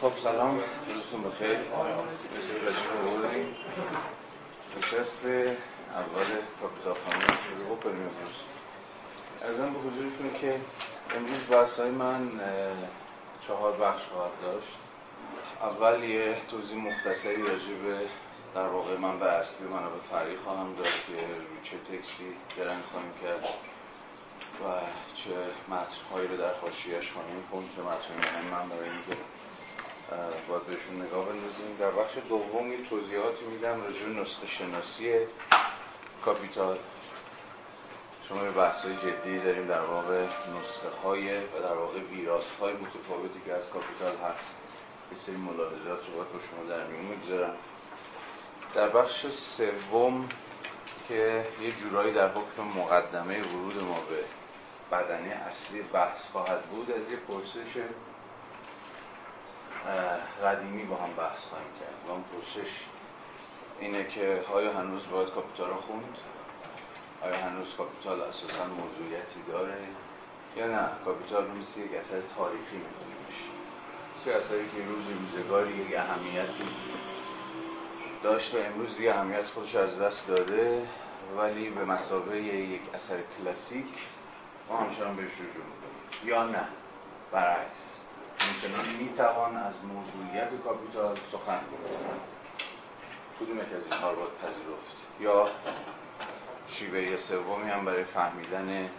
خب سلام. روزتون بخیر مثل تشریف بردیم نشست اول کاپیتال خانه شروع بکنیم امروز ارزم به حضورتون که امروز بحث های من چهار بخش خواهد داشت. اول یه توضیح مختصری راجع به در واقع منبع اصلی منابع فرعی خواهم داشت که روی چه تکستی درنگ خواهیم کرد و چه متنهایی رو در حاشیه‌ش خواهیم خوند چه متنهایی مهم من برای اینکه باید بهشون نگاه بندازیم. در بخش دوم توضیحاتی میدم راجع به نسخه شناسی کاپیتال. شما بحث های جدی داریم در واقع نسخه های و در واقع ویراست های متفاوتی که از کاپیتال هست. یه سری ملاحظات رو باید با شما در میون می‌گذارم. در بخش سوم که یه جورایی در حکم مقدمه ورود ما به بدنه اصلی بحث خواهد بود از یه پرسش قدیمی با هم بحث خواهیم کرد. و اون پرسش اینه که آیا هنوز باید کاپیتال رو خوند؟ آیا هنوز کاپیتال اساسا موضوعیتی داره؟ یا نه کاپیتال رو مثل یک اثر تاریخی میکنیمش مثل اثری که روز روزگاری یک اهمیتی داشت و امروز دیگه اهمیت خودش از دست داده ولی به مثابه یک اثر کلاسیک ما همچنان بهش رجوع یا نه برعکس. همچنان می‌توان از موضوعیت کاپیتال سخن گفت. کدوم یک از اینها رو باید پذیرفت؟ یا شیوه سومی هم برای فهمیدن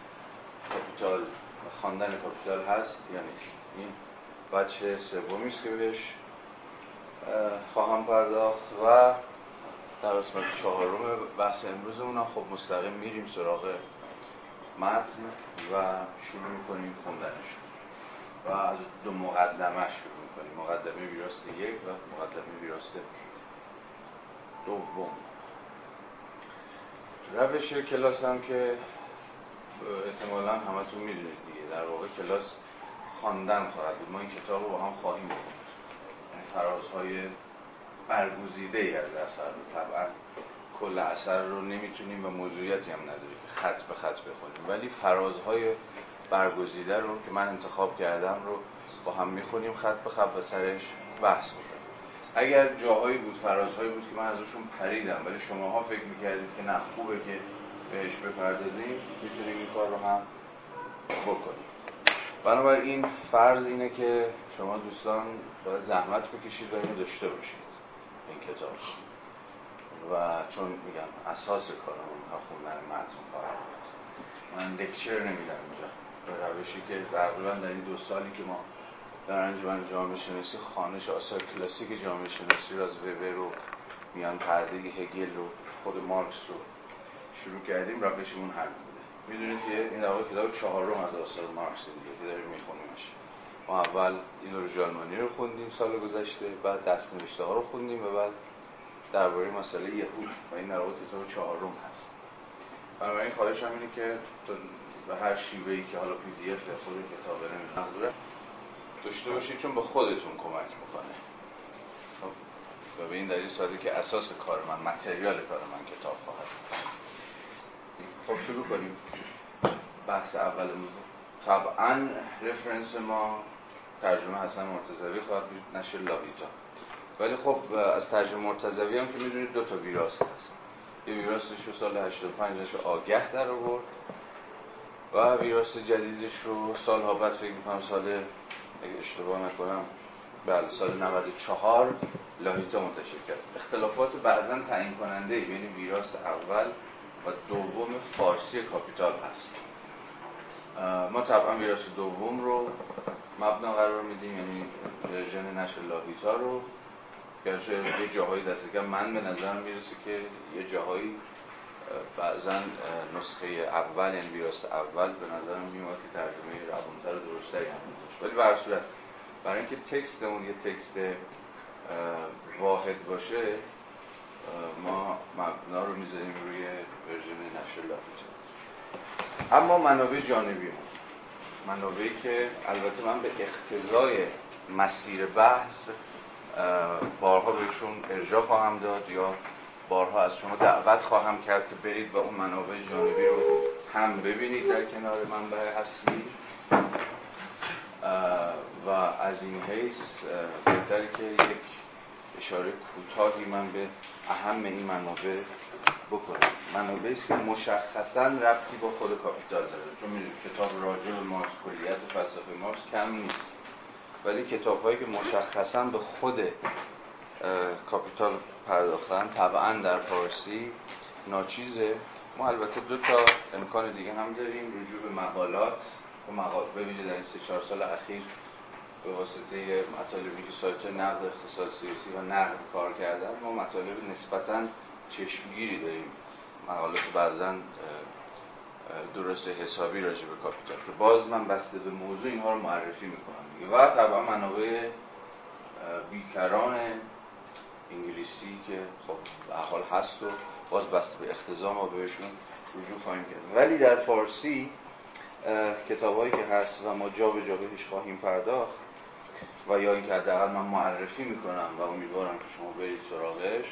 کاپیتال و خواندن کاپیتال هست یا نیست؟ این بچه سومی است که بهش خواهم پرداخت و در قسمت چهارم بحث امروزمون هم خب مستقیم میریم سراغ متن و شروع می‌کنیم خوندنش. و از دو مقدمه شروع می‌کنیم. مقدمه ویراست یک و مقدمه ویراست دوم. روش کلاس هم که احتمالا همتون می‌دونید دیگه در واقع کلاس خواندن خواهد بود. ما این کتاب رو با هم خواهیم بخوند فرازهای برگزیده ای از اثر رو. طبعا کل اثر رو نمی‌تونیم و موضوعیتی هم نداریم خط به خط بخونیم. ولی فرازهای برگزیده رو که من انتخاب کردم رو با هم می‌خونیم خط به خط به سرش بحث می‌کنیم. اگر جاهایی بود فرازهایی بود که من ازشون پریدم ولی شماها فکر می‌کردید که نه خوبه که بهش بپردازیم می‌تونیم این کار رو هم بکنیم. بنابراین فرض اینه که شما دوستان باید زحمت بکشید و اینو داشته باشید این کتاب و چون میگم اساس کارمون خوندن متن خواهد بود من لکچر نمیدم اینجا. روشی که تقریبا در این دو سالی که ما در انجمن جامعه شناسی خانش آثار کلاسیک جامعه شناسی رو از وبر رو میان پرده هگل رو خود مارکس رو شروع کردیم روشمون همین بوده می‌دونید که این در کتاب چهارم از آثار مارکس دیگه که داریم میخونیمش. ما اول این جالمانی رو خوندیم سال گذشته بعد دست نوشته ها رو خوندیم و بعد درباره مسئله یهود و این در کتاب چهارم هست. بنابراین خواهش هم اینه که به هر شیوهی که حالا پی دی اف خود کتاب نمی‌دونه. داشته باشید چون به خودتون کمک می‌کنه. خب و به این دلیل ساده که اساس کار من متریال کار من کتاب خواهد خب شروع کنیم. بحث اولمون طبعا رفرنس ما ترجمه حسن مرتضوی خواهد بود نشر لاویتا. ولی خب از ترجمه مرتضوی هم که می‌دونید دو تا ویراست هست. یه ویراستش رو سال 85 نشر آگه در آورد. و ویراست جدیدش رو سال ها بعد فکر می‌کنم سال اگه اشتباه نکنم بله سال 94 لاهیتا منتشر کرد. اختلافات بعضا تعیین کننده بین ویراست اول و دوم فارسی کاپیتال هست. ما طبعا ویراست دوم رو مبنا قرار میدیم یعنی version نشر لاهیتا رو. گرچه یه جاهایی دست من به نظر می‌رسه که یه جاهایی بعضا نسخه اول یعنی ویراست اول به نظرم میومد که ترجمه روانتر و درست‌تری هم ولی به صورت برای اینکه تکستمون یه تکست واحد باشه ما مبنا رو می‌ذاریم روی ورژن نشر لاپیتا اما منابع جانبی ما. منابعی که البته من به اقتضای مسیر بحث بارها بهشون ارجاع خواهم داد یا بارها از شما دعوت خواهم کرد که برید و اون منابع جانبی رو هم ببینید در کنار منبع اصلی. و از این حیث بهتره که یک اشاره کوتاهی من به اهم این منابع بکنم. منابعی است که مشخصا ربطی با خود کاپیتال داره. چون می‌دونید کتاب راجع به مارکس کلیت فلسفه مارکس کم نیست. ولی کتاب هایی که مشخصا به خود کاپیتال پرداختن. طبعا در فارسی ناچیزه. ما البته دو تا امکان دیگه هم داریم. رجوع به مقالات. و مقال به ویژه در این سه چهار سال اخیر به واسطه مطالبی که سایت نقد اقتصاد سیاسی و نقد کار کردن ما مطالب نسبتا چشمگیری داریم. مقالات بعضا درست حسابی راجع به کاپیتال. که باز من بسته به موضوع اینها رو معرفی می‌کنم. و طبعا منابع بیکران انگلیسی که خب به حال هست و باز بسته به اختزام ما بهشون رجوع خواهیم کرد. ولی در فارسی کتابایی که هست و ما جا به جا بهش خواهیم پرداخت و یا اینکه حداقل من معرفی می‌کنم و امیدوارم که شما برید سراغش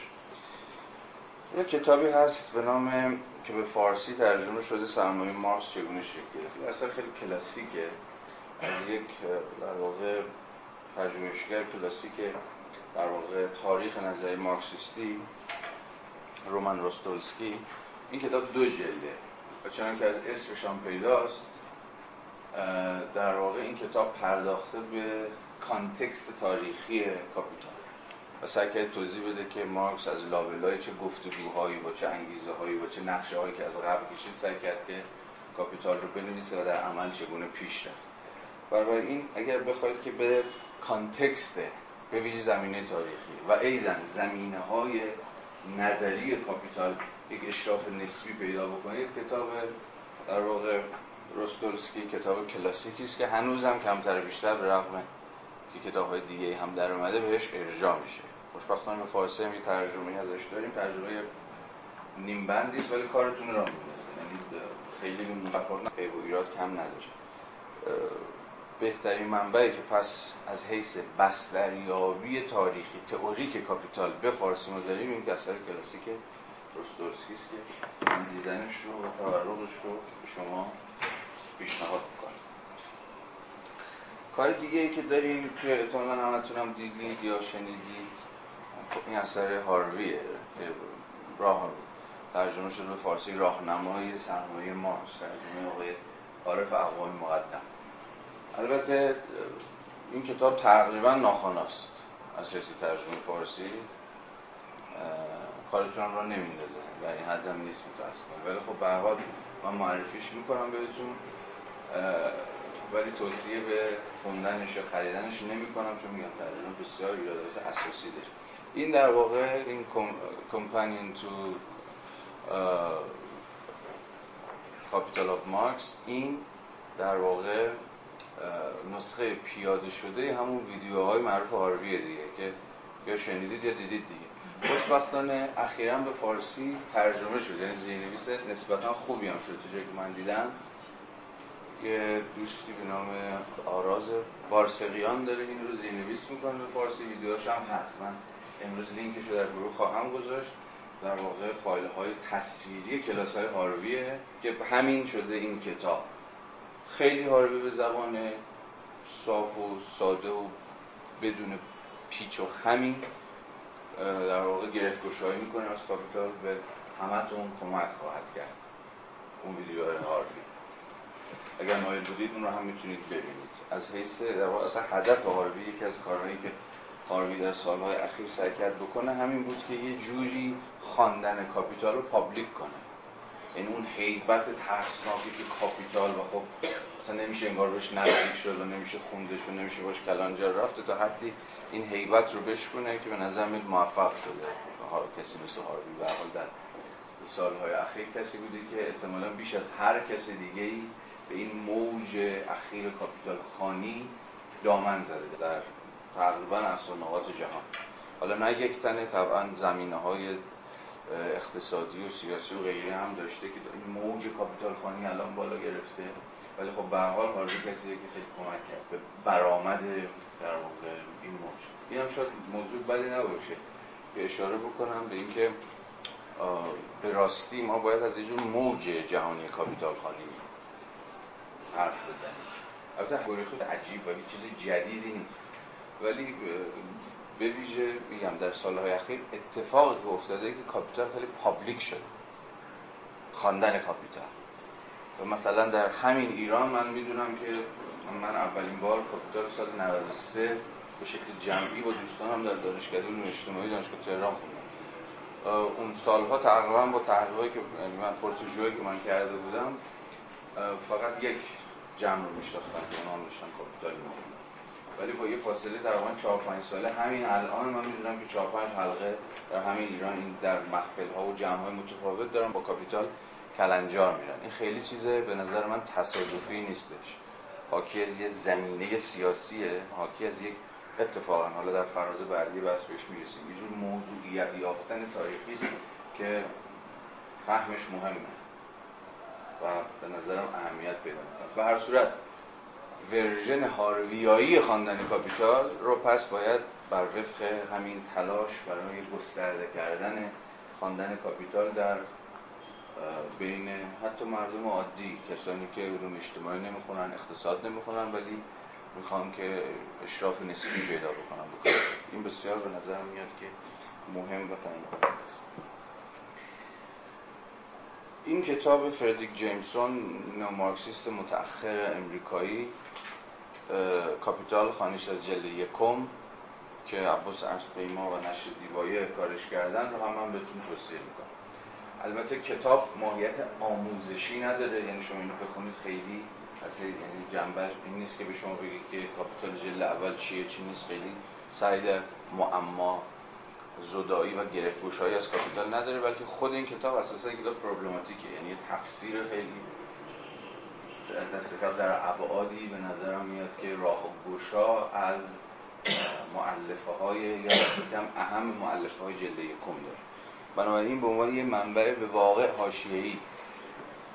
یک کتابی هست به نام که به فارسی ترجمه شده سرمایه مارکس چگونه شکل گرفت اصلا خیلی کلاسیکه. از یک در واقع پژوهشگر کلاسیک در واقع تاریخ نظری مارکسیستی رومن روسدولسکی این کتاب دو جلده. و چنان که از اسمش هم پیداست در واقع این کتاب پرداخته به context تاریخی کاپیتال و سعی کرد توضیح بده که مارکس از لابلای چه گفتگوهایی با چه انگیزه هایی با چه نقشه هایی که از قبل کشید سعی کرد که کاپیتال رو بنویسه و در عمل چگونه پیش رفت. برای این اگر بخواید که به context به ویژه زمینه تاریخی. و ایضا زمینه های نظری کاپیتال یک اشراف نسبی پیدا بکنید. کتاب در واقع روسدولسکی کتاب کلاسیکی است که هنوزم کمتر بیشتر به رغم که کتاب های دیگه هم در اومده بهش ارجاع میشه. خوشبختانه به فارسی هم ترجمه ازش داریم. ترجمه نیم بندی است ولی کارتون را می‌رسه یعنی خیلی مفکر و ایراد کم نداره. بهترین منبعی که پس از حیث بستریابی تاریخی تئوریک کاپیتال به فارسی ما داریم این اثر کلاسیک روستولسکی است که من دیدنش رو و تورقش رو به شما پیشنهاد می‌کنم. کار دیگه ای که داریم که احتمالا همتونم دیدید یا شنیدید خب این اثر هارویه راه ترجمه شده به فارسی راهنمای سرمایه مارکس ترجمه آقای عارف اقوام مقدم. البته این کتاب تقریبا ناخواناست. از حیث ترجمه فارسی کارتون را نمیندازه در این حد هم نیست متاسفانه. ولی خب به حال من معرفیش می‌کنم بهتون ولی توصیه به خوندنش یا خریدنش نمی کنم چون میگم ترجمه بسیار ایرادات اساسی داره. این در واقع این companion to Capital of Marx این در واقع نسخه پیاده شده همون ویدیوهای معروف هارویه دیگه که یا شنیدید یا دیدید دیگه. خوشبختانه اخیرا به فارسی ترجمه شده یعنی زیرنویس نسبتا خوبی هم شده. تو که من دیدم یه دوستی به نام آراز بارسقیان داره این رو زیرنویس می‌کنه به فارسی. ویدیوهاش هم هست. من امروز لینکش رو در گروه خواهم گذاشت. در واقع فایل های تصویری کلاس های هارویه که همین شده این کتاب. خیلی هاروی به زبان صاف و ساده و بدون پیچ و همین در واقع گره گشایی می‌کنه از کاپیتال به همتون کمک خواهد کرد. اون ویدیو هاروی اگر مایل بودید اون رو هم می‌تونید ببینید. از حیث در واقع اصلا هدف هاروی یکی از کارهایی که هاروی در سالهای اخیر سعی کرد بکنه همین بود که یه جوری خواندن کاپیتال رو public کنه. این اون هیبت ترسناکی که کاپیتال و خب اصلا نمیشه انگار بهش نزدیک شد و نمیشه خوندش و نمیشه باش کلنجار رفت تا حدی این هیبت رو بشکنه که به نظر میاد موفق شده. کسی مثل هاروی به حال در سالهای اخیر کسی بوده که احتمالا بیش از هر کسی دیگه ای به این موج اخیر کاپیتال خوانی دامن زده در تقریبا اقصی نقاط جهان. حالا نه یک تنه طبعا زمینه های اقتصادی و سیاسی و غیره هم داشته که این موج کاپیتال خوانی الان بالا گرفته. ولی خب به حال هاروی کسیه که خیلی کمک کرد به برآمد در واقع این موج. این هم شاید موضوع بدی نباشه که اشاره بکنم به اینکه به راستی ما باید از اینجور موج جهانی کاپیتال خوانی حرف بزنیم. البته خود عجیب و چیز جدیدی نیست. ولی به ویژه میگم در سالهای اخیر اتفاقی که افتاده که کاپیتال خیلی public شده خواندن کاپیتال و مثلا در همین ایران من می‌دونم که من اولین بار کاپیتال سال 93 به شکل جمعی با دوستانم در دانشگاه علوم اجتماعی دانشگاه تهران خوندم. اون سالها تقریبا با تحقیقاتی که یعنی من پرس‌وجویی که من کرده بودم فقط یک جمع رو میشناختم که اونها داشتن کاپیتال میخوندن. ولی با یه فاصله تقریبا 4 5 ساله همین الان من می‌دونم که 4 5 حلقه در همین ایران این در محفل ها و جمع های متفاوت دارن با کاپیتال کلنجار میرن. این خیلی چیزه به نظر من تصادفی نیستش. حاکی از یه زمینه سیاسیه حاکی از یک اتفاقا حالا در فراز بعدی بحث بهش می‌رسیم. یه جور موضوعیت یافتن تاریخی است که فهمش مهمه و به نظرم اهمیت پیدا می‌کنه. به هر صورت version هارویی خواندن کاپیتال رو پس باید بر وفق همین تلاش برای گسترده کردن خواندن کاپیتال در بین حتی مردم عادی کسانی که علوم اجتماعی نمی‌خونن اقتصاد نمی‌خونن ولی می‌خوان که اشراف نسبی پیدا بکنن. این بسیار به نظر میاد که مهم و تعیین‌کننده است این کتاب فردریک جیمسون مارکسیست متأخر امریکایی کاپیتال خوانش از جلد یکم که عباس پیما و نشر دیوایه کارش کردن رو هم من بهتون توصیه می‌کنم. البته کتاب ماهیت آموزشی نداره یعنی شما اینو بخونید خیلی اصلا یعنی جنبش این نیست که به شما بگید که کاپیتال جلد اول چیه چی نیست خیلی سعی معما زدایی و گرفتگوشایی از کاپیتال نداره بلکه خود این کتاب اساسا کتاب پروبلماتیکه یعنی تفسیر خیلی دست در ابعادی به نظرم میاد که راه و گشا از معلفه های یا کم اهم معلفه های جلده یکم داره. بنابراین به عنوان یه منبع به واقع حاشیه‌ای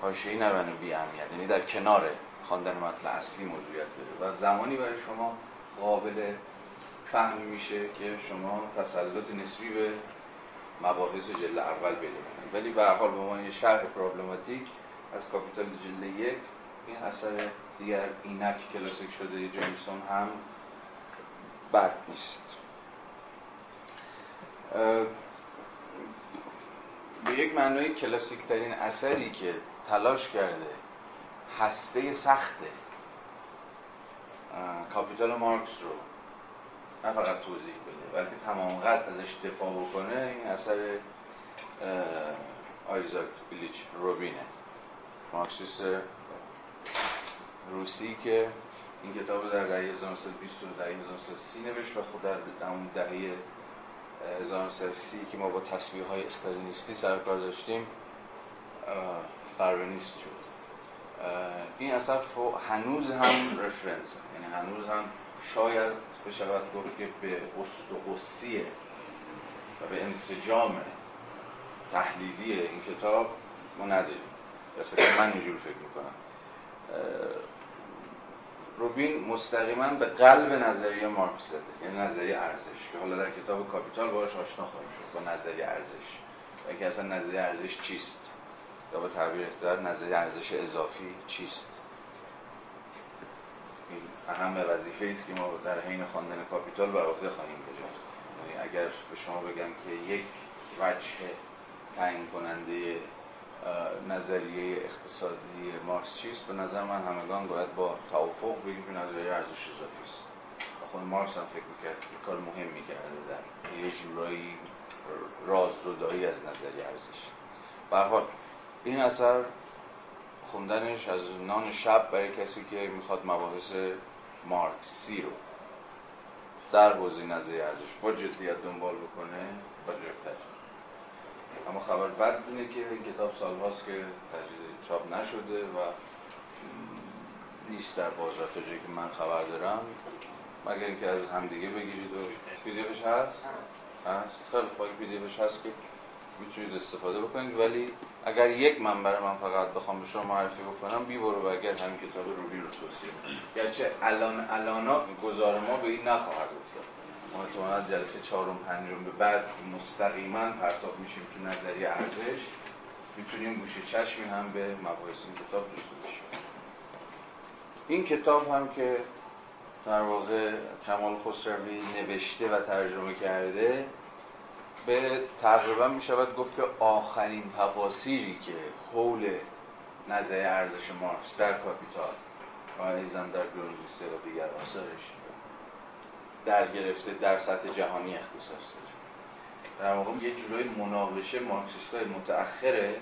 حاشیه‌ای نرانه بی یعنی در کنار خواندن متن اصلی موضوعیت داره. و زمانی برای شما قابل فهم میشه که شما تسلط نسبی به مباحث جلد اول پیدا کنید ولی به حال به عنوان شرح پروبلماتیک از کاپیتال جلد یک این اثر دیگر اینک کلاسیک شده جیمسون هم بد نیست. به یک معنای کلاسیک ترین اثری که تلاش کرده هسته سخت کاپیتال مارکس رو نه فقط توضیح بده بلکه تمام قد ازش دفاع بکنه این اثر آیزاک ایلیچ روبینه. مارکسیست روسی که این کتاب رو در دهه 1920 و دهه 1930 نوشت و خود در اون دهه 1930 که ما با تصویه های استالینیستی سرکار داشتیم فرونیست شد. این اصلا هنوز هم رفرنس یعنی هنوز هم شاید بشود گفت که به قصد و قصیه و به انسجام تحلیلی این کتاب ما نداریم. مثلا من اینجور فکر می‌کنم. روبین مستقیما به قلب نظریه مارکس زده یعنی نظریه ارزش که حالا در کتاب کاپیتال باش آشنا خواهیم شد با نظریه ارزش. اینکه اصلا نظریه ارزش چیست؟ یا با تعبیر اخص‌تر نظریه ارزش اضافی چیست؟ اهم وظیفه است که ما در حین خواندن کاپیتال بر عهده خواهیم گرفت یعنی اگر به شما بگم که یک وجه تعیین کننده نظریه اقتصادی مارکس چیست به نظر من همگان باید با توافق بگیم که نظریه ارزش اضافی است. خود مارکس هم فکر می‌کرد که کار مهم می‌کرده در یه جورایی راز زدایی از نظریه ارزش. به این اثر خوندنش از نان شب برای کسی که می‌خواد مباحث مارکسی رو در حوزه نظریه ارزش با جدیت دنبال بکنه با جرفتر اما خبر بد اینه که این کتاب سالهاست که تجدید چاپ نشده و نیست در بازار تا که من خبر دارم. مگر اینکه از همدیگه بگیرید و پیدیفش هست؟ هست. خیلی پیدیفش هست که می‌تونید استفاده بکنید ولی اگر یک منبر من فقط بخوام به شما معرفی بکنم بی برو برگرد همین کتاب روبی رو توصیه گرچه الان الانا گزار ما به این نخواهد افتاد. ما احتمالا جلسه چهارم پنجم به بعد مستقیما پرتاب میشیم تو نظریه ارزش. می‌تونیم گوشه چشمی هم به مباحث این کتاب داشته باشیم. این کتاب هم که در واقع کمال خسروی نوشته و ترجمه کرده به تقریبا می شود گفت که آخرین تفاسیری که حول نظریه ارزش مارکس در کاپیتال و ایضا در گروندریسه و دیگر آثارش در گرفته در سطح جهانی اختصاص داره. در واقع یه جورایی مناقشه مارکسیست های متأخره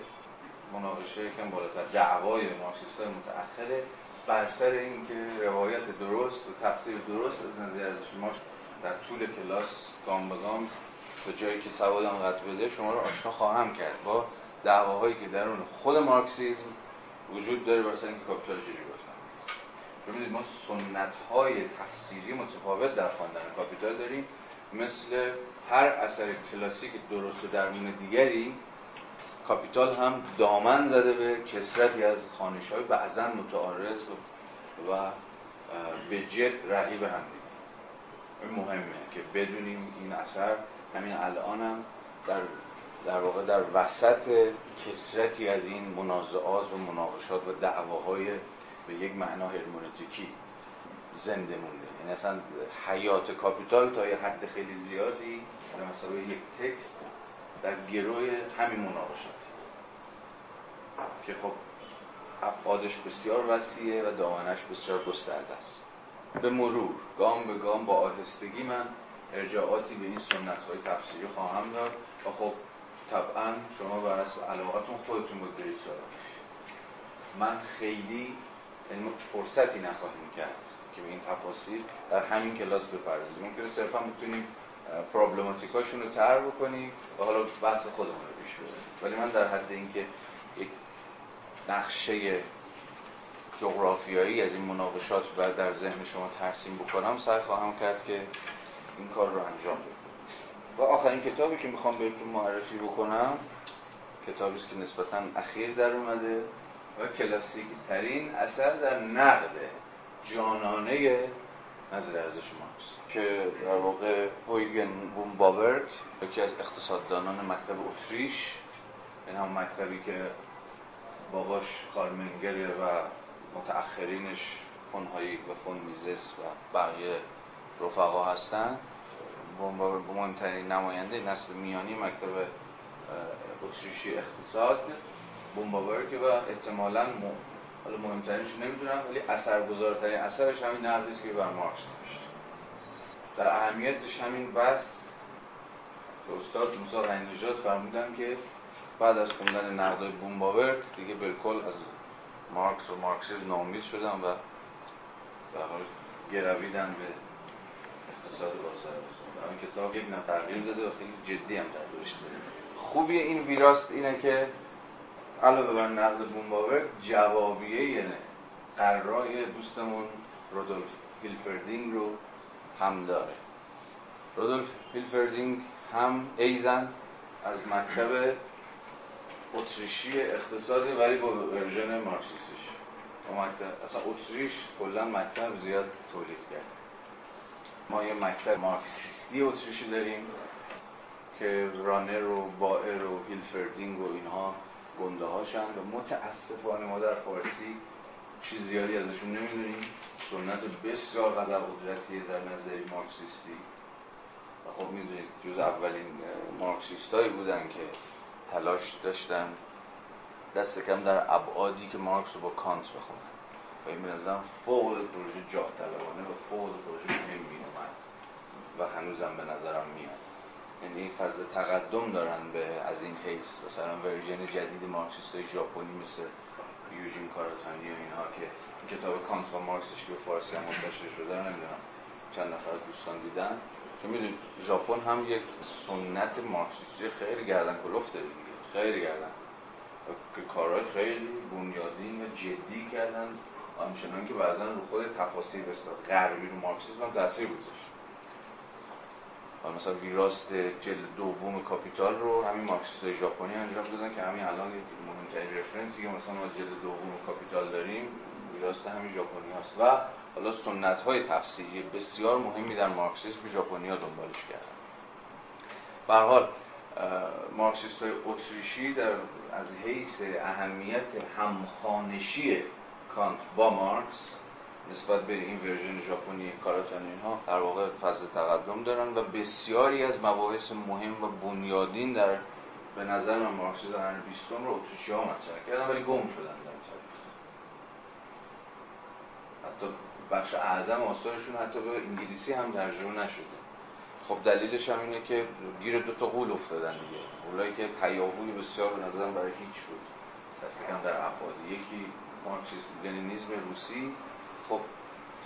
مناقشه یکم بالاتر دعوای مارکسیست های متأخره بر سر اینکه روایت درست و تفسیر درست از نظریه ارزش مارکس در طول کلاس گام به گام به جایی که سواد این حقیر قد بده شما رو آشنا خواهم کرد. با دعواهایی که درون خود مارکسیزم وجود داره برای اینکه کاپیتال چجوری ببینید ما سنت های تفسیری متفاوت در خواندن کاپیتال داریم. مثل هر اثر کلاسیک درست و درمون دیگری کاپیتال هم دامن زده به کثرتی از خوانش های بعضا متعارض و به جد رقیب هم این مهمه که بدونیم این اثر همین الان هم در در واقع در وسط کسرتی از این منازعات و مناقشات و دعواهای به یک معنا هرمونتیکی زنده مونده. یعنی اصلا حیات کاپیتال تا یه حد خیلی زیادی در مثلا یک تکست در گروه همین مناقشات که خب ابعادش بسیار وسیعه و دامنش بسیار گسترده است. به مرور گام به گام با آهستگی من ارجاعاتی به این سنت های تفسیری خواهم داد. و خب طبعا شما بر اساس علاقتون خودتون بود برید من خیلی یعنی فرصتی نخواهیم کرد که به این تفاصیل در همین کلاس بپردازیم. ممکنه صرفا بتونیم پرابلماتیکاشون رو تر بکنیم و حالا بحث خودمون رو پیش ببریم. ولی من در حد اینکه یک نقشه جغرافیایی از این مناقشات و در ذهن شما ترسیم بکنم سعی خواهم کرد که این کار رو انجام بدم و آخرین کتابی که می‌خوام بهتون معرفی بکنم کتابی است که نسبتا اخیر در اومده و کلاسیک ترین اثر در نقد جانانه نظر ارزش مارکس که در واقع هویگن بابرگ یکی از اقتصاددانان مکتب اتریش این هم مکتبی که باباش کارمنگره و متأخرینش فونهایی و فون میزس و بقیه رفقا هستن. مهمترین نماینده نسل میانی مکتب اتریشی اقتصاد که و احتمالا. حالا مهمترینش نمی‌دونم ولی اثرگذارترین اثرش همین نقدی که بر مارکس نوشت در اهمیتش همین بس که استاد موسی غنی فرمودن که بعد از خوندن نقدای بومباورک دیگه بالکل از مارکس و مارکسیسم ناامید شدن و به گرویدن به اقتصاد بازار این کتاب یک تغییر داده و خیلی جدی هم داره. خوبی این ویراست اینه که علاوه بر نقد بومباورک جوابیه یعنی قرای دوستمون رودولف هیلفردینگ رو هم داره. رودولف هیلفردینگ هم ایضا از مکتب اتریشی اقتصادی ولی با version مارکسیستیش مکتب اصلا اتریش کلا مکتب زیاد تولید کرد. ما یه مکتب مارکسیستی اتریشی داریم که رنر و بائر و هیلفردینگ و اینها گنده هاشن و متاسفانه ما در فارسی چیز زیادی ازشون نمی‌دونیم. سنت بسیار قدر قدرتیه در نظریه مارکسیستی. و خب می‌دونید جز اولین مارکسیستایی بودن که تلاش داشتن. دست کم در ابعادی که مارکس رو با کانت بخونن. و این بنظرم فوق پروژه جاه طلبانه و فوق پروژه مهم می و هنوزم به نظرم میاد. یعنی فضل تقدم دارن به از این حیث. مثلا version جدید مارکسیست ژاپنی مثل کوجین کاراتانی و اینها که کتاب کانت و مارکسش که به فارسی هم منتشر شده نمی‌دونم چند نفر دوستان دیدن. که می‌دونید ژاپن هم یک سنت مارکسیستی خیلی گردن کلفت دیگه خیلی گردن. که کارهای خیلی بنیادین و جدی کردن. آنچنان که بعضا رو خود تفاسیر بسیار غربی رو مارکسیسم هم تاثیر گذاشت. مثلا ویراست جلد دوم کاپیتال رو همین مارکسیست ژاپنی انجام دادن که همین الان مهمترین reference ی که مثلا ما جلد دوم کاپیتال داریم ویراست همین ژاپنی هست. و حالا سنت های تفسیری بسیار مهمی در مارکسیسم ژاپنی ها دنبالش کردن. به حال مارکسیست های اتریشی در از حیث اهمیت همخوانشی کانت با مارکس نسبت به این version ژاپنی کاراتانی اینها در واقع فضل تقدم دارن و بسیاری از مباحث مهم و بنیادین در به نظر من مارکسیسم قرن بیستم رو اتریشی ها مطرح کردن ولی گم شدن در تاریخ. حتی بخش اعظم آثارشون حتی به انگلیسی هم ترجمه نشده. خب دلیلش هم اینه که گیر دو تا قول افتادن دیگه. قولایی که پیاهوی بسیار به نظرم برای هیچ بود دست در افراد. یکی مارکسیسم لنینیسم روسی. خب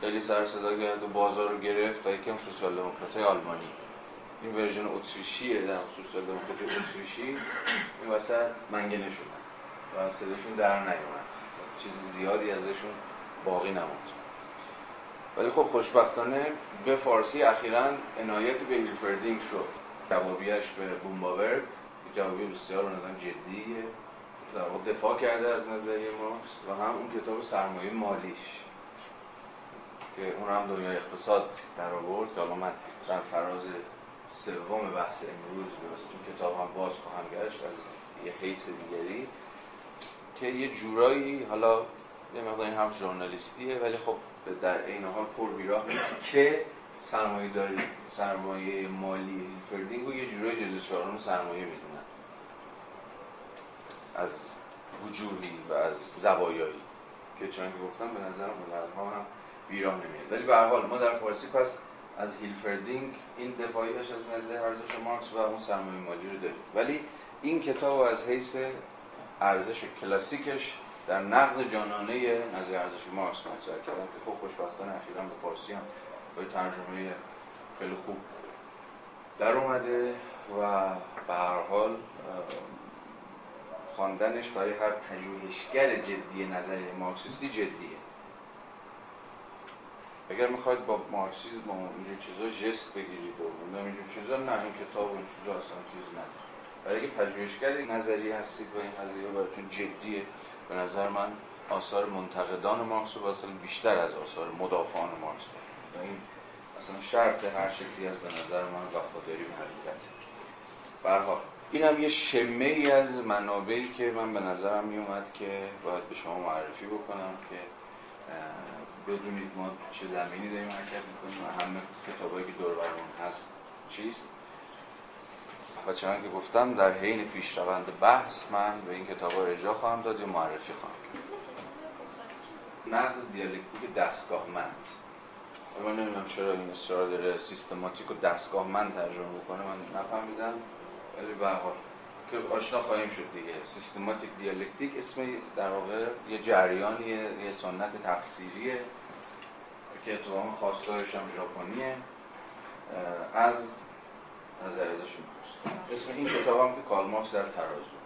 خیلی سر صدا کرد و بازار رو گرفت و یکم سوسیال دموکرات آلمانی. این version اتریشیه در سوسیال دموکرات اتریشی. این وسط منگنه شدن و صداشون در نیومد. چیز زیادی ازشون باقی نموند. ولی خب خوشبختانه به فارسی اخیرا عنایت به هیلفردینگ شد. جوابیه‌ش به بوم باورک. جوابیه بسیار به نظرم جدیه. در واقع دفاع کرده از نظریه مارکس و هم اون کتاب سرمایه مالیش که اون هم دنیای اقتصاد در آورد که حالا من در فراز سوم بحث امروز به این کتاب هم باز خواهم گشت از یه حیث دیگری که یه جورایی حالا یه مقدار این هم ژورنالیستیه ولی خب در عین حال پر بیراه نیست که سرمایه داری سرمایه مالی هیلفردینگ رو یه جورایی چهارم سرمایه می‌دونن. از وجوهی و از زوایایی. که چون گفتم به نظر هنرها هم بیراه نمیاد. ولی به حال ما در فارسی پس از هیلفردینگ این دفاعیش از نظر ارزش مارکس و اون سرمایه مالی رو داریم. ولی این کتاب از حیث ارزش کلاسیکش در نقد جانانه نظر ارزش مارکس مطرح کردم که خب خوشبختانه اخیرا به فارسی هم با ترجمه خیلی خوب در اومده و به هر حال خواندنش برای هر پژوهشگر جدی نظریه مارکسیستی جدیه. اگر می‌خواید با مارکسیسم و اینجور چیزا جست بگیرید و اینجور چیزا نه این کتاب و چیزا اصلا چیز نداره. برای اگه پژوهشگر نظریه هستید و این قضیه براتون جدیه به نظر من آثار منتقدان مارکس و بیشتر از آثار مدافعان مارکس و این اصلا شرط هر شکلی از به نظر من وفاداری به حقیقته برها این هم یه شمه ای از منابعی که من به نظرم می اومد که باید به شما معرفی بکنم که بدونید ما چه زمینی داریم حرکت می‌کنیم و همه کتابایی که دور برمون هست چیست. و چنان که گفتم در حین پیشروند بحث من به این کتاب ها ارجاع خواهم داد یا معرفی خواهم نقد دیالکتیک دستگاهمند. من نمی‌دونم چرا این اصرار داره سیستماتیک و دستگاهمند ترجمه بکنه من نفهمیدم. ولی به که آشنا خواهیم شد دیگه. سیستماتیک دیالکتیک اسم در واقع یه جریانیه یه سنت تفسیریه که اتفاقا خواستارش هم ژاپنیه. از نظر ازش اسم این کتاب هم که کارل مارکس در ترازو.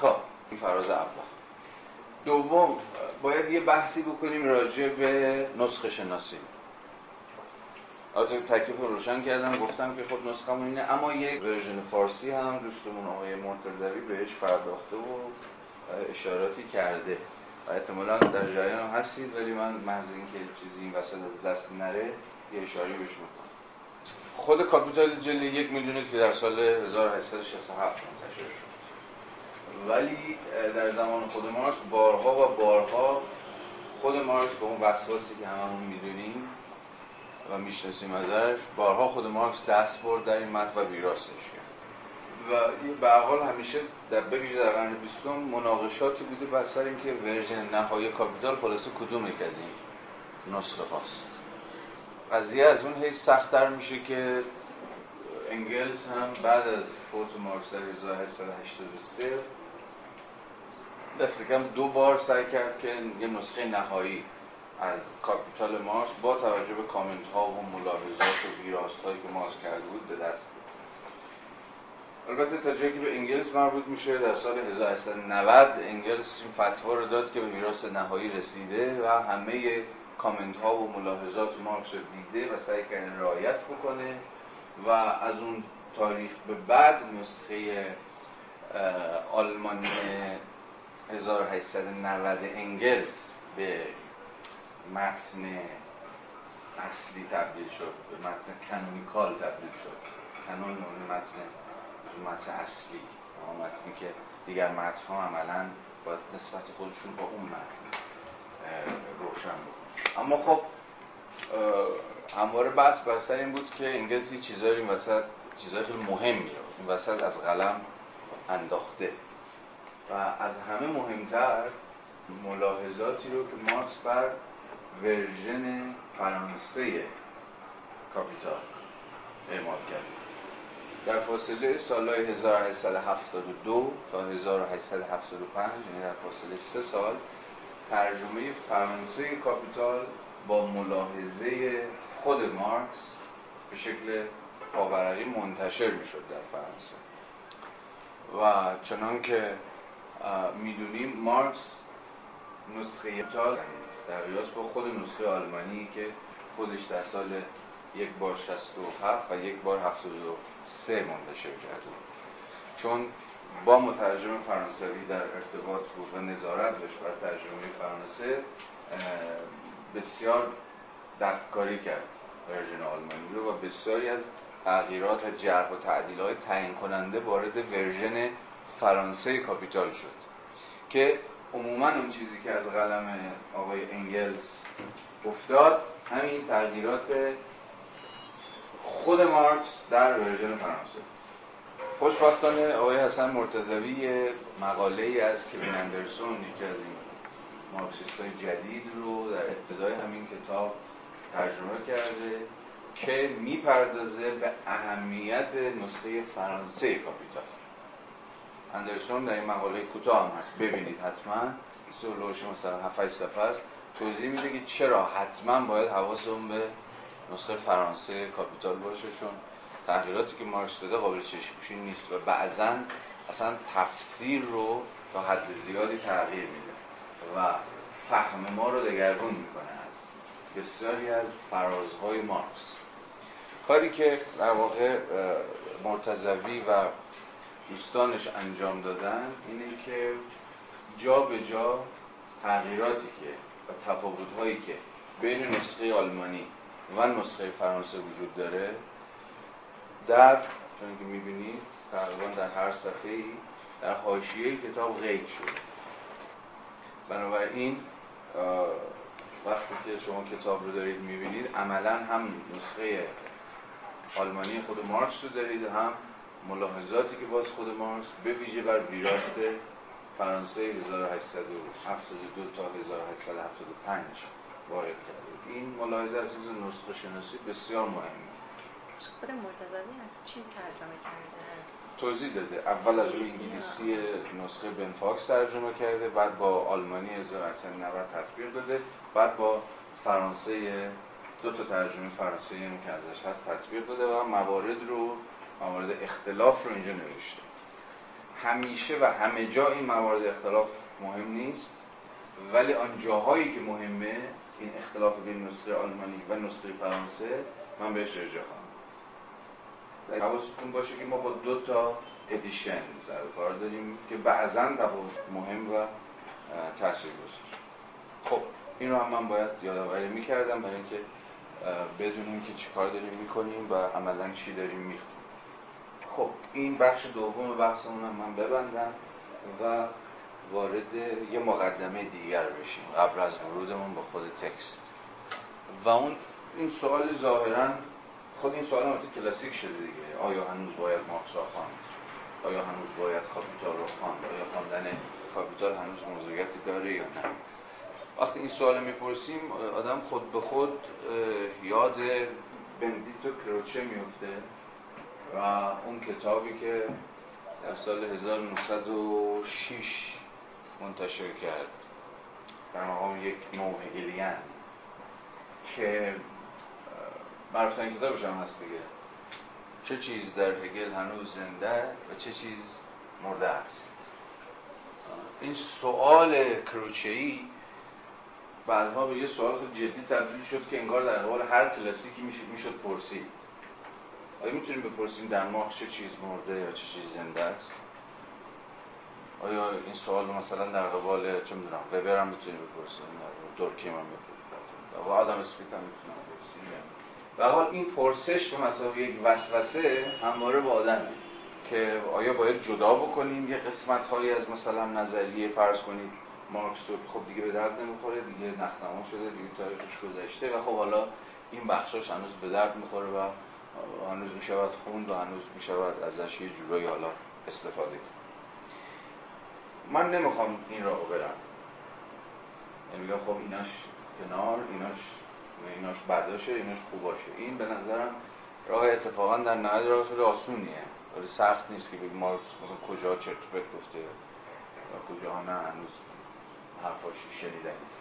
خب این فراز اول. دوم باید یه بحثی بکنیم راجع به نسخه شناسی. آره تکلیف روشن کردم گفتم که خب نسخه اینه. اما یک version فارسی هم دوستمون آقای منتظری بهش پرداخته و اشاراتی کرده. و احتمالا در جریان هستید ولی من محض اینکه چیزی این وسط از دست نره یه اشاره‌ای بهش می‌کنم. خود کاپیتال جلد یک اونی که در سال 1867 منتشر شد. ولی در زمان خود مارکس بارها و بارها خود مارکس به اون وسواسی که هممون می‌دونیم و می‌شناسیم ازش. بارها خود مارکس دست برد در این متن و ویراستش کرد. و به حال همیشه در بویژه در قرن بیستم مناقشاتی بوده بر سر اینکه version نهایی کاپیتال خلاصه کدوم یک از این نسخه هاست. قضیه از اون حیث سختتر میشه که انگلز هم بعد از فوت مارکس در 1883 دست کم دو بار سعی کرد که یه نسخه نهایی از کاپیتال مارکس با توجه به کامنت ها و ملاحظات و ویراست هایی که مارکس کرده بود به دست البته تا جایی که به انگلس مربوط میشه در سال 1890 انگلس این فتوا رو داد که به ویراست نهایی رسیده و همه کامنت ها و ملاحظات مارکس رو دیده و سعی کرده رعایت بکنه و از اون تاریخ به بعد نسخه آلمانی 1890 انگلس به متن اصلی تبدیل شد به متن کنونیکال تبدیل شد. کنون متن متن اصلی. متنی که دیگر متن ها عملا باید نسبت خودشون با اون متن روشن بکنن اما خب همواره بحث بر سر این بود که انگلیس یه چیزایی این وسط چیزای خیلی مهمی رو این وسط از قلم انداخته. و از همه مهمتر ملاحظاتی رو که مارکس بر version فرانسه کاپیتال اعمال کرد. در فاصله سالهای 1872 تا 1875 یعنی در فاصله سه سال ترجمه فرانسه کاپیتال با ملاحظه خود مارکس به شکل پاورقی منتشر می‌شد در فرانسه. و چنان که می‌دونیم مارکس نسخه کاپیتال در قیاس با خود نسخه آلمانی که خودش در سال یک بار 67 و یک بار 73 منتشر کرده چون با مترجم فرانسوی در ارتباط بود و نظارت داشت بر ترجمه فرانسه بسیار دستکاری کرد version آلمانی رو و بسیاری از تغییرات و جرح و تعدیل های تعیین کننده وارد version فرانسه کاپیتال شد که عموما اون چیزی که از قلم آقای انگلز افتاد همین تغییرات خود مارکس در version فرانسه. خوشبختانه آقای حسن مرتضوی مقاله ای از کوین اندرسون یکی از این مارکسیست های جدید رو در ابتدای همین کتاب ترجمه کرده که می‌پردازه به اهمیت نسخه فرانسه کاپیتال اندرسون در این مقاله کوتاه هم هست. ببینید حتما. سولوش مثلا 7 صفحه است. توضیح میده که چرا حتما باید حواسمون به نسخه فرانسه کاپیتال باشه چون تغییراتی که مارکس داده قابل چشم نیست و بعضا اصلا تفسیر رو تا حد زیادی تغییر میده و فهم ما رو دگرگون می‌کنه از بسیاری از فرازهای مارکس. کاری که در واقع مرتضوی و دوستانش انجام دادن اینه که جا به جا تغییراتی که و تفاوتهایی که بین نسخه آلمانی و نسخه فرانسه وجود داره در چون که می‌بینید تقریبا در هر صفحه ای در حاشیه کتاب غیب شده. بنابراین وقتی که شما کتاب رو دارید می‌بینید عملا هم نسخه آلمانی خود مارکس رو دارید هم ملاحظاتی که باز خود مارکس به ویژه بر ویراست فرانسه 1872 تا 1875 وارد کرده. این ملاحظه از نسخه شناسی بسیار مهمه. خود مرتضوی از چی ترجمه کرده؟ توضیح داده. اول از روی انگلیسی نسخه بنفاکس ترجمه کرده بعد با آلمانی 1990 تطبیق داده بعد با فرانسه دو تا ترجمه فرانسه هم که ازش هست تطبیق داده و موارد رو موارد اختلاف رو اینجا نوشته. همیشه و همه جا این موارد اختلاف مهم نیست ولی آن جاهایی که مهمه این اختلاف بین نسخه آلمانی و نسخه فرانسه من بهش ارجاع خواهم حواستون باشه که ما با دو تا ادیشن سر کار داریم که بعضا تفاوت مهم و تاثیر گذار. خب این رو هم من باید یادآوری می‌کردم برای اینکه بدونیم که چی کار داریم می‌کنیم و عملا چی داریم می‌خونیم. خب این بخش دوم بحثمون من ببندم و وارد یه مقدمه دیگر بشیم قبل از ورودمون به خود text. و اون این سوال ظاهرا خود این سوال هم کلاسیک شده دیگه. آیا هنوز باید مارکس را خواند؟ آیا هنوز باید کاپیتال رو خواند؟ آیا خواندن کاپیتال هنوز موضوعیتی داره یا نه؟ وقتی این سوال می‌پرسیم آدم خود به خود یاد بندیتو کروچه میفته و اون کتابی که در سال 1906 منتشر کرد. در مقام یک نوع هگلیان که معروفترین کتابش هم هست دیگه. چه چیز در هگل هنوز زنده و چه چیز مرده است؟ این سوال کروچهی بعدها به یه سوال جدی تبدیل شد که انگار در قبال هر کلاسیکی می‌شد پرسید. آیا می‌تونیم بپرسیم در ماه چه چیز مرده یا چه چیز زنده است؟ آیا این سوال مثلا در قبال چه می‌دونم وبر هم می‌تونیم بپرسیم دورکیم هم می‌تونیم و آدم اسمیت هم می‌تونیم بپرسیم؟ و حال این پرسش به مسابقه یک وسوسه همواره با آدمه که آیا باید جدا بکنیم یه قسمت هایی از مثلا نظریه فرض کنید مارکس رو خب دیگه به درد نمی‌خوره دیگه نخنما شده دیگه تاریخش گذشته و خب حالا این بخشاش هنوز به درد می‌خوره و هنوز می‌شود خوند و هنوز می‌شود ازش یه جورایی حالا استفاده کرد من نمی‌خوام این راه برم. یعنی میگم خب ایناش کنار ایناش ایناش بداشه ایناش خوباشه این به نظرم راه اتفاقا در نهایت راه خیلی آسونیه. ولی سخت نیست که بگیم مارکس مثلا کجا چرت گفته و کجا نه هنوز حرفاش شنیده نیست.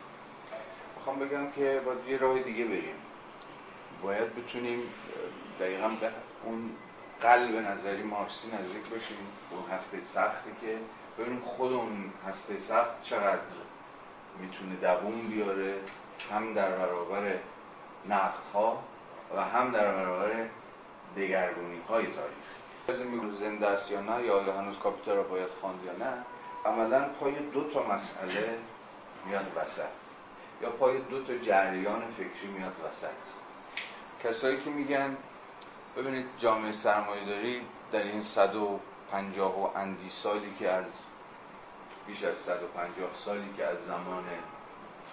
می‌خوام بگم که باید یه راه دیگه بریم. باید بتونیم دقیقا به اون قلب نظری مارکسی نزدیک بشیم. اون هسته سختی که ببینیم خود اون هسته سخت چقدر می‌تونه دووم بیاره هم در برابر نقد ها و هم در برابر دگرگونی های تاریخ از این زنده است یا نه یا هنوز کاپیتال را باید خواند یا نه؟ عملا پای دو تا مسئله میاد وسط. یا پای دو تا جریان فکری میاد وسط. کسایی که میگن ببینید جامعه سرمایه‌داری در این 150 و اندی سالی که از بیش از 150 سالی که از زمان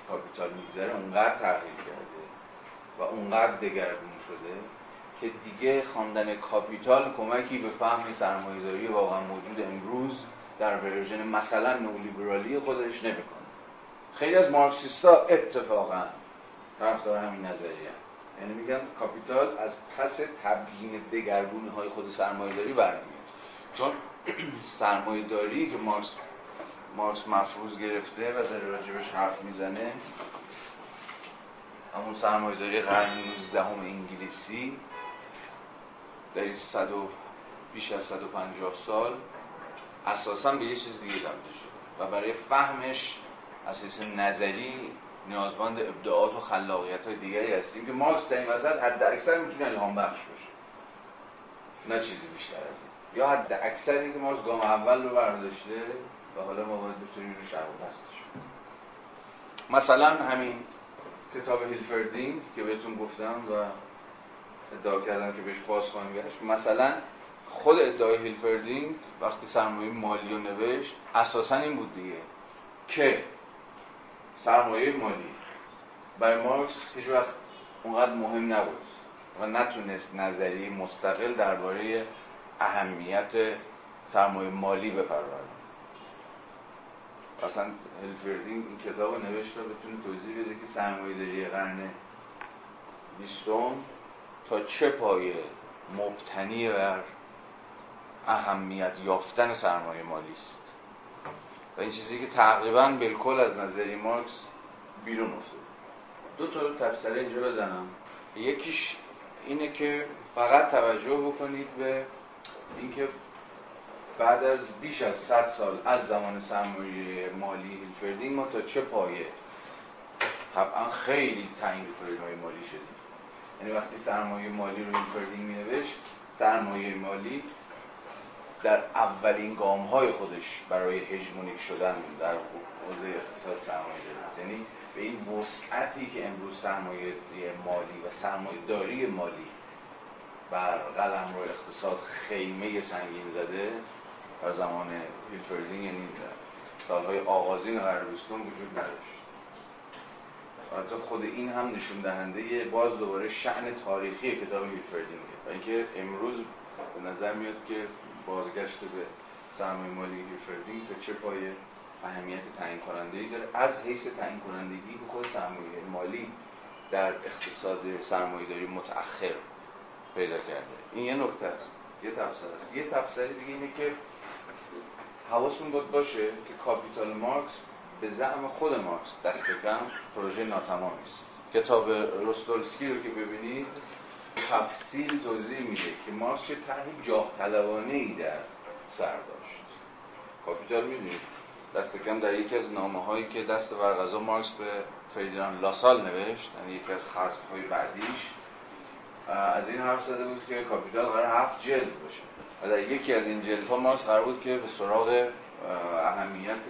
کاپیتال میگذره اونقدر تغییر کرده و اونقدر دگرگون شده که دیگه خواندن کاپیتال کمکی به فهم سرمایه‌داری واقعا موجود امروز در version مثلا نولیبرالی خودش نمی‌کنه. خیلی از مارکسیستا اتفاقا طرفدار همین نظریه یعنی میگن کاپیتال از پس تبیین دگرگونی های خود سرمایه داری برمیاد چون سرمایه داری که مارکس مارکس مفروض گرفته و داره راجبش حرف می‌زنه همون سرمایه داری قرن 19 انگلیسی در این صد و بیش از 150 سال اساسا به یه چیز دیگه تبدیل شده و برای فهمش اساس نظری نیازمند ابداعات و خلاقیت های دیگری هستیم که مارکس در این وسط حد اکثر می‌تونه الهام بخش باشه نه چیزی بیشتر از این. یا حد اکثری که مارکس گام اول رو برداشته و حالا ما باید بتونیم رو شرح و مثلا همین کتاب هیلفردینگ که بهتون گفتم و ادعا کردم که بهش باز خواهیم گشت. مثلا خود ادعای هیلفردینگ وقتی سرمایه مالی رو نوشت اساسا این بود دیگه که سرمایه مالی. برای مارکس هیچ وقت اونقدر مهم نبود و نتونست نظری مستقل درباره اهمیت سرمایه مالی بپرورد اصلا هلفردینگ این کتاب رو نوشت تا بتونه توضیح بده که سرمایه داری قرن بیستم تا چه پایه مبتنی بر اهمیت یافتن سرمایه مالی است و این چیزی که تقریبا بالکل از نظری مارکس بیرون افتاد دو تا تفسیر اینجا بزنم. یکیش اینه که فقط توجه بکنید به اینکه بعد از بیش از 100 سال از زمان سرمایه مالی هیلفردینگ ما تا چه پایه طبعا خیلی تعیین های مالی شدیم. یعنی وقتی سرمایه مالی رو هیلفردینگ می نوشت سرمایه مالی در اولین گام های خودش برای هژمونیک شدن در حوزه اقتصاد سرمایه داری. یعنی به این وسعتی که امروز سرمایه مالی و سرمایه داری مالی بر قلم رو اقتصاد خیمه سنگین زده در زمان هیلفردینگ یعنی سالهای آغازین قرن وجود نداشت. حتی خود این هم نشون دهنده باز دوباره شعن تاریخی کتاب هیلفردینگه و اینکه امروز به نظر میاد که بازگشت به سرمایه مالی هیلفردینگ تا چه پای اهمیت تعیین کننده ای داره. از حیث تعیین کنندگی به خود سرمایه مالی در اقتصاد سرمایه داری متأخر پیدا کرده. این یه نکته است. یه تفسیر است. یه تفسیر دیگه اینه که حواستون بود باشه که کاپیتال مارکس به زعم خود مارکس دست کم پروژه ناتمامی است. کتاب روسدولسکی رو که ببینید تفصیل توضیح میده که مارکس چه طرح جاه طلبانه ای در سر داشت. کاپیتال می‌دونید دست کم در یکی از نامه هایی که دست بر قضا مارکس به فریدران لاسال نوشت یعنی یکی از خصم های بعدیش از این حرف زده بود که کاپیتال قرار هفت جلد باشه. و در یکی از این جلد ها مارکس قرار بود که به سراغ اهمیت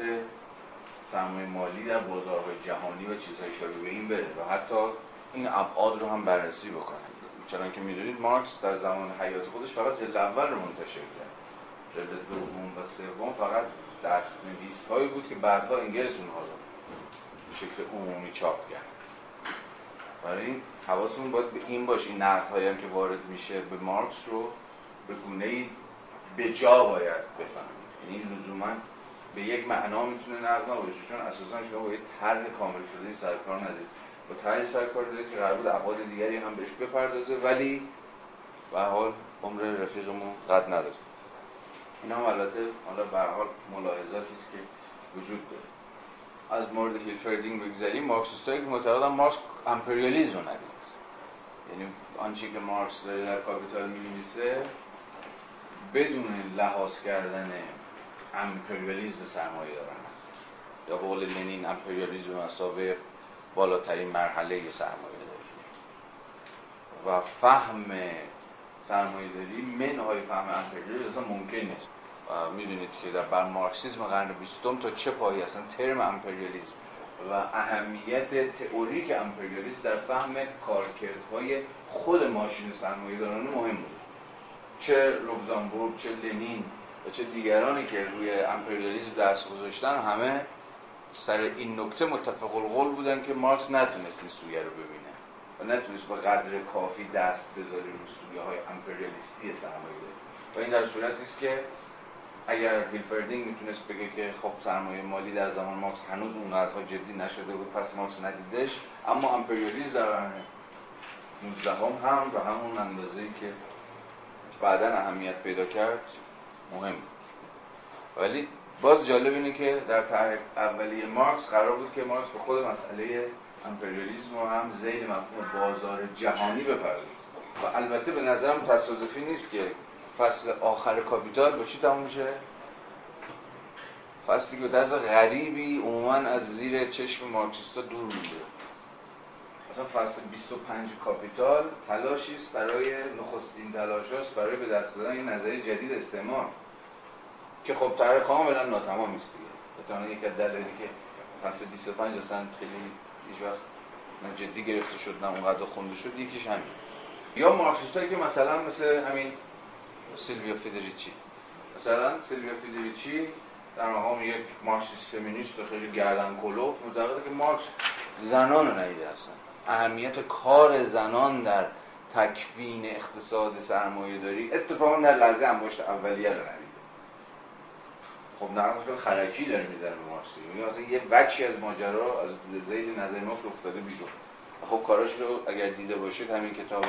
سرمایه مالی در بازارهای جهانی و چیزهای شبیه به این بره و حتی این ابعاد رو هم بررسی بکنه. چون که می‌دونید مارکس در زمان حیات خودش فقط جلد اول رو منتشر کرد. جلد دوم و سوم فقط دست نویس هایی بود که بعدها انگلس اونها رو به شکل عمومی چاپ کرد. برای این حواسمون باید به این باشه این نقد هم که وارد میشه به مارکس رو به گونه ای به جا باید بفهمید یعنی لزوما به یک معنا می‌تونه نقد نباشه چون اساسا شما با یه طرح کامل شده سرکار ندید با طرح سرکار دارید که قرار بود ابعاد دیگری هم بهش بپردازه ولی به حال عمر رفیقمون قد نداره. اینا هم البته حالا به حال ملاحظاتی است که وجود داره. از مورد هیلفردینگ بگذریم مارکسیستایی که معتقدن مارکس امپریالیزم رو ندید. یعنی آنچه که مارکس داره در کاپیتال می‌نویسه بدون لحاظ کردن امپریالیزم سرمایه دارانه است یا به قول لنین امپریالیزم به مثابه بالاترین مرحله سرمایه داری و فهم سرمایه داری منهای فهم امپریالیزم اصلا ممکن نیست. و می‌دونید که در بر مارکسیزم قرن بیستم تا چه پایی اصلا ترم امپریالیزم و اهمیت تئوریک امپریالیسم در فهم کارکردهای خود ماشین سرمایه دارانه مهم بود. چه لوکزامبورگ چه لنین و چه دیگرانی که روی امپریالیسم دست گذاشتن همه سر این نکته متفق القول بودن که مارکس نتونست این سویه رو ببینه و نتونست به قدر کافی دست بذاره روی سویه های امپریالیستی سرمایه و این در صورتی است که اگر هیلفردینگ می‌تونست بگه که خب سرمایه مالی در زمان مارکس هنوز اونقدرها جدی نشده بود پس مارکس ندیدش. اما امپریالیسم در قرن 19 هم, به همون اندازه که بعدا اهمیت پیدا کرد مهم ولی باز جالب اینه که در طرح اولیه مارکس قرار بود که مارکس به خود مسئله امپریالیسم و هم زیل مفهوم بازار جهانی بپردازه. و البته به نظرم تصادفی نیست که فصل آخر کاپیتال با چی تموم میشه فصلی که به غریبی عموما از زیر چشم مارکسیستا دور میده مثلا فصل 25 کاپیتال تلاشی است برای نخستین تلاشاست برای به دست دادن این نظریه جدید استعمار. که خب طرح کاملا ناتمام است دیگه. به یک از دلایلی که فصل 25 اصلا خیلی هیچ وقت جدی گرفته شد نه اونقدر خونده شد یکیش همین. یا مارکسیستایی که مثلا مثل همین سیلویا فیدریچی. مثلا سیلویا فیدریچی در مقام یک مارکسیست فمینیست خیلی گردن کلوف معتقده که مارکس زنان رو ندیده اصلا اهمیت کار زنان در تکوین اقتصاد سرمایه داری اتفاقا در لحظه انباشت اولیه رو خب نقل خرکی داره می‌زنه به مارکس یعنی اصلا یه بچی از ماجرا از زید نظر مارکس افتاده بیرون. خب کاراش رو اگر دیده باشید همین کتاب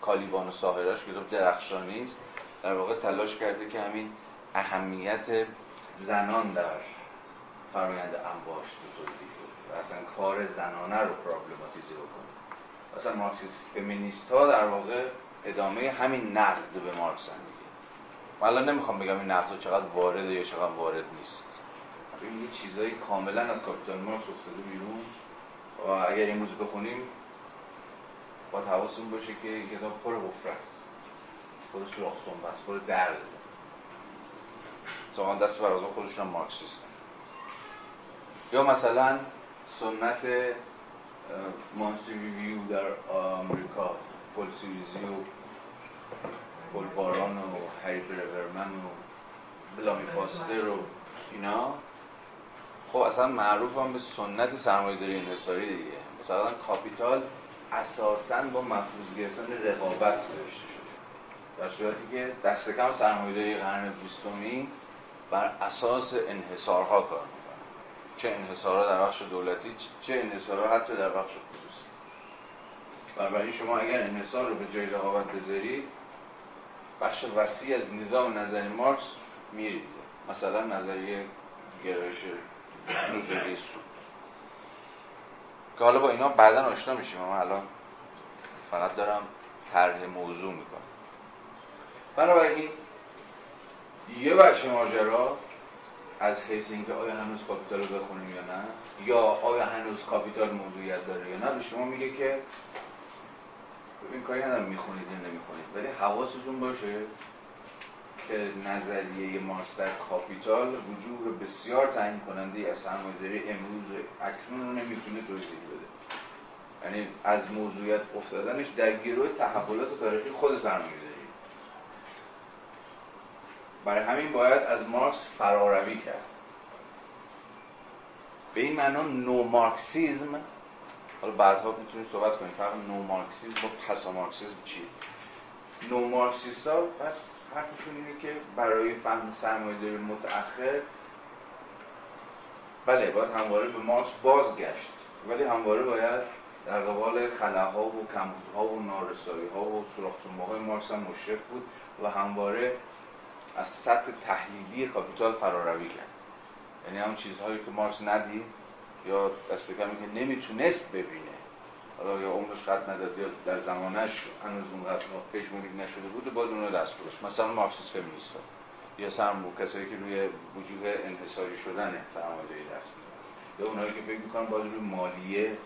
کالیبان و ساهراش کتاب درخشانی است. در واقع تلاش کرده که همین اهمیت زنان در فرایند انباشت رو توضیح و اصلا کار زنانه رو پرابلماتیزه بکنه. اصلا مارکسیست فمینیست ها در واقع ادامه همین نقد به مارکس هم من نمی‌خوام بگم این نقد چقدر وارده یا چقدر وارد نیست. این یه چیزایی کاملا از کاپیتال مارکس افتاده بیرون. و اگر موضوع بخونیم با حواستون باشه که این کتاب پر حفره است. پر سوراخ است پر درزه دست بر قضا خودشون هم مارکسیست. یا مثلا سنت Monthly Review در آمریکا پول سیریزی و پول باران و هری برورمن و بلامی فاستر و اینا. خب اصلا معروف هم به سنت سرمایه داری انحصاری دیگه. مثلا کاپیتال اساسا با مفروض گرفتن رقابت نوشته شده. در صورتی که دست کم سرمایه‌داری قرن بیستمی بر اساس انحصارها کار می‌کنه. چه انحصارها در بخش دولتی چه انحصارها حتی در بخش خصوصی. برای شما اگر انحصار رو به جای رقابت بذارید بخش وسیع از نظام نظری مارکس میریزه. مثلا نظریه گرایش نوزولی سود که حالا با اینا بعدا آشنا میشیم اما الان فقط دارم طرح موضوع می‌کنم. بنابراین یه بچه ماجرا از حیث اینکه آیا هنوز کاپیتال رو بخونیم یا نه یا آیا هنوز کاپیتال موضوعیت داره یا نه به شما میگه که این کاری ندارم می‌خونید یا نمی‌خونید ولی حواستون باشه که نظریه مارکس در کاپیتال وجوه بسیار تعیین کننده از سرمایه‌داری امروز اکنون رو نمی‌تونه توضیح بده. یعنی از موضوعیت افتادنش در گرو تحولات تاریخی خود سرمایه‌داری. برای همین باید از مارکس فراروی کرد. به این معنا نو مارکسیزم حالا بعدها می‌تونیم صحبت کنیم. فرق نو مارکسیزم با پسا مارکسیزم چی؟ نو مارکسیست ها پس حرفشون اینه که برای فهم سرمایه متأخر بله باید همواره به مارکس بازگشت. ولی همواره باید در قبال خلاها و کمبودها و نارسایی ها و سراخ های مارکس هم مشرف بود و همواره از سطح تحلیلی کاپیتال فراروی کرد. یعنی همون چیزهایی که مارکس ندید یا دست کمی که نمی‌تونست ببینه. حالا یا عمرش قد نداد یا در زمانش هنوز اونقدر پژمونیک نشده بود و باز اون رو دست برش مثلا مارکسیس فمینیست یا سرمو کسایی که روی وجود انحصاری شدن سرمایه‌داری دست می‌زنن یا اونایی که فکر می‌کنن باید روی مالیه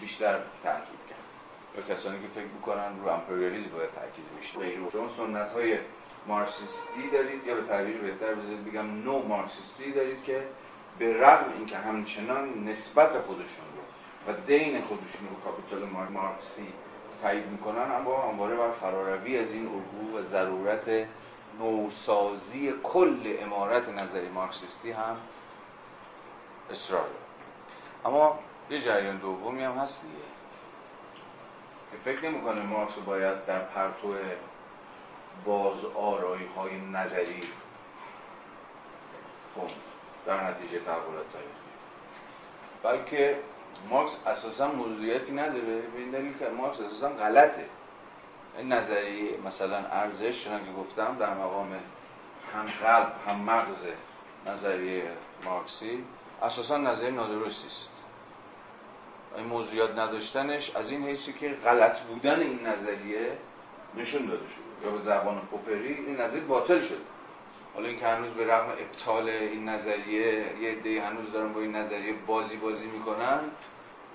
بیشتر تاکید کرد. یا کسانی که فکر می‌کنن رو امپریالیسم باید تاکید بیشتر. شما سنت های مارکسیستی دارید یا به تعبیر بهتر بذارید بگم نو مارکسیستی دارید که به رغم اینکه همچنان نسبت خودشون رو و دین خودشون رو کاپیتال مارکسی تایید می‌کنن اما همواره بر فراروی از این الگو و ضرورت نوسازی کل امارت نظری مارکسیستی هم اصرار اما یه جریان دومی هم هست دیگه. که فکر نمی‌کنه مارکس باید در پرتو باز آرایی های نظری خوند در نتیجه تحولات تاریخی. بلکه مارکس اساسا موضوعیتی نداره. به این دلیل که مارکس اساسا غلطه. این نظریه مثلا ارزش چون که گفتم در مقام هم قلب هم مغز نظریه مارکسی اساسا نظریه نادرستی است. این موضوعیت نداشتنش از این حیثی که غلط بودن این نظریه نشون داده شده. یا به زبان پوپری این نظریه باطل شده. حالا اینکه هنوز به رغم ابطال این نظریه یه عده هنوز دارن با این نظریه بازی بازی می‌کنن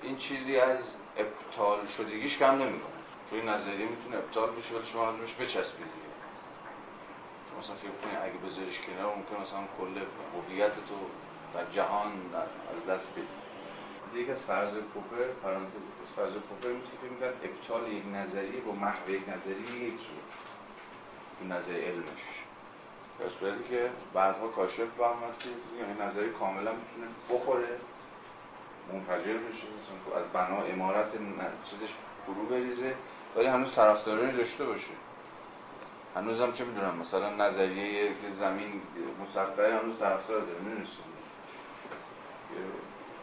این چیزی از ابطال شدگیش کم نمی‌کنه. چون این نظریه می‌تونه ابطال بشه ولی شما روش بچسبید شما مثلا فکر کنید اگه بذاریش کنار ممکن مثلا کل هویت تو در جهان از دست بدید یکی از فرض پوپر پرانتز از فرض پوپر می‌تونه میگن ابطال یک نظریه با محو یک نظریه یکیه این نظریه علمش. در صورتی که بعدها کاشف آمد که یعنی نظری کاملا می‌تونه بخوره منفجر بشه مثلا از بنا امارت چیزش فرو بریزه ولی هنوز طرفدارانی داشته باشه. هنوز هم چه می‌دونم مثلا نظریه که زمین مسطحه هنوز طرفدار داره می‌دونستیم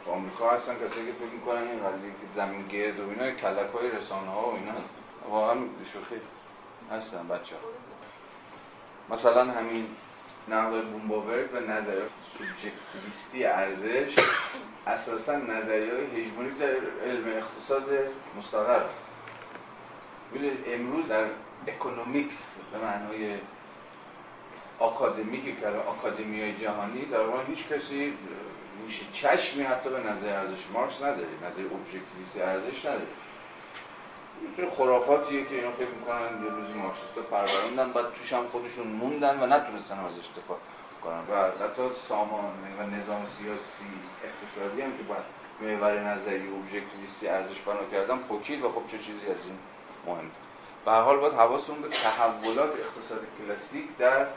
تو آمریکا هستن کسایی که فکر می‌کنن این قضیه که زمین گرد و اینا کلک های رسانه ها و اینا هست واقعا شوخی هستن بچه ها مثلا همین نقل بومباورگ و نظر سوبژکتیویستی ارزش اساسا نظریه هژمونیک در علم اقتصاد مستقر. امروز در economics به معنای آکادمیک که آکادمی های جهانی در واقع هیچ کسی گوشه چشمی حتی به نظریه ارزش مارکس نداره نظریه ابژکتیویستی ارزش نداره. یه خرافاتیه که اینا فکر می‌کنن یه روزی مارکسیستا پروراندن بعد توش هم خودشون موندن و نتونستن از اشتفا کنن. و حتی سامان و نظام سیاسی اقتصادی هم که باید محور نظری ابژکتیویستی ارزش بنا کردن پوکید و خب چه چیزی از این مهم. به حال باید حواسمون به تحولات اقتصاد کلاسیک در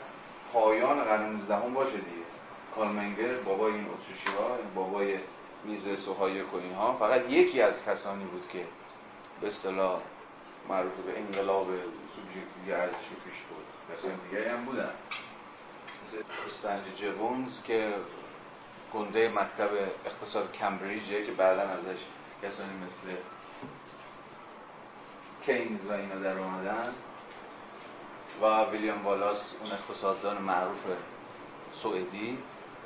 پایان قرن 19 باشه دیگه. کالمنگر بابای این اتریشی ها بابای میزس و هایک و اینها فقط یکی از کسانی بود که به اصطلاح معروف به انقلاب سوبژکتیوی ارزشی پیش بود کسانی دیگری هم بودن. مثل استنلی جوونز که گنده مکتب اقتصاد کمبریجه که بعدا ازش کسانی مثل کینز و اینا در آمدن و ویلیام والاس اون اقتصاددان معروف سوئدی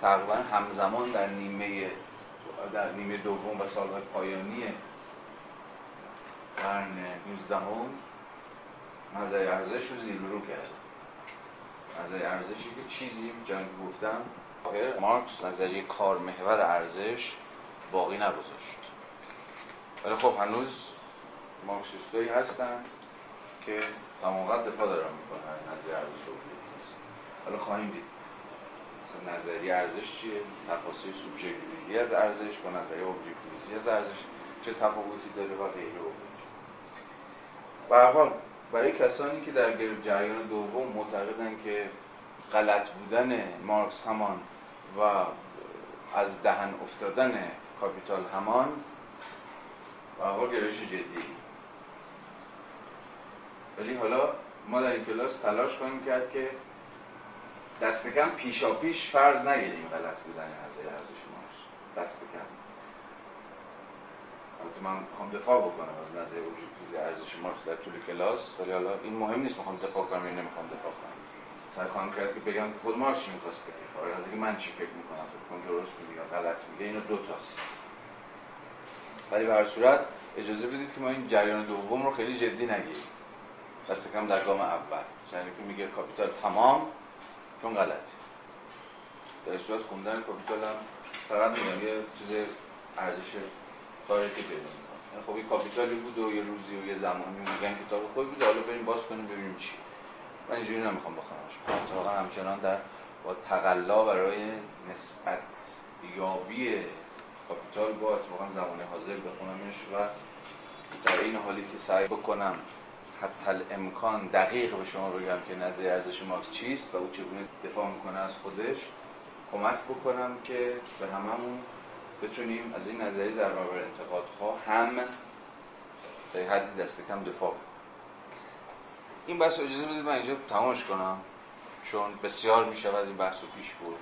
تقریبا همزمان در نیمه در نیمه دوم و سالهای پایانی قرن 19 هم نظر ارزش رو زیر رو کرد. نظر ارزشی که چیزی جنگ گفتم مارکس نظریه کار محور ارزش باقی نگذاشت. ولی خب هنوز مارکسیستایی هستن که تمام دفاع دارن می‌کنن نظر ارزش رو حالا خواهیم دید. مثلا نظریه ارزش چیه؟ تفاصیل سوبژکتیویتی از ارزش با نظریه ابژکتیویتی از ارزش. چه تفاوتی داره و غیره. و حال برای کسانی که در جریان دوم معتقدن که غلط بودن مارکس همان و از دهن افتادن کاپیتال همان و گرایش جدی. ولی حالا ما در این کلاس تلاش خواهیم کرد که دست کم پیشا پیش فرض نگیریم غلط بودن نظریه ارزش مارکس دست کم. البته من می‌خوام دفاع بکنم از نظریه وجود ارزش مارکس در طول کلاس. ولی حالا این مهم نیست می‌خوام دفاع کنم یا نمی‌خوام دفاع کنم. سعی خواهم کرد که بگم خود مارکس چی می‌خواست بگه. فارغ از اینکه من چی فکر می‌کنم فکر کنم درست میگه یا غلط میگه اینا دو تاست. ولی به هر صورت اجازه بدید که ما این جریان دوم رو خیلی جدی نگیریم. دست کم در گام اول. یعنی که میگه کاپیتال تمام چون غلطی در صورت خوندن کاپیتال هم فقط میگم یه چیز ارزش تاریخی پیدا می‌کنه خب این کاپیتالی بود و یه روزی و یه زمانی میگن کتاب خوبی بود حالا بریم باز کنیم ببینیم چی. من اینجوری نمی‌خوام بخونمش اتفاقا همچنان در با تقلا برای نسبت یابی کاپیتال با اتفاقا زمان حاضر بخونمش و در این حالی که سعی بکنم حتی امکان دقیق به شما بگم که نظر ارزش مارکس چیست و او چگونه دفاع می‌کنه از خودش کمک بکنم که به هممون بتونیم از این نظری در برابر انتقادها هم به حدی دست کم دفاع این بحث اجازه بدید من اینجا تمامش کنم چون بسیار می شود این بحث رو پیش برد.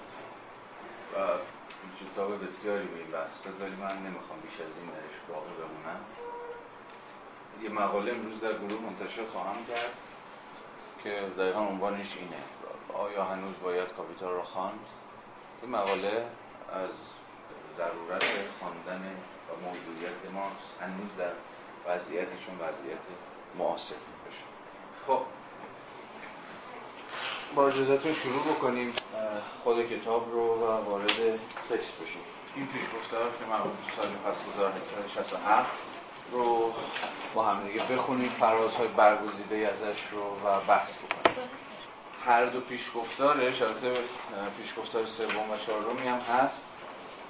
و کتاب بسیاری به این بحث داد ولی من نمی‌خوام بیش از این درش باقی بمونم. یه مقاله امروز در گروه منتشر خواهم کرد که دقیقا عنوانش اینه. آیا هنوز باید کاپیتال رو خواند؟ این مقاله از ضرورت خواندن و موجودیت مارکس هنوز در وضعیتشون وضعیت معاصر بشه خب. با اجازتون شروع بکنیم. خود کتاب رو و وارد تکست بشیم. این پیشگفتار که مربوط به سال پس 1867 رو با هم دیگه بخونیم فرازهای برگزیده ازش رو و بحث بکنیم. هر دو پیشگفتارش البته پیشگفتار سوم و چهارمی هم هست.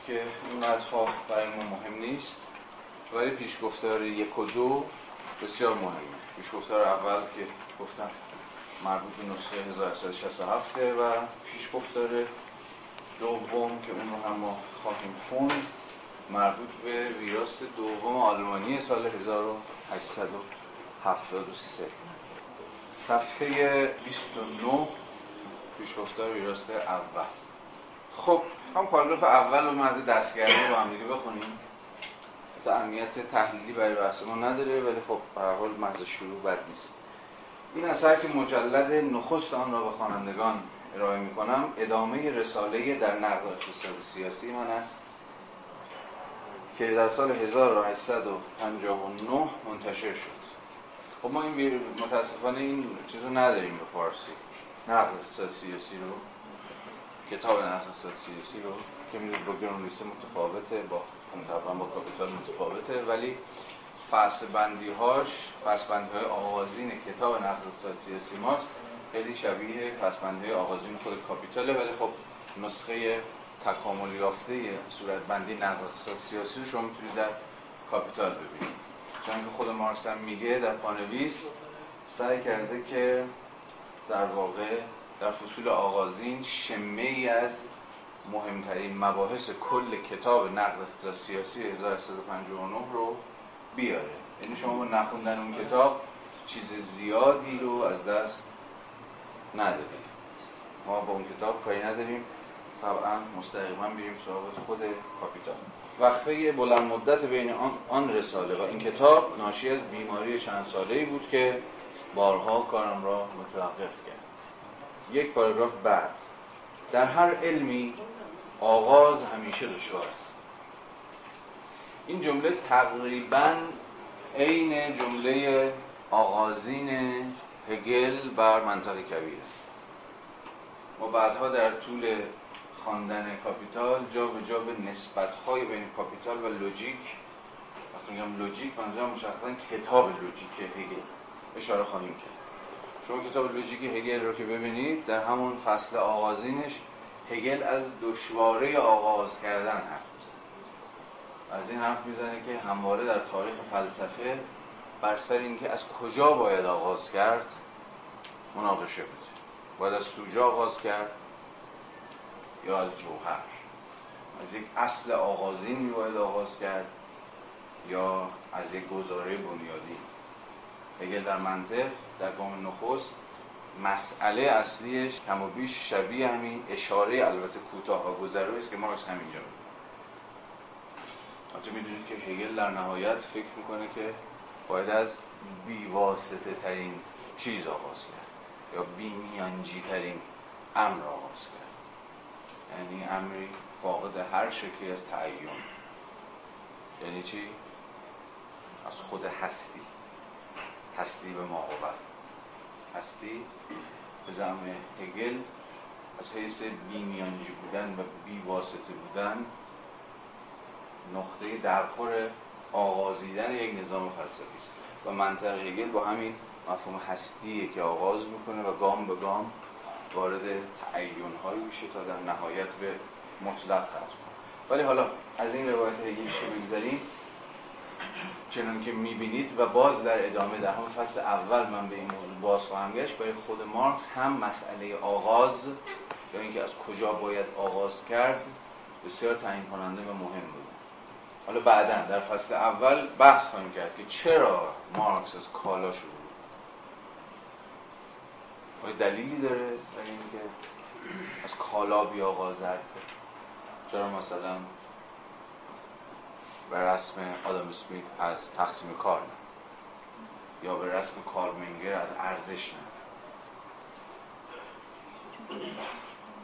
که این مذها برای ما مهم نیست ولی پیشگفتار یک و دو بسیار مهمه. پیشگفتار اول که گفتم مربوط به نسخه 1867 و پیشگفتار دوم که اون رو هم ما خواهیم خوند مربوط به ویراست دوم آلمانی سال 1873 صفحه 29 پیشگفتار ویراست اول. خب هم پاراگراف اول رو از دستگرده با هم دیگه بخونیم. تا اهمیت تحلیلی برای بحث ما نداره ولی خب به حال محض شروع بد نیست. این اثر که مجلد نخست آن را به خوانندگان ارائه می کنم ادامه رساله در نقد اقتصاد سیاسی من است که در سال 1859 منتشر شد. خب ما این متاسفانه این چیز رو نداریم به فارسی نقد سیاسی رو. کتاب اقتصاد سیاسی رو که می‌دونید با گرونلیسه متفاوته با طبعا با کاپیتال متفاوته ولی فصل بندی هاش فصل بندی های آغازین کتاب نقد سیاسی ماست. خیلی شبیه فصل بندی های آغازین خود کاپیتاله ولی خب نسخه تکامل یافته صورت بندی نقد سیاسی رو شما می‌تونید در کاپیتال ببینید. چون که خود مارکس هم میگه در پانویس سعی کرده که در واقع در فصول آغازین شمه ای از مهمترین مباحث کل کتاب نقد اقتصاد سیاسی 1359 رو بیاره. یعنی شما با نخوندن اون کتاب چیز زیادی رو از دست ندارید ما با اون کتاب کاری نداریم. طبعا مستقیما بریم سراغ خود کاپیتال وقفه بلند مدت بین آن, آن رساله و این کتاب ناشی از بیماری چند ساله ای بود که بارها کارم را متوقف کرد. یک پاراگراف بعد. در هر علمی آغاز همیشه دشوار است. این جمله تقریبا عین جمله آغازین هگل در منطق کبیر ما بعدها در طول خواندن کاپیتال جا به جا به نسبت های بین کاپیتال و Logic وقتی میگم Logic منظورم مشخصا کتاب Logic هگل اشاره خواهیم کرد. شما کتاب Logic هگل رو که ببینید در همون فصل آغازینش هگل از دشواره آغاز کردن حرف می‌زنه. از این حرف می‌زنه که همواره در تاریخ فلسفه بر سر اینکه از کجا باید آغاز کرد مناقشه بود باید از سوژه آغاز کرد یا از جوهر. از یک اصل آغازینی باید آغاز کرد یا از یک گزاره بنیادی. هگل در منطق در گام نخست مسئله اصلیش کم و بیش شبیه همین اشاره البته کوتاه و گذرایی است که مارکس همینجا تو می‌دونید که هگل در نهایت فکر می‌کنه که باید از بیواسطه ترین چیز آغاز کرد یا بیمیانجی ترین امر آغاز کرد. یعنی امری فاقد هر شکلی از تعیون یعنی چی؟ از خود هستی. هستی به ماقبت هستی به زعم هگل از حیث بیمیانجی بودن و بیواسطه بودن نقطه درخور آغازیدن یک نظام فلسفی است. و منطق هگل با همین مفهوم هستیه که آغاز می‌کنه و گام به گام وارد تعیون هایی میشه تا در نهایت به مطلق ختم ولی حالا از این روایت هگلیش بگذاریم چنان که می‌بینید و باز در ادامه در همون فصل اول من به این موضوع باز خواهم گشت برای خود مارکس هم مسئله آغاز یا اینکه از کجا باید آغاز کرد بسیار تعیین کننده و مهم بود. حالا بعدا در فصل اول بحث خواهیم کرد که چرا مارکس از کالا شروع آیا دلیلی داره برای اینکه از کالا بیاغازد؟ چرا مثلا به رسم آدم اسمیت از تقسیم کار نه. یا به رسم کارمنگر از ارزش نه.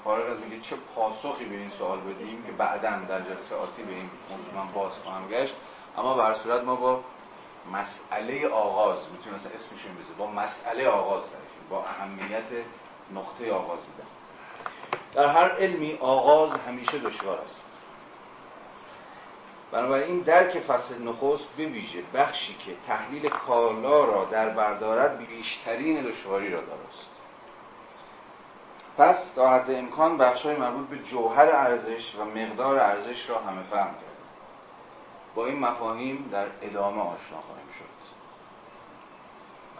فارغ از اینکه چه پاسخی به این سوال بدیم که بعدا در جلسه آتی به این موضوع باز خواهم گشت اما به صورت ما با مسئله آغاز می‌تونیم مثلا اسمش این با مسئله آغاز طرفیم با اهمیت نقطه آغازیدن در هر علمی آغاز همیشه دشوار است. بنابراین درک فصل نخست به ویژه بخشی که تحلیل کالا را در بردارد بیشترین دشواری را دارست پس تا حد امکان های مربوط به جوهر ارزش و مقدار ارزش را همه فهم کرد با این مفاهیم در ادامه آشنا خواهیم شد.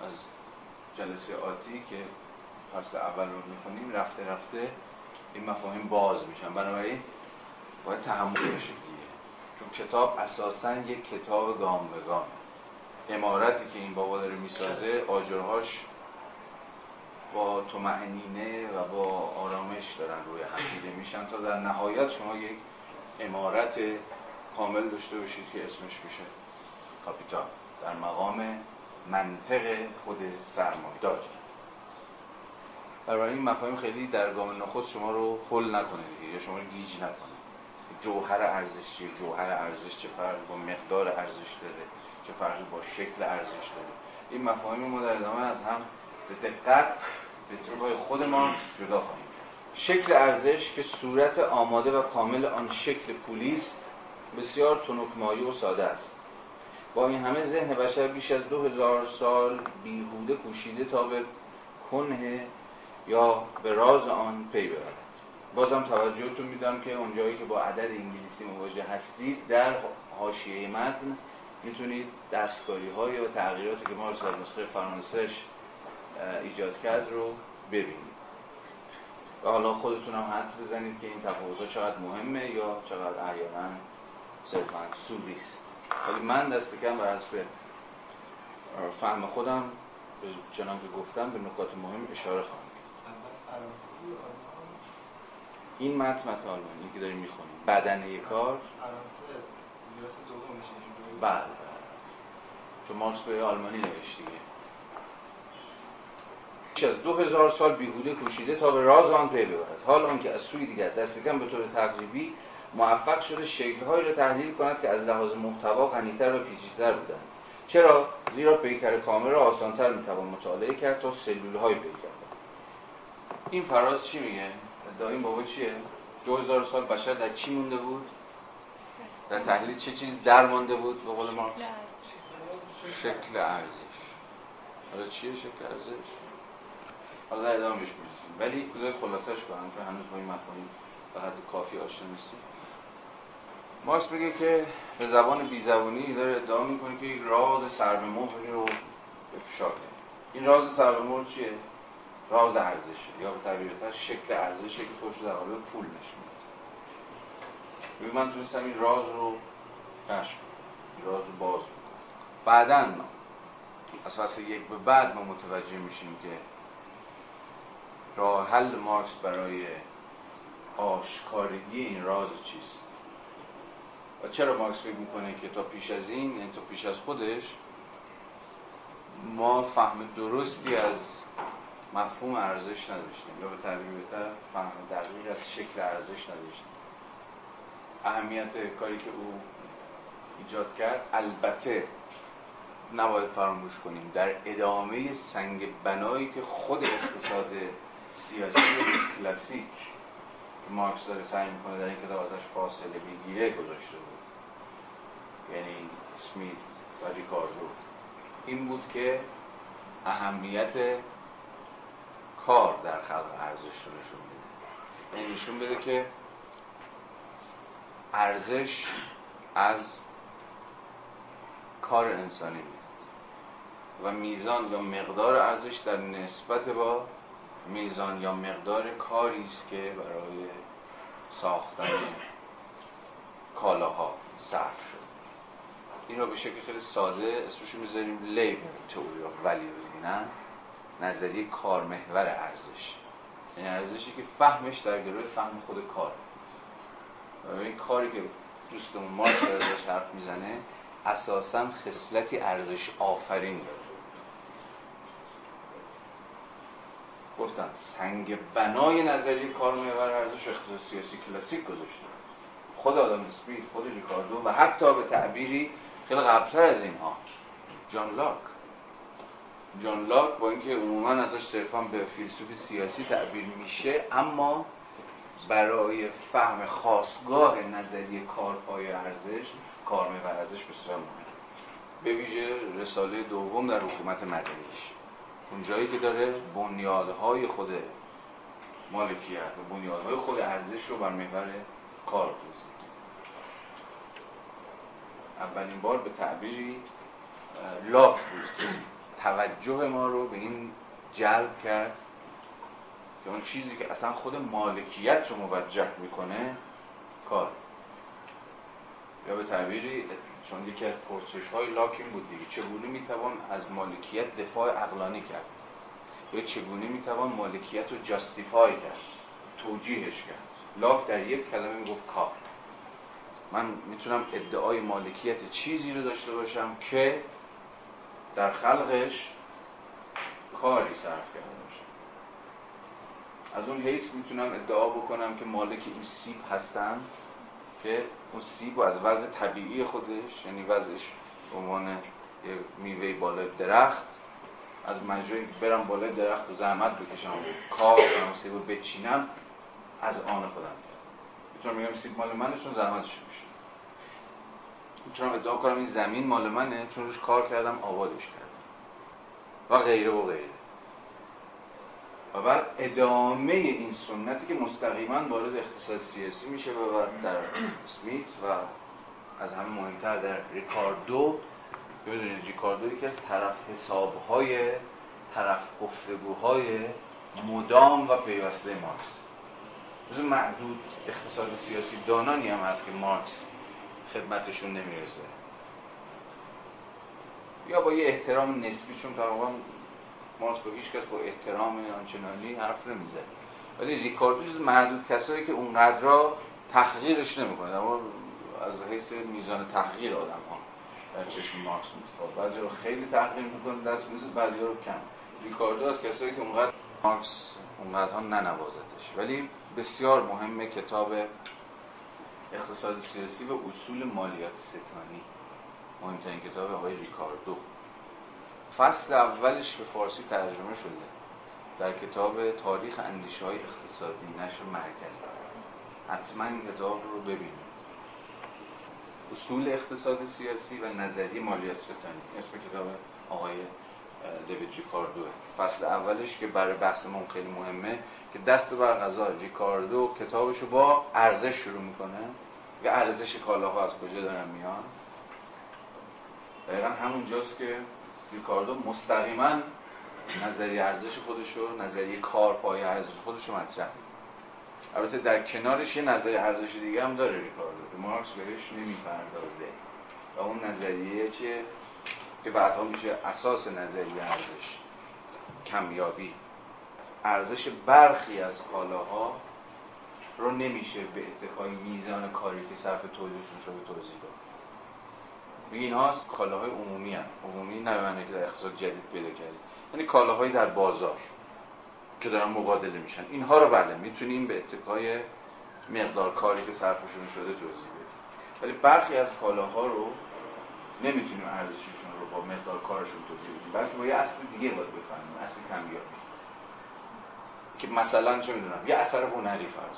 از جلسه آتی که فصل اول رو می‌خونیم رفته رفته این مفاهیم باز میشن. بنابراین باید تحمل بشه. چون کتاب اساسا یک کتاب گام به گام امارتی که این بابا داره می‌سازه آجرهاش با تومعنینه و با آرامش دارن روی هم میشن تا در نهایت شما یک امارت کامل داشته باشید که اسمش میشه کاپیتال در مقام منطق خود سرمایه دار برای این مفاهیم خیلی در گام نخست شما رو حل نکنه دیگه یا شما رو گیج نکنه. جوهر ارزش چیه؟ جوهر ارزش چه فرقی با مقدار ارزش داره؟ چه فرقی با شکل ارزش داره؟ این مفاهیم ما در ادامه از هم به دقت به طور خود ما جدا خواهیم شکل ارزش که صورت آماده و کامل آن شکل پولیست بسیار تنک و ساده است. با این همه ذهن بشر بیش از دو هزار سال بیهوده کوشیده تا به کنه یا به راز آن پی ببرد بازم توجهتون میدم که اونجایی که با عدد انگلیسی مواجه هستید در حاشیه متن می‌تونید دستکاری های و تغییراتی که ما رو نسخه فرانسهش ایجاد کرد رو ببینید. و حالا خودتون هم حدس بزنید که این تفاوت چقدر مهمه یا چقدر احیانا صرفا سوریست. ولی من دست کم بر حسب فهم خودم چنان که گفتم به نکات مهم اشاره خواهم این متن متن آلمانی که داریم می‌خونیم. بدنه کار. بله بله. چون مارکس به آلمانی نوشت دیگه از دو هزار سال بیهوده کوشیده تا به راز آن پی ببرد. حال آنکه از سوی دیگر دست کم به طور تقریبی موفق شده شکلهایی را تحلیل کند که از لحاظ محتوا غنیتر و پیچیده‌تر بودند. چرا؟ زیرا پیکر کامل را آسانتر می‌توان مطالعه کرد تا سلول های پیکر این فراز چی میگه؟ ادعای بابا چیه؟ دو هزار سال بشر در چی مونده بود؟ در تحلیل چه چیز در مانده بود؟ به قول ما شکل ارزش. حالا چیه شکل ارزش؟ حالا در ادامه بهش می‌رسیم. ولی بذار خلاصش کنم چون هنوز با این مفاهیم به حد کافی آشنا نیستیم. مارکس بگه که به زبان بیزبانی داره ادعا می‌کنه که یک راز سر به مهری رو افشا این راز سر به چیه؟ راز ارزشه. یا به تعبیر شکل ارزشه که خودش در قالب پول نشون میده. من تونستم این راز رو کشف این راز رو باز بکنم. بعدا از فصل یک به بعد ما متوجه میشیم که راه حل مارکس برای آشکارگی این راز چیست. و چرا مارکس فکر می‌کنه که تا پیش از این یعنی تا پیش از خودش ما فهم درستی از مفهوم ارزش نداشتیم. یا به تعبیر بهتر فهم دقیق از شکل ارزش نداشتیم. اهمیت کاری که او ایجاد کرد البته نباید فراموش کنیم در ادامه سنگ بنایی که خود اقتصاد سیاسی کلاسیک مارکس داره سعی می‌کنه در این کتاب ازش فاصله بگیره گذاشته بود. یعنی سمیت و ریکاردو. این بود که اهمیت کار در خلق ارزش رو نشون بده یعنی نشون بده که ارزش از کار انسانی میاد و میزان و مقدار ارزش در نسبت با میزان یا مقدار کاری است که برای ساختن کالاها صرف شد این رو به شکل خیلی ساده اسمش می‌ذاریم لیبر تئوری آف ولیو نه؟ نظریه کارمحور ارزش. یعنی ارزشی که فهمش در گروه فهم خود کار. این کاری که دوستمون مارکس ازش حرف می‌زنه اساسا خصلتی ارزش آفرین. داره گفتم سنگ بنای نظریه کارمحور ارزش اقتصاد سیاسی کلاسیک گذاشته. خود آدم اسمیت خود ریکاردو و حتی به تعبیری خیلی قبلتر از اینها جان لاک. جان لاک با اینکه عموما ازش صرفا به فیلسوف سیاسی تعبیر میشه اما برای فهم خاصگاه نظریه کارپای ارزش کارمحور ارزش بسیار مهم به ویژه رساله دوم در حکومت مدنیش. اون جایی که داره بنیادهای خود مالکیت و بنیادهای خود ارزش رو بر محور کار توضیح اولین بار به تعبیری لاک که توجه ما رو به این جلب کرد که اون چیزی که اصلا خود مالکیت رو موجه می‌کنه کار. یا به تعبیری چون یکی از پرسش های لاک این بود دیگه چگونه می‌توان از مالکیت دفاع اقلانی کرد؟ یا چگونه می‌توان مالکیت رو جاستیفای کرد؟ توجیهش کرد. لاک در یک کلمه می‌گفت کار. من می‌تونم ادعای مالکیت چیزی رو داشته باشم که در خلقش کاری صرف کرده باشم از اون حیث می‌تونم ادعا بکنم که مالک این سیب هستم که اون سیب از وضع طبیعی خودش یعنی وضعش به عنوان یه میوه بالای درخت از مجرای برم بالای درخت و زحمت بکشم کار کنم سیب رو بچینم از آن خودم می‌تونم بگم سیب مال منه چون زحمتش میشه می‌تونم ادعا کنم این زمین مال منه چون روش کار کردم آبادش کردم. و غیره و غیره. و بعد ادامه این سنتی که مستقیما وارد اقتصاد سیاسی میشه و در سمیت و از همه مهمتر در ریکاردو. ببینید ریکاردو یکی از طرف حسابهای طرف گفتگوهای مدام و پیوسته مارکس. جز معدود اقتصاد سیاسی دانانی هم هست که مارکس خدمتشون نمی‌رسه. یا با یه احترام نسبی چون تقریبا مارکس با هیچ کس با احترام آنچنانی حرف نمیزه ولی ریکاردو جز معدود کسایی که اونقدر را تحقیرش نمی‌کنه. اما از حیث میزان تحقیر آدم ها در چشم مارکس متفاوت. بعضی رو خیلی تحقیر می‌کنه دست میزه بعضی رو کم. ریکاردو از کسایی که اونقدر مارکس اونقدر ها ننوازتش. ولی بسیار مهمه کتاب اقتصاد سیاسی و اصول مالیات ستانی مهمترین کتاب آقای ریکاردو. فصل اولش به فارسی ترجمه شده. در کتاب تاریخ اندیشه های اقتصادی نشر مرکز. حتما این کتاب رو ببینید. اصول اقتصاد سیاسی و نظریه مالیات ستانی اسم کتاب آقای دیوید ریکاردو فصل اولش که برای بحث ما خیلی مهمه که دست بر غذا. ریکاردو کتابش رو با ارزش شروع می‌کنه. و ارزش کالاها از کجا دارن میان؟ دقیقا همون جاست که ریکاردو مستقیما نظریه ارزش خودشو نظریه کارپای ارزش خودشو مطرح البته در کنارش یه نظریه ارزش دیگه هم داره ریکاردو که مارکس بهش نمی‌پردازه. و اون نظریه که که بعدها میشه اساس نظریه ارزش کمیابی. ارزش برخی از کالاها رو نمیشه به اتکای میزان کاری که صرف تولیدشون شده توضیح داد. میگه اینها کالاهای عمومی هم. عمومی نه معنی که در اقتصاد جدید پیدا کردیم یعنی کالاهایی در بازار که دارن مبادله میشن. اینها رو بله می‌تونیم به اتکای مقدار کاری که صرفشون شده توضیح بدیم. ولی برخی از کالاها رو نمی‌تونیم ارزششون رو با مقدار کارشون توضیح بدیم بلکه با یه اصل دیگه باید بفهمیم اصل کمیابی. که مثلا چه می‌دونم یه اثر هنری فرض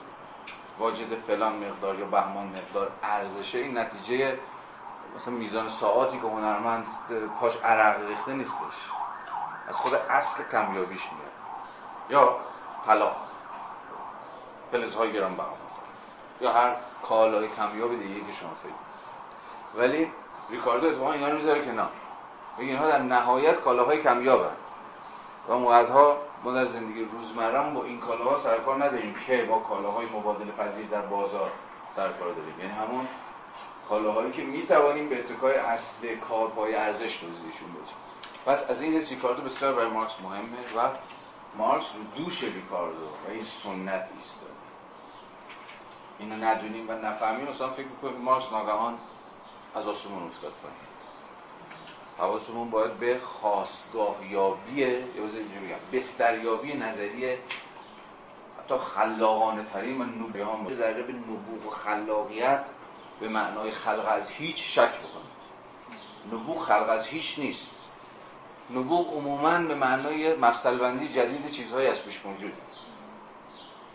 واجد فلان مقدار یا بهمان مقدار ارزشه این نتیجه مثلا میزان ساعاتی که هنرمند پاش عرق ریخته نیستش. از خود اصل کمیابیش میاد. یا طلا. فلزهای گران بها مثلا. یا هر کالای کمیاب دیگه که شما فکر ولی ریکاردو اتفاقا اینا رو می‌ذاره کنار. میگه اینها در نهایت کالاهای کمیابن. و بعدها ما در زندگی روزمره با این کالاها سرکار نداریم که با کالاهای مبادله پذیر در بازار سرکار داریم. یعنی همون کالاهایی که می توانیم به اتکای اصل کارپای ارزش توضیحشون بدیم پس از این حس ریکاردو بسیار برای مارکس مهمه و مارکس رو دوش ریکاردو و این سنت ایستاده. اینو ندونیم و نفهمیم. مثلا فکر می‌کنیم مارکس ناگهان از آسمون افتاد پایین. حواسمون باید به خواستگاه یابی یا اینجوری بگم بستریابی نظریه حتی خلاقانه ترین و نوبیان ذره به نبوغ و خلاقیت به معنای خلق از هیچ شک بکنید. نبوغ خلق از هیچ نیست. نبوغ عموما به معنای مفصل بندی جدید چیزهای از پیش موجود.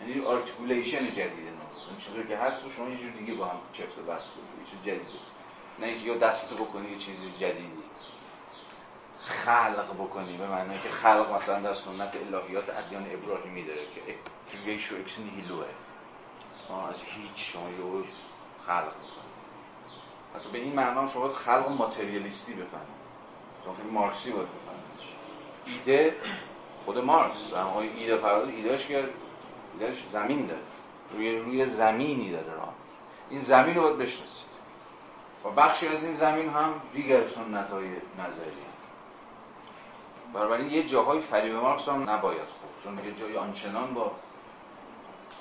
یعنی articulation جدید نبوغ. این چیزی که هست و شما یه جور دیگه با هم چفت و بس کنید. چیز جدید نه اینکه یا دستتو بکنی یه چیز جدیدی. خلق بکنی به معنی که خلق مثلا در سنت الهیات ادیان ابراهیمی داره که کریشن اکس نیهیلوه از هیچ شما یه خلق بکنی حتی به این معنا شما باید خلق ماتریالیستی بفهمید. شما فیلم مارکسی باید بفهمید ایده خود مارکس. واقع ایده پرداز ایدهش که ایدهش زمین داره. روی روی زمینی داره راه. این زمین رو باید بشناسید. و بخشی از این زمین هم دیگر سنت های نظری بنابراین یه جاهای فریب مارکس هم نباید خود چون یه جای آنچنان با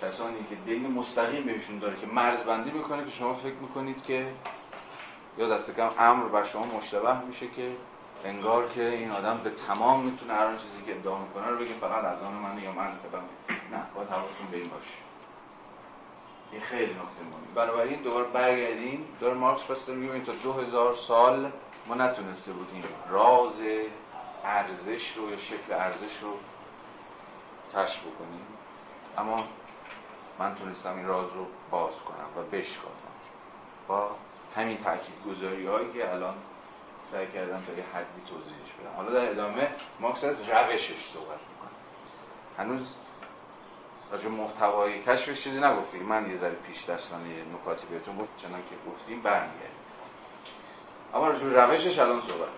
کسانی که دلیل مستقیم بهشون داره که مرز بندی می‌کنه که شما فکر می‌کنید که یا دست کم امر بر شما مشتبه میشه که انگار که این آدم به تمام می‌تونه هر چیزی که ادعا می‌کنه رو بگه فقط از آن من یا من فلان نه باید حواستون به این باشه. این خیلی نکته مهمی. بنابراین دوباره برگردیم. دور مارکس پس میگه تا دو هزار سال ما نتونسته بودیم راز ارزش رو یا شکل ارزش رو کشف بکنیم. اما من تونستم این راز رو باز کنم و بشکافم. با همین تاکید گذاری هایی که الان سعی کردم تا یه حدی توضیحش بدم. حالا در ادامه ماکس از روشش صحبت می‌کنه. هنوز راجع محتوای کشفش چیزی نگفتیم من یه ذره پیش دستانه نکاتی بهتون گفت چنان که گفتیم برمیگردیم. اما راجع روشش الان صحبت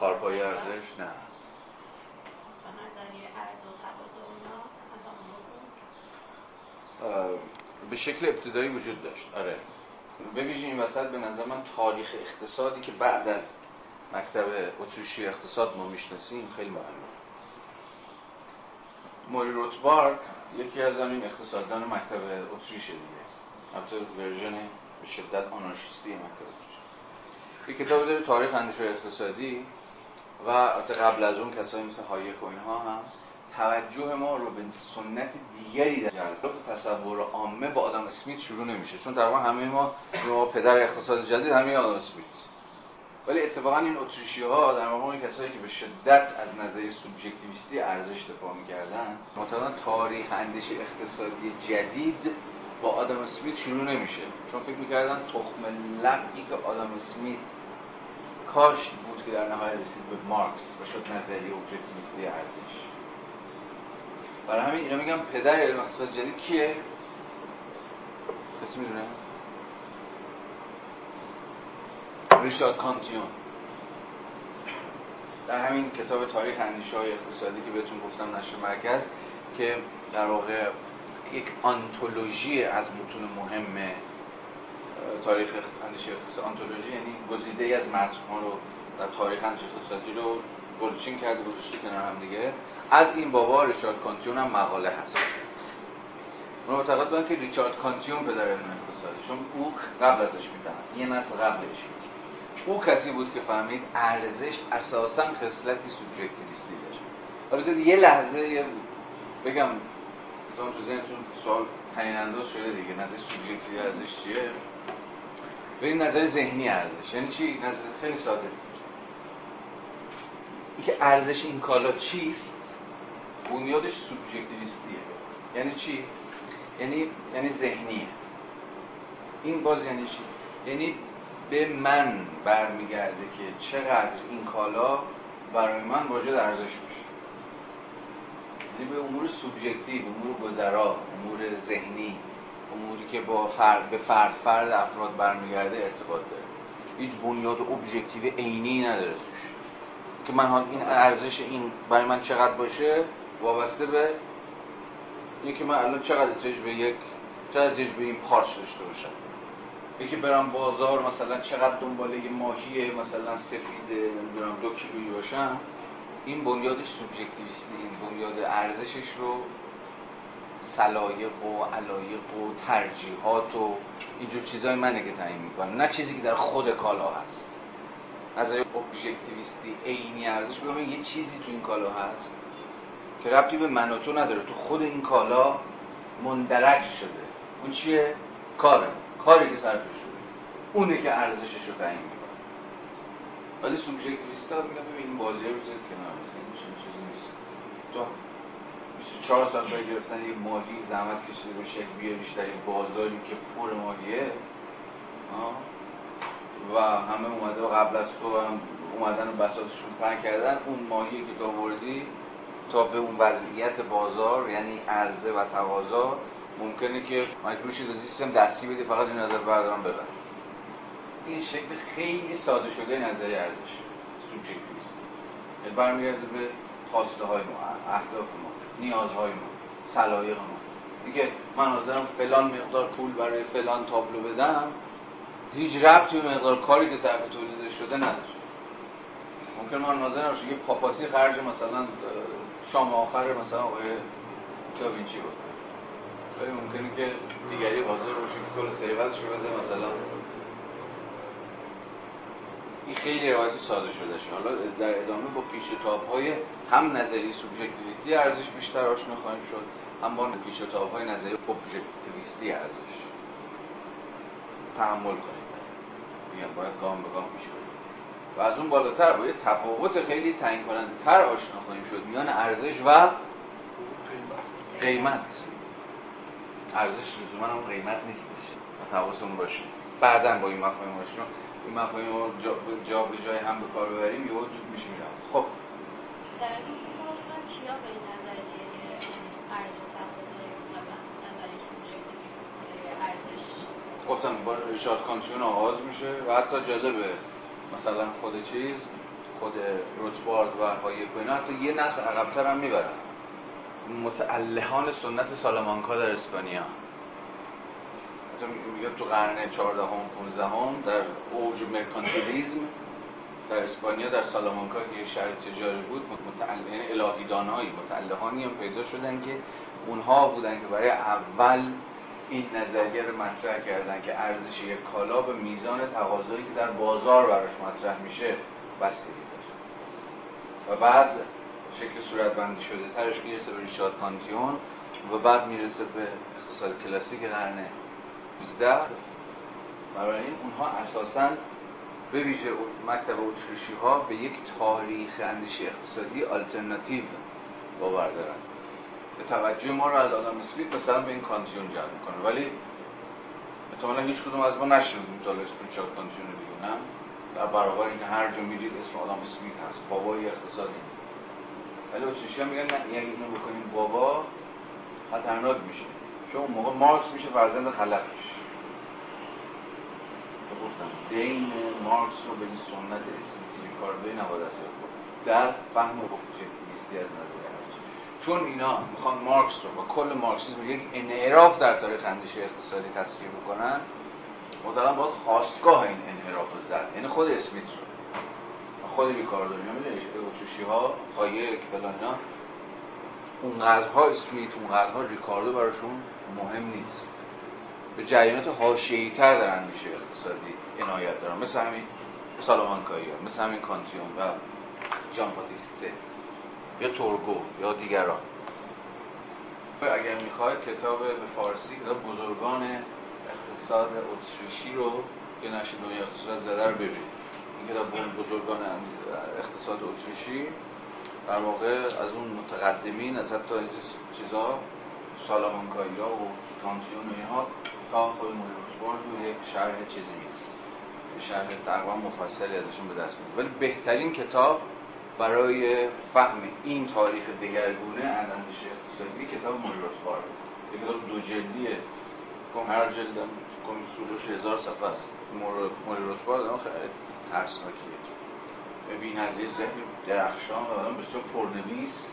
کارپای ارزش؟ نه. به شکل ابتدایی وجود داشت. آره. ببینید این وسط به نظر من تاریخ اقتصادی که بعد از مکتب اتریشی اقتصاد ما می‌شناسیم خیلی مهمه. موری روتبارد یکی از همین اقتصاددان مکتب اتریش دیگه. البته ورژن به شدت آنارشیستی مکتب اتریش یه کتاب داره تاریخ اندیشه اقتصادی. و قبل از اون کسایی مثل هایک و اینها هم توجه ما رو به سنت دیگری در تصور عامه با آدم اسمیت شروع نمیشه. چون تقریبا همه ما ما پدر اقتصاد جدید همه آدم اسمیت. ولی اتفاقا این اتریشی ها در مقام کسایی که به شدت از نظریه سوبژکتیویستی ارزش دفاع می‌کردن معتقدن تاریخ اندیشه اقتصادی جدید با آدم اسمیت شروع نمیشه. چون فکر می‌کردن تخم لقی که آدم اسمیت کاش که در نهایت رسید به مارکس و شد نظریه اوبجکتیویستی ارزش برای همین اینا میگم پدر علم اقتصاد جدید کیه؟ کسی می‌دونه؟ ریشارد کانتیون در همین کتاب تاریخ اندیشه های اقتصادی که بهتون گفتم نشر مرکز که در واقع یک آنتولوژی از متون مهم تاریخ اندیشه اقتصادی آنتولوژی یعنی گزیده ای از متن‌ها رو در تاریخ اندیشه رو گلچین کرده گذاشته کنار هم دیگه. از این بابا ریچارد کانتیون هم مقاله هست. من معتقد بودم که ریچارد کانتیون پدر علم اقتصادی چون او قبل ازش میتنست یه نسل قبلش. او کسی بود که فهمید ارزش اساسا خصلتی سوبژکتیویستی داره حالا یه لحظه یه بگم مثلا تو ذهنتون سوال تعیین انداز شده دیگه. نظر سوبژکتیوی ارزش چیه؟ به این نظر ذهنی ارزش. یعنی چی؟ نظر خیلی ساده. اینکه ارزش این کالا چیست؟ بنیادش سوبژکتیویستیه. یعنی چی؟ یعنی یعنی ذهنیه. این باز یعنی چی؟ یعنی به من برمیگرده که چقدر این کالا برای من واجد ارزش میشه. یعنی به امور سوبژکتیو امور گذرا امور ذهنی اموری که با فرد به فرد فرد افراد برمیگرده ارتباط داره. هیچ بنیاد ابژکتیو عینی نداره که من این ارزش این برای من چقدر باشه وابسته به اینکه من الان چقدر احتیاج به یک چقدر احتیاج به این پارچ داشته باشم. یکی برم بازار مثلا چقدر دنباله یه ماهی مثلا سفید نمی‌دونم دو کیلویی باشم. این بنیادش سوبژکتیویستی این بنیاد ارزشش رو سلایق و علایق و ترجیحات و اینجور چیزای منه که تعیین می‌کنه نه چیزی که در خود کالا هست. از ابژکتیویستی عینی ارزش ببین یه چیزی تو این کالا هست که ربطی به من و تو نداره. تو خود این کالا مندرج شده. اون چیه؟ کاره. کاری که صرف شده. اونه که ارزشش رو تعیین می‌کنه. ولی سوبژکتیویستا میگن ببین این بازی رو بزنید کنار. مثلا چیزی نیست. تو 24 سال برای گرفتن یه ماهی زحمت کشیده به شکل بیاریش در این بازاری که پر ماهیه. و همه اومده و قبل از تو هم اومدن و بساتشون پنگ کردن اون ماهی که آوردی تا به اون وضعیت بازار یعنی عرضه و تقاضا ممکنه که مجبور شید سیستم دستی بدی فقط این نظر بردارم ببر. این شکل خیلی ساده شده نظری ارزش. سوبژکتیویست یعنی برمیگرده به خواسته های ما اهداف ما نیازهای ما سلایق ما. دیگه من حاضرم فلان مقدار پول برای فلان تابلو بدم هیچ ربطی به مقدار کاری که صرف تولید شده نداره. ممکن من ناظر باشه یه پاپاسی خرج مثلا شام آخر مثلا آقای داوینچی بود ولی ممکنه که دیگری حاضر باشه که کل ثروتش رو بده مثلا. این خیلی روایت ساده شده شد حالا در ادامه با پیچ تاب های هم نظری سوبژکتیویستی ارزش بیشتر آشنا خواهیم شد هم با پیچ تاب های نظری ابژکتیویستی ارزش. تحمل کنیم. میگم باید گام به گام پیش بریم و از اون بالاتر با یه تفاوت خیلی تعیین کننده تر آشنا خواهیم شد میان ارزش و قیمت. ارزش لزوما اون قیمت نیستش. حواسمون باشه. بعدا با این مفاهیم باشه این مفاهیم رو جا, جا به جای هم به کار ببریم یهو دود میشه میرم خب در این کیا به این نظریه ارزش ارزش گفتم با ریچارد کانتیون آغاز میشه و حتی جالبه مثلا خود چیز خود روتبارد و هایک و اینا حتی یه نسل عقبتر هم می‌برن. متعلهان سنت سالامانکا در اسپانیا. میگه تو قرن 14 هم 15 هم در اوج مرکانتیلیزم در اسپانیا در سالامانکا یه شهر تجاری بود متعلق یعنی الهیدانهایی متعلهانی هم پیدا شدن که اونها بودن که برای اول این نظریه رو مطرح کردن که ارزش یک کالا به میزان تقاضایی که در بازار براش مطرح میشه بستگی داره و بعد شکل صورت بندی شده ترش می‌رسه به ریچارد کانتیون و بعد می‌رسه به اقتصاد کلاسیک قرن 19 برای این اونها اساسا به ویژه مکتب اتریشی ها به یک تاریخ اندیشه اقتصادی آلترناتیو باور دارن. به توجه ما رو از آدم اسمیت مثلا به این کانتیون جلب می‌کنه. ولی احتمالا هیچ کدوم از ما نشنیدیم تا اسم ریچارد کانتیون نه؟ در برابر اینکه هر جا میرید اسم آدم اسمیت هست. بابای اقتصادی. ولی اتریشی میگن نه یعنی اینو بکنیم بابا خطرناک میشه. چون اون موقع مارکس میشه فرزند خلفش گفتم؟ دین مارکس رو به این سنت اسمیتی ریکاردوی نباید از در فهم اوبجکتیویستی از نظر چون اینا می‌خوان مارکس رو با کل مارکسیسم یک انحراف در تاریخ اندیشه اقتصادی تصویر بکنن مثلا باید خواستگاه این انحراف رو زد. یعنی خود اسمیت رو. خود ریکاردو اینا می‌دونی؟ اتریشی ها پایه فلان اینا. اونقدرها اسمیت اونقدرها ریکاردو براشون مهم نیست. به جریانات حاشیه‌ای تر در اندیشه اقتصادی عنایت دارن. مثل همین سالامانکایی مثل همین کانتیون و جان باتیسته. یا تورگو یا دیگران. اگر می‌خواید کتاب به فارسی کتاب بزرگان اقتصاد اتریشی رو که نشر دنیا اقتصاد زده رو ببینید این کتاب بزرگان اقتصاد اتریشی در واقع از اون متقدمین از حتی چیزا سالامانکایی ها و کانتیون و اینها تا خود موریوسبورگ رو یک شرح چیزی شرح تقریبا مفصلی ازشون به دست میده ولی بهترین کتاب برای فهم این تاریخ دگرگونه از اندیشه اقتصادی کتاب موریوسبورگ یک کتاب دو جلدیه. هر جلد سروش هزار صفحه است. موریوسبورگ خیلی ترسناکیه. بی نظیر ذهن درخشان و آدم بسیار پرنویس.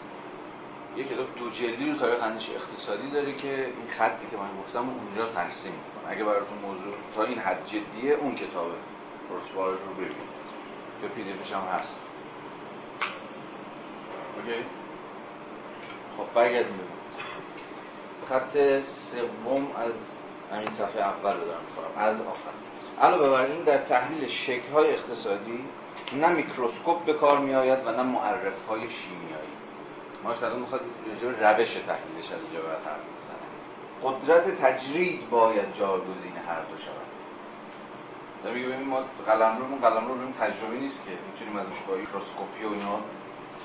یک کتاب دو جلدی رو تاریخ اندیشه اقتصادی داره که این خطی که من گفتم اونجا ترسیم می‌کنه. اگه براتون موضوع تا این حد جدیه اون کتاب روتباردش رو ببینید. که پی هم هست. اوکی؟ خب برگردیم خط سوم از همین صفحه اول رو دارم می‌کنم از آخر. علاوه بر این در تحلیل شکل های اقتصادی نه میکروسکوپ به کار می آید و نه معرف های شیمیایی. ما الان می‌خواد روش تحلیلش از اینجا باید حرف بزنه. قدرت تجرید باید جاگزین هر دو شود. در میگه ما قلم رو قلم تجربه نیست که می‌تونیم ازش با میکروسکوپی و اینا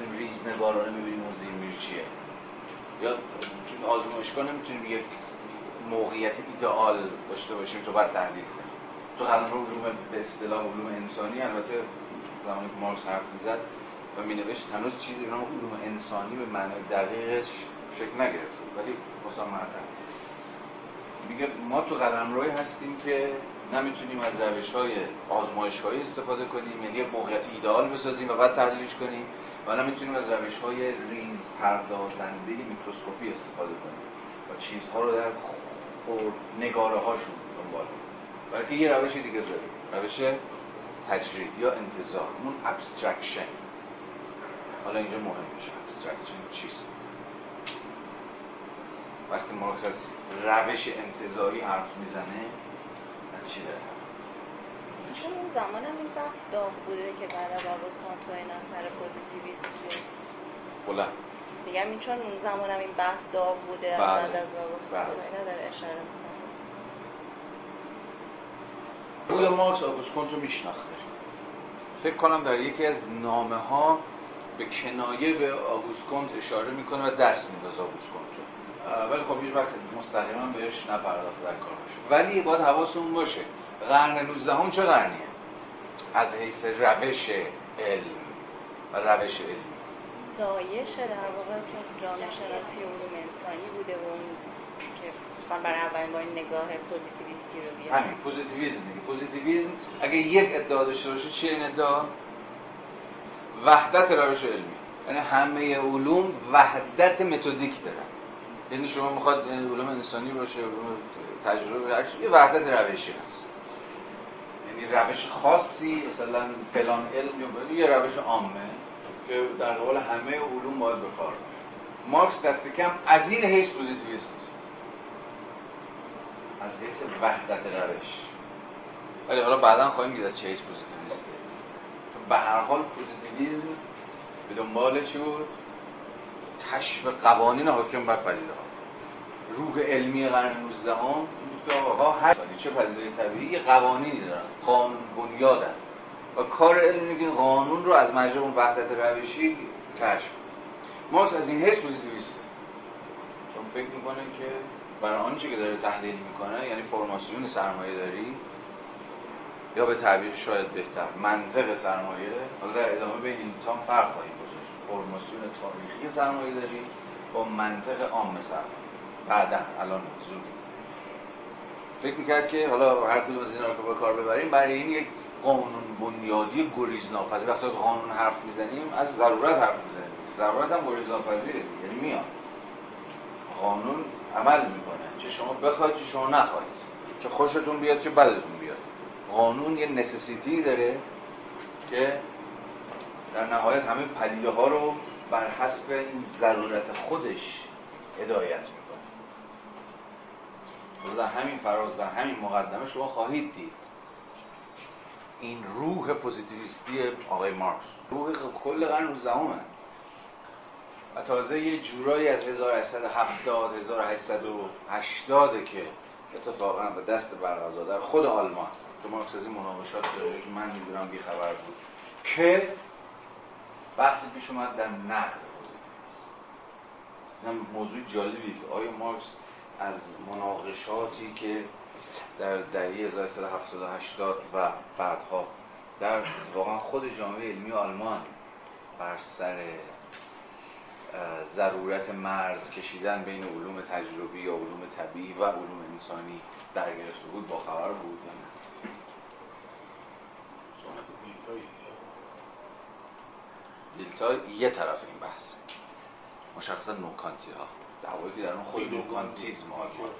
می‌تونیم ریزنگارانه ببینیم موزه میر چیه. یا می‌تونیم آزمایشگاه نمی‌تونیم یک موقعیت ایدئال داشته باشیم تو بعد تحلیل تو رو علوم به اصطلاح علوم انسانی البته زمانی که مارکس حرف می‌زد و می نوشت هنوز چیزی به علوم انسانی به معنای دقیقش شکل نگرفته ولی مسامحتا میگه ما تو قلمروی هستیم که نمی‌تونیم از روش های آزمایشگاهی استفاده کنیم یعنی موقعیت ایدئال بسازیم و بعد تحلیلش کنیم و نمی‌تونیم از روش های ریز پردازنده میکروسکوپی استفاده کنیم و چیزها رو در خرد نگاره هاشون دنبال بلکه یه روش دیگه داریم روش تجرید یا انتزاع اون abstraction حالا اینجا مهم میشه abstraction چیست. وقتی مارکس از روش انتزاعی حرف می‌زنه از چی داره چون اون زمان هم این بحث داغ بوده که بعد از آگوست کنت و این اثر پوزیتیویست شد. بلند. میگم این چون اون زمان هم این بحث داغ بوده بله. بعد از آگوست بله. کنت و اینا داره اشاره می‌کنه. روی مارکس آگوست کنتو میشناخته. فکر کنم در یکی از نامه ها به کنایه به آگوست کنت اشاره می‌کنه و دست میندازه آگوست کنت ولی خب هیچ وقت مستقیما بهش نپرداخته در کارش ولی باید حواسمون باشه قرن 19 هم چه قرنیه؟ از حیث روش علم. و روش علم. زایش در واقع جامعه شناسی علوم انسانی بوده و اون که برای اولین با این نگاه پوزیتیویستی رو بیاد همین پوزیتیویسم دیگه پوزیتیویسم اگه یک ادعا داشته باشه چیه این ادعا؟ وحدت روش علمی. یعنی همه علوم وحدت متدیک دارن. یعنی شما می‌خواد علوم انسانی باشه علوم تجربه هر یه وحدت روشی هست. یعنی روش خاصی مثلا فلان علم یا یه روش عامه که در قبال همه علوم باید کار مارکس دست کم از این حیث پوزیتیویست نیست. از حیث وحدت روش. ولی حالا بعدا خواهیم دید از چه حیث پوزیتیویسته. چون به هر حال پوزیتیویسم به دنبال چی بود؟ کشف قوانین حاکم بر پدیده ها. روح علمی قرن 19 هم آقا هر چه پدیده طبیعی قوانینی دارن قانون بنیادن. و کار علمی که قانون رو از اون وحدت روشی کشف مارکس از این حس پوزیتیویسته چون فکر می‌کنه که برای آنچه که داره تحلیل می‌کنه یعنی فرماسیون سرمایه داری یا به تعبیر شاید بهتر منطق سرمایه حالا در ادامه به تام فرق خواهیم فرماسیون تاریخی سرمایه داری با منطق عام سرمایه بعدا الان زود فکر می‌کرد که حالا هر کدوم از اینا رو به کار ببریم برای این یک قانون بنیادی گریز ناپذیر وقتی از قانون حرف می‌زنیم از ضرورت حرف می‌زنیم. ضرورت هم گریز ناپذیره یعنی میاد. قانون عمل می‌کنه چه شما بخواید چه شما نخواهید چه خوشتون بیاد چه بدتون بیاد. قانون یه نسسیتی داره که در نهایت همه پدیده ها رو بر حسب این ضرورت خودش هدایت می‌کنه. در همین فراز در همین مقدمه شما خواهید دید این روح پوزیتیویستی آقای مارکس. روح کل قرن 19 و تازه یه جورایی از 1870 1880 که اتفاقا به دست برغزا در خود آلمان که مارکس از این مناقشات داره که من می‌دونم بیخبر بود که بحثی پیش اومد در نقد پوزیتیویسم این موضوع جالبی که آیا مارکس از مناقشاتی که در دهه 1380 و بعدها در واقعا خود جامعه علمی آلمان بر سر ضرورت مرز کشیدن بین علوم تجربی یا علوم طبیعی و علوم انسانی در گرفته بود با خبر بود نه؟ دیلتا یه طرف این بحث. مشخصا نوکانتی ها دعوایی که در اون خود نوکانتیزم آلمان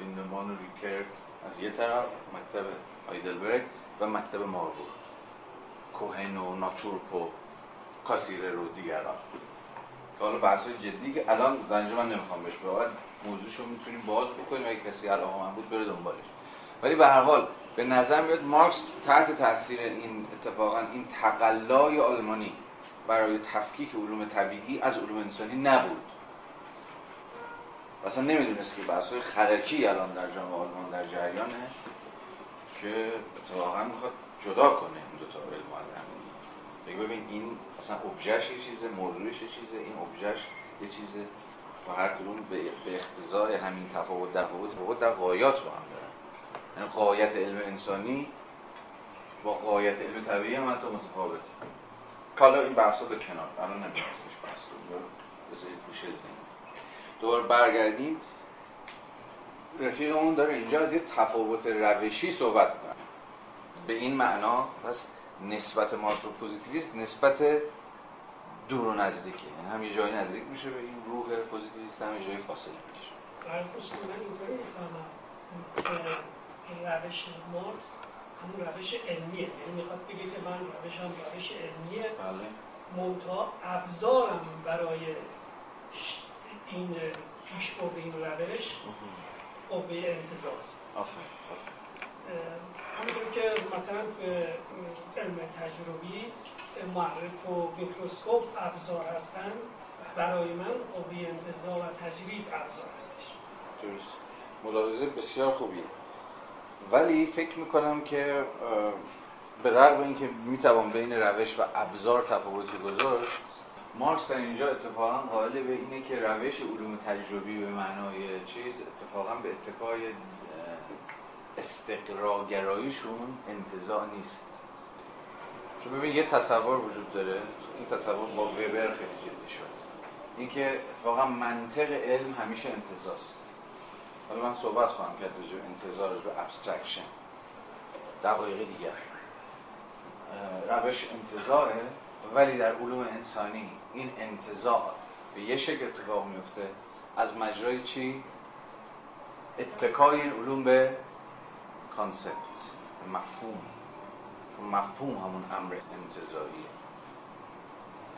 ویندمان ریکرد از یه طرف مکتب هایدلبرگ و مکتب ماربورگ کوهن و ناتورپ و کاسیره رو دیگران. که حالا بحث جدی که الان زنجه من نمی‌خوام بهش بابد موضوعشو می‌تونیم باز بکنیم اگه کسی علاقه من بود بره دنبالش. ولی به هر حال به نظر میاد مارکس تحت تاثیر این اتفاقا این تقلای آلمانی برای تفکیک علوم طبیعی از علوم انسانی نبود. اصلا نمی‌دونست که بحث های خرکی الان در جامعه آلمان در جریانه که اتفاقا می‌خواد جدا کنه این دوتا علم بگی ببین این اصلا ابژهش یه چیزه موضوعش یه چیزه این ابژهش یه چیزه. و هر کدوم به اختزای همین تفاوت در تفاوت در قایات با هم دارن. یعنی قایت علم انسانی با غایت علم طبیعی هم حتی متفاوته. حالا این بحثا به کنار الان نمیشه بحث کنیم بذارید گوشه دوباره برگردیم. رفیقمون داره اینجا از یه تفاوت روشی صحبت کنه به این معنا پس نسبت مارکس و پوزیتیویست نسبت دور و نزدیکه. یعنی هم یه جایی نزدیک میشه به این روح پوزیتیویست هم یه جایی فاصله می‌کشه. این روش مارکس همون روش علمیه. یعنی می‌خواد بگه که من روشم روش علمیه. بله. منتها ابزارم برای این پیش برد این روش قوه انتظاز. همونطور که مثلا علم تجربی معرف و میکروسکوپ ابزار هستن. برای من قوه انتظار و تجرید ابزار هستش. درست. ملاحظه بسیار خوبیه. ولی فکر می‌کنم که به رغم اینکه می‌توان بین روش و ابزار تفاوتی گذاشت مارکس در اینجا اتفاقا قائل به اینه که روش علوم تجربی به معنای چیز اتفاقا به اتکای استقراگراییشون انتظار نیست. چون ببین یه تصور وجود داره این تصور با وبر خیلی جدی شد. اینکه اتفاقا منطق علم همیشه انتزاعه حالا من صحبت خواهم کرد به انتزاع به abstraction دقایق دیگر. روش انتزاعه ولی در علوم انسانی این انتزاع به یه شکل اتفاق میفته. از مجرای چی؟ اتکای این علوم به concept مفهوم. چون مفهوم همون امر انتظاریه.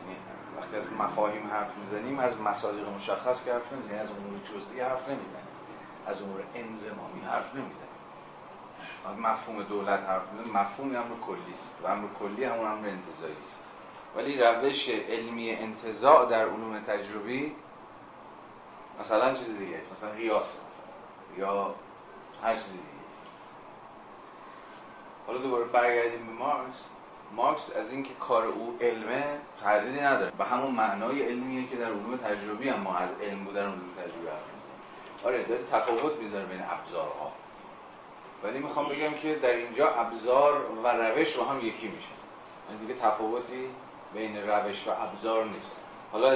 یعنی وقتی از مفاهیم حرف می‌زنیم از مصادیق مشخص که حرف نمی‌زنیم از امور جزئی حرف نمی‌زنیم. از امور انزمامی حرف نمی‌زنیم مفهوم دولت حرف می‌زنیم مفهوم امر کلی است و امر کلی همون امر انتظاری است. ولی روش علمی انتظاع در علوم تجربی مثلا چیز دیگه مثلا قیاس مثلا. یا هر چیزی دیگه. حالا دوباره برگردیم به مارکس. مارکس از اینکه کار او علمه تردیدی نداره. به همون معنای علمیه که در علوم تجربی هم ما از علم بودن علوم تجربی حرف آره داره تفاوت می‌ذاره بین ابزارها. ولی می‌خوام بگم که در اینجا ابزار و روش با هم یکی میشه یعنی دیگه تفاوتی بین روش و ابزار نیست. حالا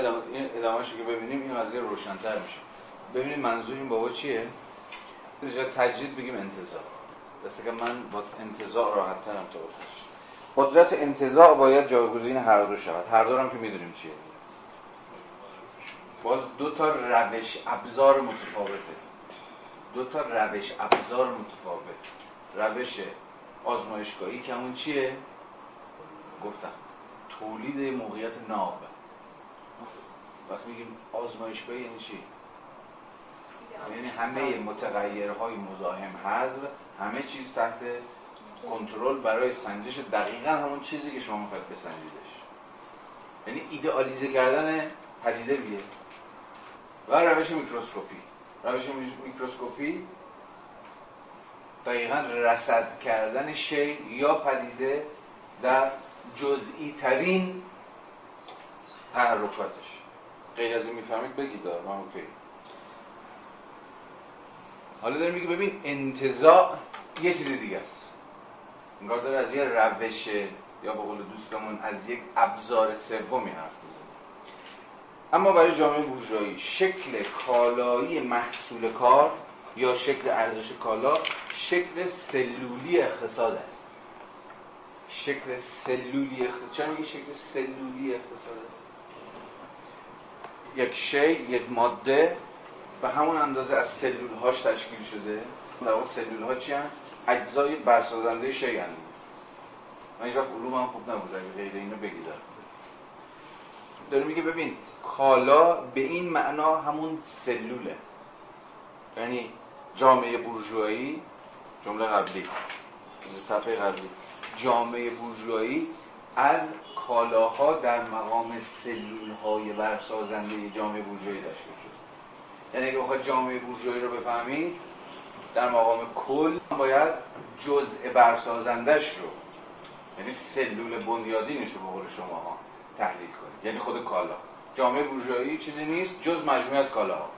ادامهش که ببینیم این قضیه روشنتر میشه. ببینیم منظور این بابا چیه؟ جای تجدید بگیم انتظار. دسته که من با انتظار راحت ترم تا قدرت انتظار باید جایگزین هر دو شود. هر دو هم که می‌دونیم چیه. باز دو تا روش ابزار متفاوته. دو تا روش ابزار متفاوت روش آزمایشگاهی که همون چیه؟ گفتم تولید موقعیت ناب. وقتی میگیم آزمایشگاهی یعنی چی؟ یعنی همه متغیرهای مزاحم حذف همه چیز تحت کنترل برای سنجش دقیقا همون چیزی که شما می‌خواید بسنجیدش. یعنی ایدئالیزه کردن پدیده دیگه و روش میکروسکوپی. روش میکروسکوپی دقیقا رصد کردن شی یا پدیده در جزئی ترین تحرکاتش غیر از این می‌فهمید بگید من اوکی. حالا داره میگه ببین انتظاع یه چیز دیگه است. انگار داره از یه روش یا به قول دوستمون از یک ابزار سومی حرف بزنه اما برای جامعه بورژوایی شکل کالایی محصول کار یا شکل ارزش کالا شکل سلولی اقتصاد است. شکل سلولی اقتصاد چرا میگه شکل سلولی اقتصاد است؟ یک شی یک ماده به همون اندازه از سلول هاش تشکیل شده. در واقع سلول ها چی هم؟ اجزای برسازنده شی هم من اینجا علوم هم خوب نبود اگه غیر اینو بگیدم. داره میگه ببین کالا به این معنا همون سلوله. یعنی جامعه بورژوایی جمله قبلی صفحه قبلی. جامعه بورژوایی از کالاها در مقام سلول های برسازنده جامعه بورژوایی تشکیل شد. یعنی اگه بخواد جامعه بورژوایی رو بفهمید در مقام کل باید جزء برسازندش رو یعنی سلول بنیادینش رو به قول شما ها تحلیل کنید یعنی خود کالا. جامعه بورژوایی چیزی نیست جز مجموعه از کالاها.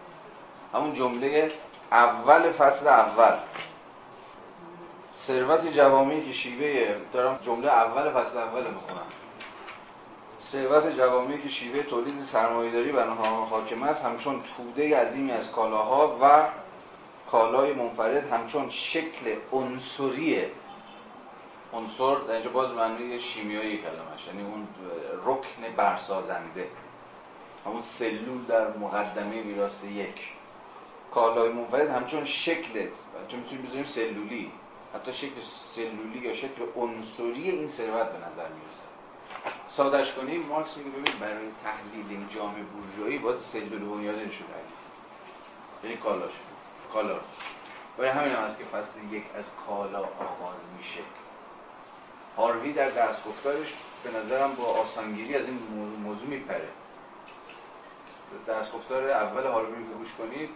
همون جمله اول فصل اول. ثروت جوامعی که شیوه دارم جمله اول فصل اول می‌خونم. ثروت جوامعی که شیوه تولید سرمایه‌داری آنها حاکم است همچون توده عظیمی از کالاها و کالای منفرد همچون شکل عنصری عنصر در اینجا باز معنی شیمیایی کلمش یعنی اون رکن برسازنده. همون سلول در مقدمه ویراست یک. کالای منفرد همچون شکل چون می‌تونیم بذاریم سلولی. حتی شکل سلولی یا شکل عنصری این ثروت به نظر می‌رسه. سادش کنیم مارکس میگه ببین برای تحلیل این جامعه بورژوایی باید سلول بنیادین شده یعنی کالا شد کالا. برای همین هم هست که فصل یک از کالا آغاز میشه. هاروی در دستگفتارش به نظرم با آسانگیری از این موضوع میپره. دستگفتار اول هاروی رو گوش کنید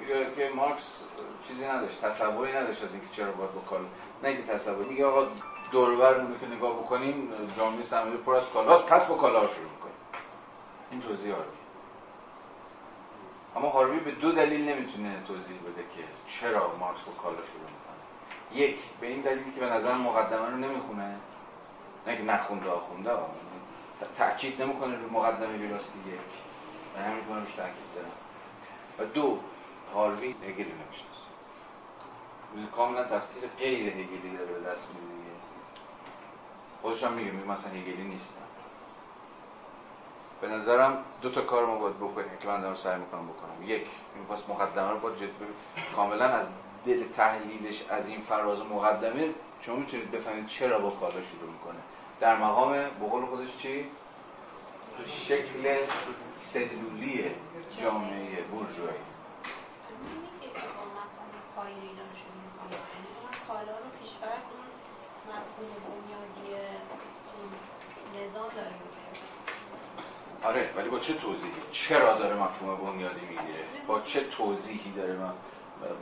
میگه که مارکس چیزی نداشت تصوری نداشت از اینکه چرا باید با کالا نه اینکه تصور میگه آقا دوربرمون که نگاه بکنیم جامعه سرمایه پر از کالاست پس با کالا شروع می‌کنیم. این توضیح هاروی اما هاروی به دو دلیل نمی‌تونه توضیح بده که چرا مارکس با کالا شروع می‌کنه. یک به این دلیل که به نظر مقدمه رو نمی‌خونه. نه که نخونده آخونده تأکید نمی‌کنه رو مقدمه ویراستی یک و همین کنه روش تأکید دارم. و دو هاروی هگلی نمی‌شناسه. کاملا تفسیر غیر هگلی داره به دست میده خودش هم میگه مثلا هگلی نیستم. به نظرم دو تا کار ما باید بکنیم که من دارم سعی می‌کنم بکنم. یک این پس مقدمه رو باید جد کاملا از دل تحلیلش از این فراز مقدمه شما می‌تونید بفهمید چرا با کالا شروع می‌کنه. در مقام بقول خودش چی؟ شکل سلولی جامعه بورژوایی آره ولی با چه توضیحی؟ چرا داره مفهوم بنیادی می‌گیره؟ با چه توضیحی داره من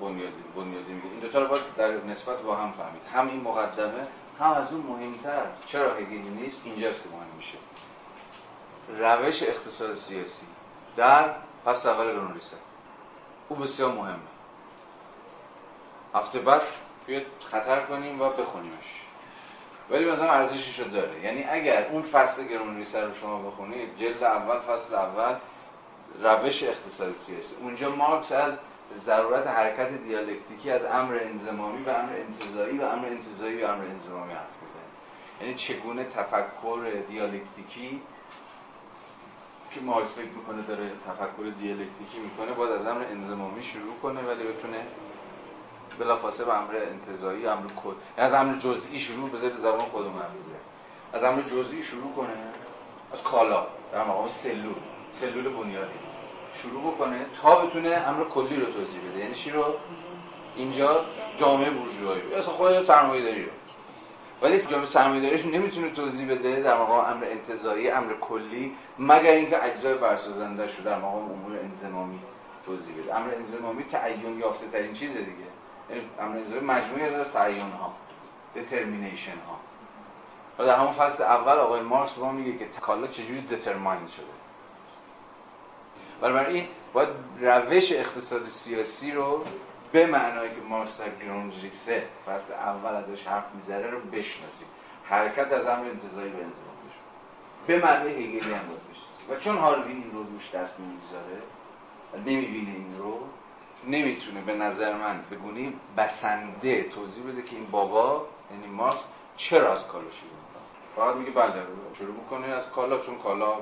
بنیادی, بنیادی می‌گیره این دوتا رو باید در نسبت با هم فهمید. هم این مقدمه هم از اون مهمتر. چرا هگلی نیست؟ اینجاست که مهم میشه. روش اقتصاد سیاسی در پس اول گرونریسه او بسیار مهمه. هفته بعد بیاید خطر کنیم و بخونیمش. ولی مثلا ارزشش رو داره. یعنی اگر اون فصل گرونریسه رو شما بخونید جلد اول فصل اول روش اقتصاد سیاسی. اونجا مارکس از ضرورت حرکت دیالکتیکی از امر انزمامی و امر انتظایی و امر انتظایی و امر انزمامی حرف می‌زنیم یعنی چگونه تفکر دیالکتیکی که مارکس فکر می‌کنه داره تفکر دیالکتیکی می‌کنه باید از امر انزمامی شروع کنه ولی بتونه بلافاصله به امر انتظایی امر کل یعنی از امر جزئی شروع بذاره به زبان خودمون از امر جزئی شروع کنه از کالا در مقام سلول سلول بنیادی. شروع بکنه تا بتونه امر کلی رو توضیح بده. یعنی چی رو؟ اینجا جامعه بورژوایی. اصلا خود سرمایه‌داری رو. ولی جامعه سرمایه‌داری رو نمی‌تونه توضیح بده در مقام امر انتزاعی امر کلی مگر اینکه اجزای برسازنده شده در مقام امور انضمامی توضیح بده. امر انضمامی تعین یافته ترین چیزه دیگه. یعنی امر انضمامی مجموعه از تعین ها دترمینیشن ها و در همون فصل اول آقای مارکس به ما میگه که کالا چجوری دترماین شده. بنابراین باید روش اقتصاد سیاسی رو به معنایی که مارکس در گرونجریسه فصل اول ازش حرف می‌ذاره رو بشناسیم. حرکت از امر انتظاری به انضباط به معنی هگلی هم و چون هاروی این رو روش دست نمی‌گذاره و نمی‌بینه این رو نمی‌تونه به نظر من بگونیم بسنده توضیح بده که این بابا یعنی مارکس چرا از کالا شروع می‌کنه؟ فقط میگه بله شروع می‌کنه از کالا چون کالا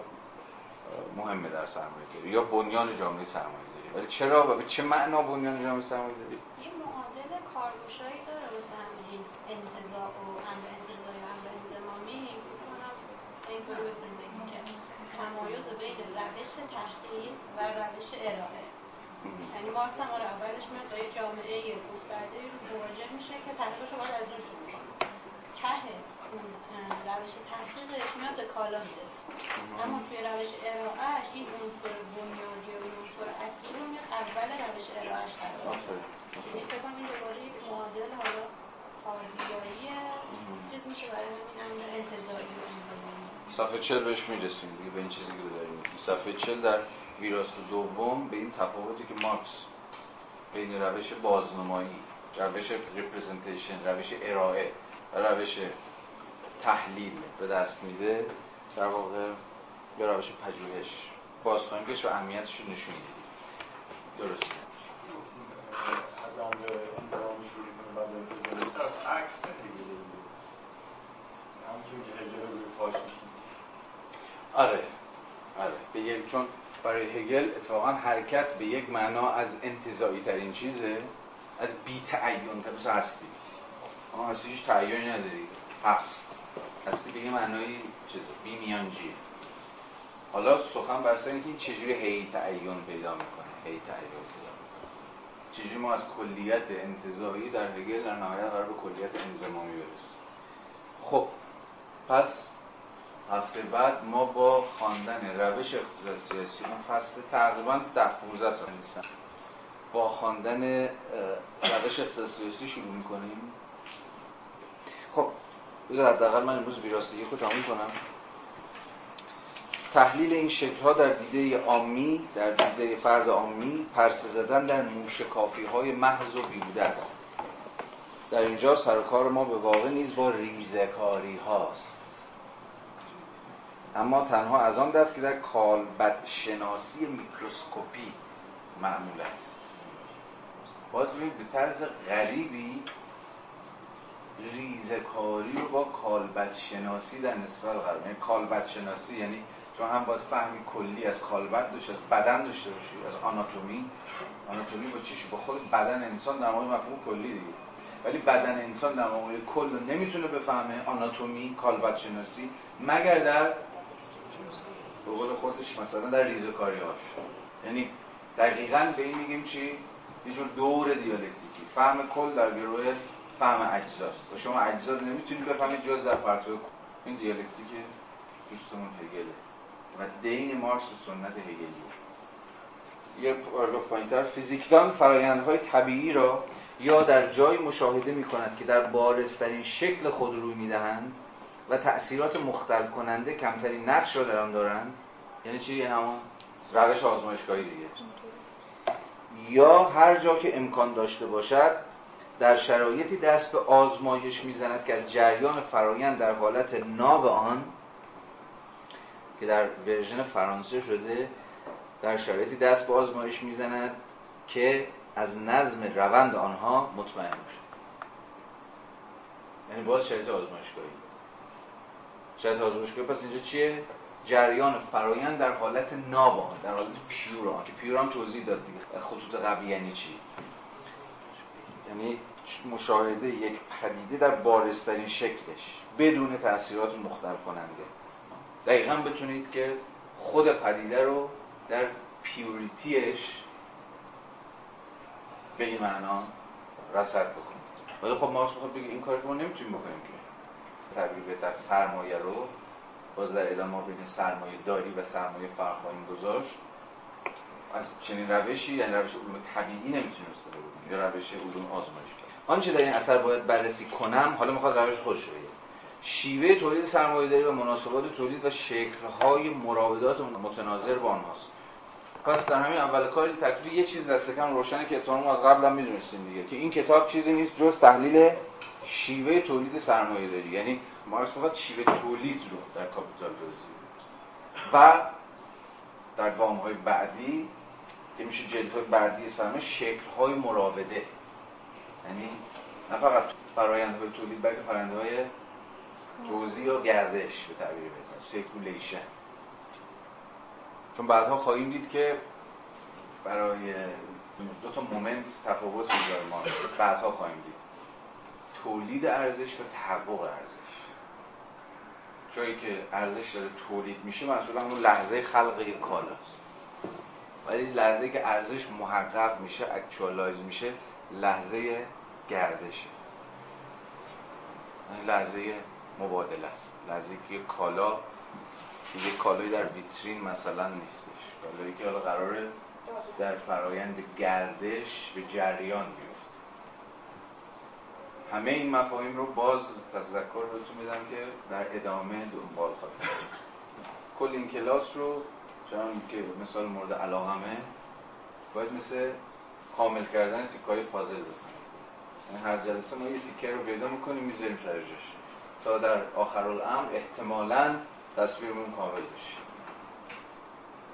مهمه در سرمایه داری یا بنیان جامعه سرمایه داری ولی چرا و به چه معنا بنیان جامعه سرمایه داری؟ یه معادل کارگوشایی داره واسه این انتظار و امر انتظاری و امر انزمامی می‌کنم اینطوری بتونیم بگیم تمایز بین روش تحقیق و روش ارائه. یعنی مارکس هم آره اولش میاد با یه جامعه گسترده رو مواجه میشه که تحقیقش رو باید از اون شروع کنه. روش تحقیقش میاد به کالا می‌رسه اما توی روش ارائهش این عنصر بنیادی و این عنصر اصلی رو میاد اول روش ارائهش قرار یعنی فکر این دوباره یک معادل حالا حالیایی چیز میشه برای همین امر انتزاعی صفحه چل بهش می‌رسیم دیگه به این چیزی که داریم. صفحه چل در ویراست دوم به این تفاوتی که مارکس بین روش بازنمایی روش representation روش ارائه و روش تحلیل به دست میده در واقع به روش پژوهش. بازخواهیم گشت و اهمیتش رو نشون میدیم درسته از شروع کنیم بعد طرف عکس همونطور که هگل روی پاش آره. آره. به یک چون برای هگل اتفاقا حرکت به یک معنا از انتظایی ترین چیزه. از بی تعین تا هستی. اما هستی هیچ تعیینی نداری. هست. هستی به یه معنای چیز بی میانجی حالا سخن بر سر اینکه این چجوری هی تعین پیدا می‌کنه هی تعین پیدا می‌کنه. چجوری ما از کلیت انتظایی در هگل در نهایت قرار به کلیت انزمامی برسیم. خب پس هفته بعد ما با خواندن روش اقتصاد سیاسی اون فصل تقریبا ده 15 سال نیستن. با خواندن روش اقتصاد سیاسی شروع می‌کنیم. خب بذار حداقل من امروز ویراستگی خود تموم کنم. تحلیل این شکل ها در دیده عامی در دیده فرد عامی پرسه زدن در موشکافی های محض و بیوده است. در اینجا سرکار ما به واقع نیز با ریزکاری هاست اما تنها از آن دست که در کالبد شناسی میکروسکوپی معمول است. باز ببینید به طرز غریبی ریزکاری رو با کالبد شناسی در نسبت قرار یعنی کالبد شناسی یعنی چون هم باید فهمی کلی از کالبد داشته از بدن داشته باشی از آناتومی. آناتومی با چیش؟ با خود بدن انسان در مورد مفهوم کلی دیگه. ولی بدن انسان در مورد کل رو نمی‌تونه بفهمه آناتومی کالبد شناسی مگر در به قول خودش مثلا در ریزکاری هاش. یعنی دقیقا به این میگیم چی؟ یه جور دور دیالکتیکی. فهم کل در گروه فهم اجزاست. و شما اجزا رو نمی‌تونید بفهمید جز در پرتو این دیالکتیک دوستمون هگله و دین مارکس به سنت هگلی یه پاراگراف پایینتر فیزیکدان فرایندهای طبیعی را یا در جای مشاهده می کند که در بارسترین شکل خود روی می دهند و تأثیرات مختل کننده کمترین نقش را در آن دارند. یعنی چی؟ یعنی همون روش آزمایشگاهی دیگه. یا هر جا که امکان داشته باشد در شرایطی دست به آزمایش می‌زند که جریان فرایند در حالت ناب آن که در ورژن فرانسه شده در شرایطی دست به آزمایش می‌زند که از نظم روند آنها مطمئن میشه یعنی باز شرایط آزمایشگاهی. شرایط آزمایشگاهی پس اینجا چیه؟ جریان فرایند در حالت نابان در حالت پیوران که پیوران توضیح داد دیگه. خطوط قبلی یعنی چی؟ یعنی مشاهده یک پدیده در بارزترین شکلش بدون تاثیرات مختل کننده. دقیقا بتونید که خود پدیده رو در پیوریتیش به این معنا رسد بکنید. ولی خب مارکس می‌خواد بگه این کار ما نمی‌تونیم بکنیم که تعبیر بهتر سرمایه رو باز در ادامه بین سرمایه داری و سرمایه فرق خواهیم گذاشت. از چنین روشی یعنی روش علوم طبیعی نمی‌تونیم استفاده بکنیم یا روش علوم آزمایشگاه آنچه در این اثر باید بررسی کنم حالا می‌خواد روش خودش بگه. شیوه تولید سرمایه داری و مناسبات تولید و شکل‌های مراودات متناظر با آنهاست. پس در همین اول کاری تکلیف یه چیز دست کم روشنه که اتفاقا از قبل هم می‌دونستیم دیگه که این کتاب چیزی نیست جز تحلیل شیوه تولید سرمایه داری یعنی مارکس می‌خواد شیوه تولید رو در کاپیتال توضیح و در گام های بعدی که میشه جلد های بعدی سرمایه شکل های مراوده. یعنی نه فقط فرایند های تولید بلکه فرایند های توزیع و گردش به تعبیر بهتر. circulation چون بعدها خواهیم دید که برای دو تا moment تفاوت می‌ذاره ما. بعدها خواهیم دید. تولید ارزش و تحقق ارزش. جایی که ارزش داره تولید میشه مثلا اون لحظه خلق یک کالاست. ولی لحظه که ارزش محقق میشه actualize میشه لحظه گردشه لحظه مبادله است. لحظه که کالا یه کالایی در ویترین مثلا نیستش. کالایی که حالا قراره در فرایند گردش به جریان بیفته. همه این مفاهیم رو باز تذکر بهتون میدم که در ادامه دنبال خواهیم کل این کلاس رو چون که مثال مورد علاقمه باید مثل کامل کردن تیکای پازل بکنیم یعنی هر جلسه ما یه تیکه رو پیدا می‌کنیم می‌ذاریم سر تا در آخر الامر احتمالاً تصویرمون کامل بشه.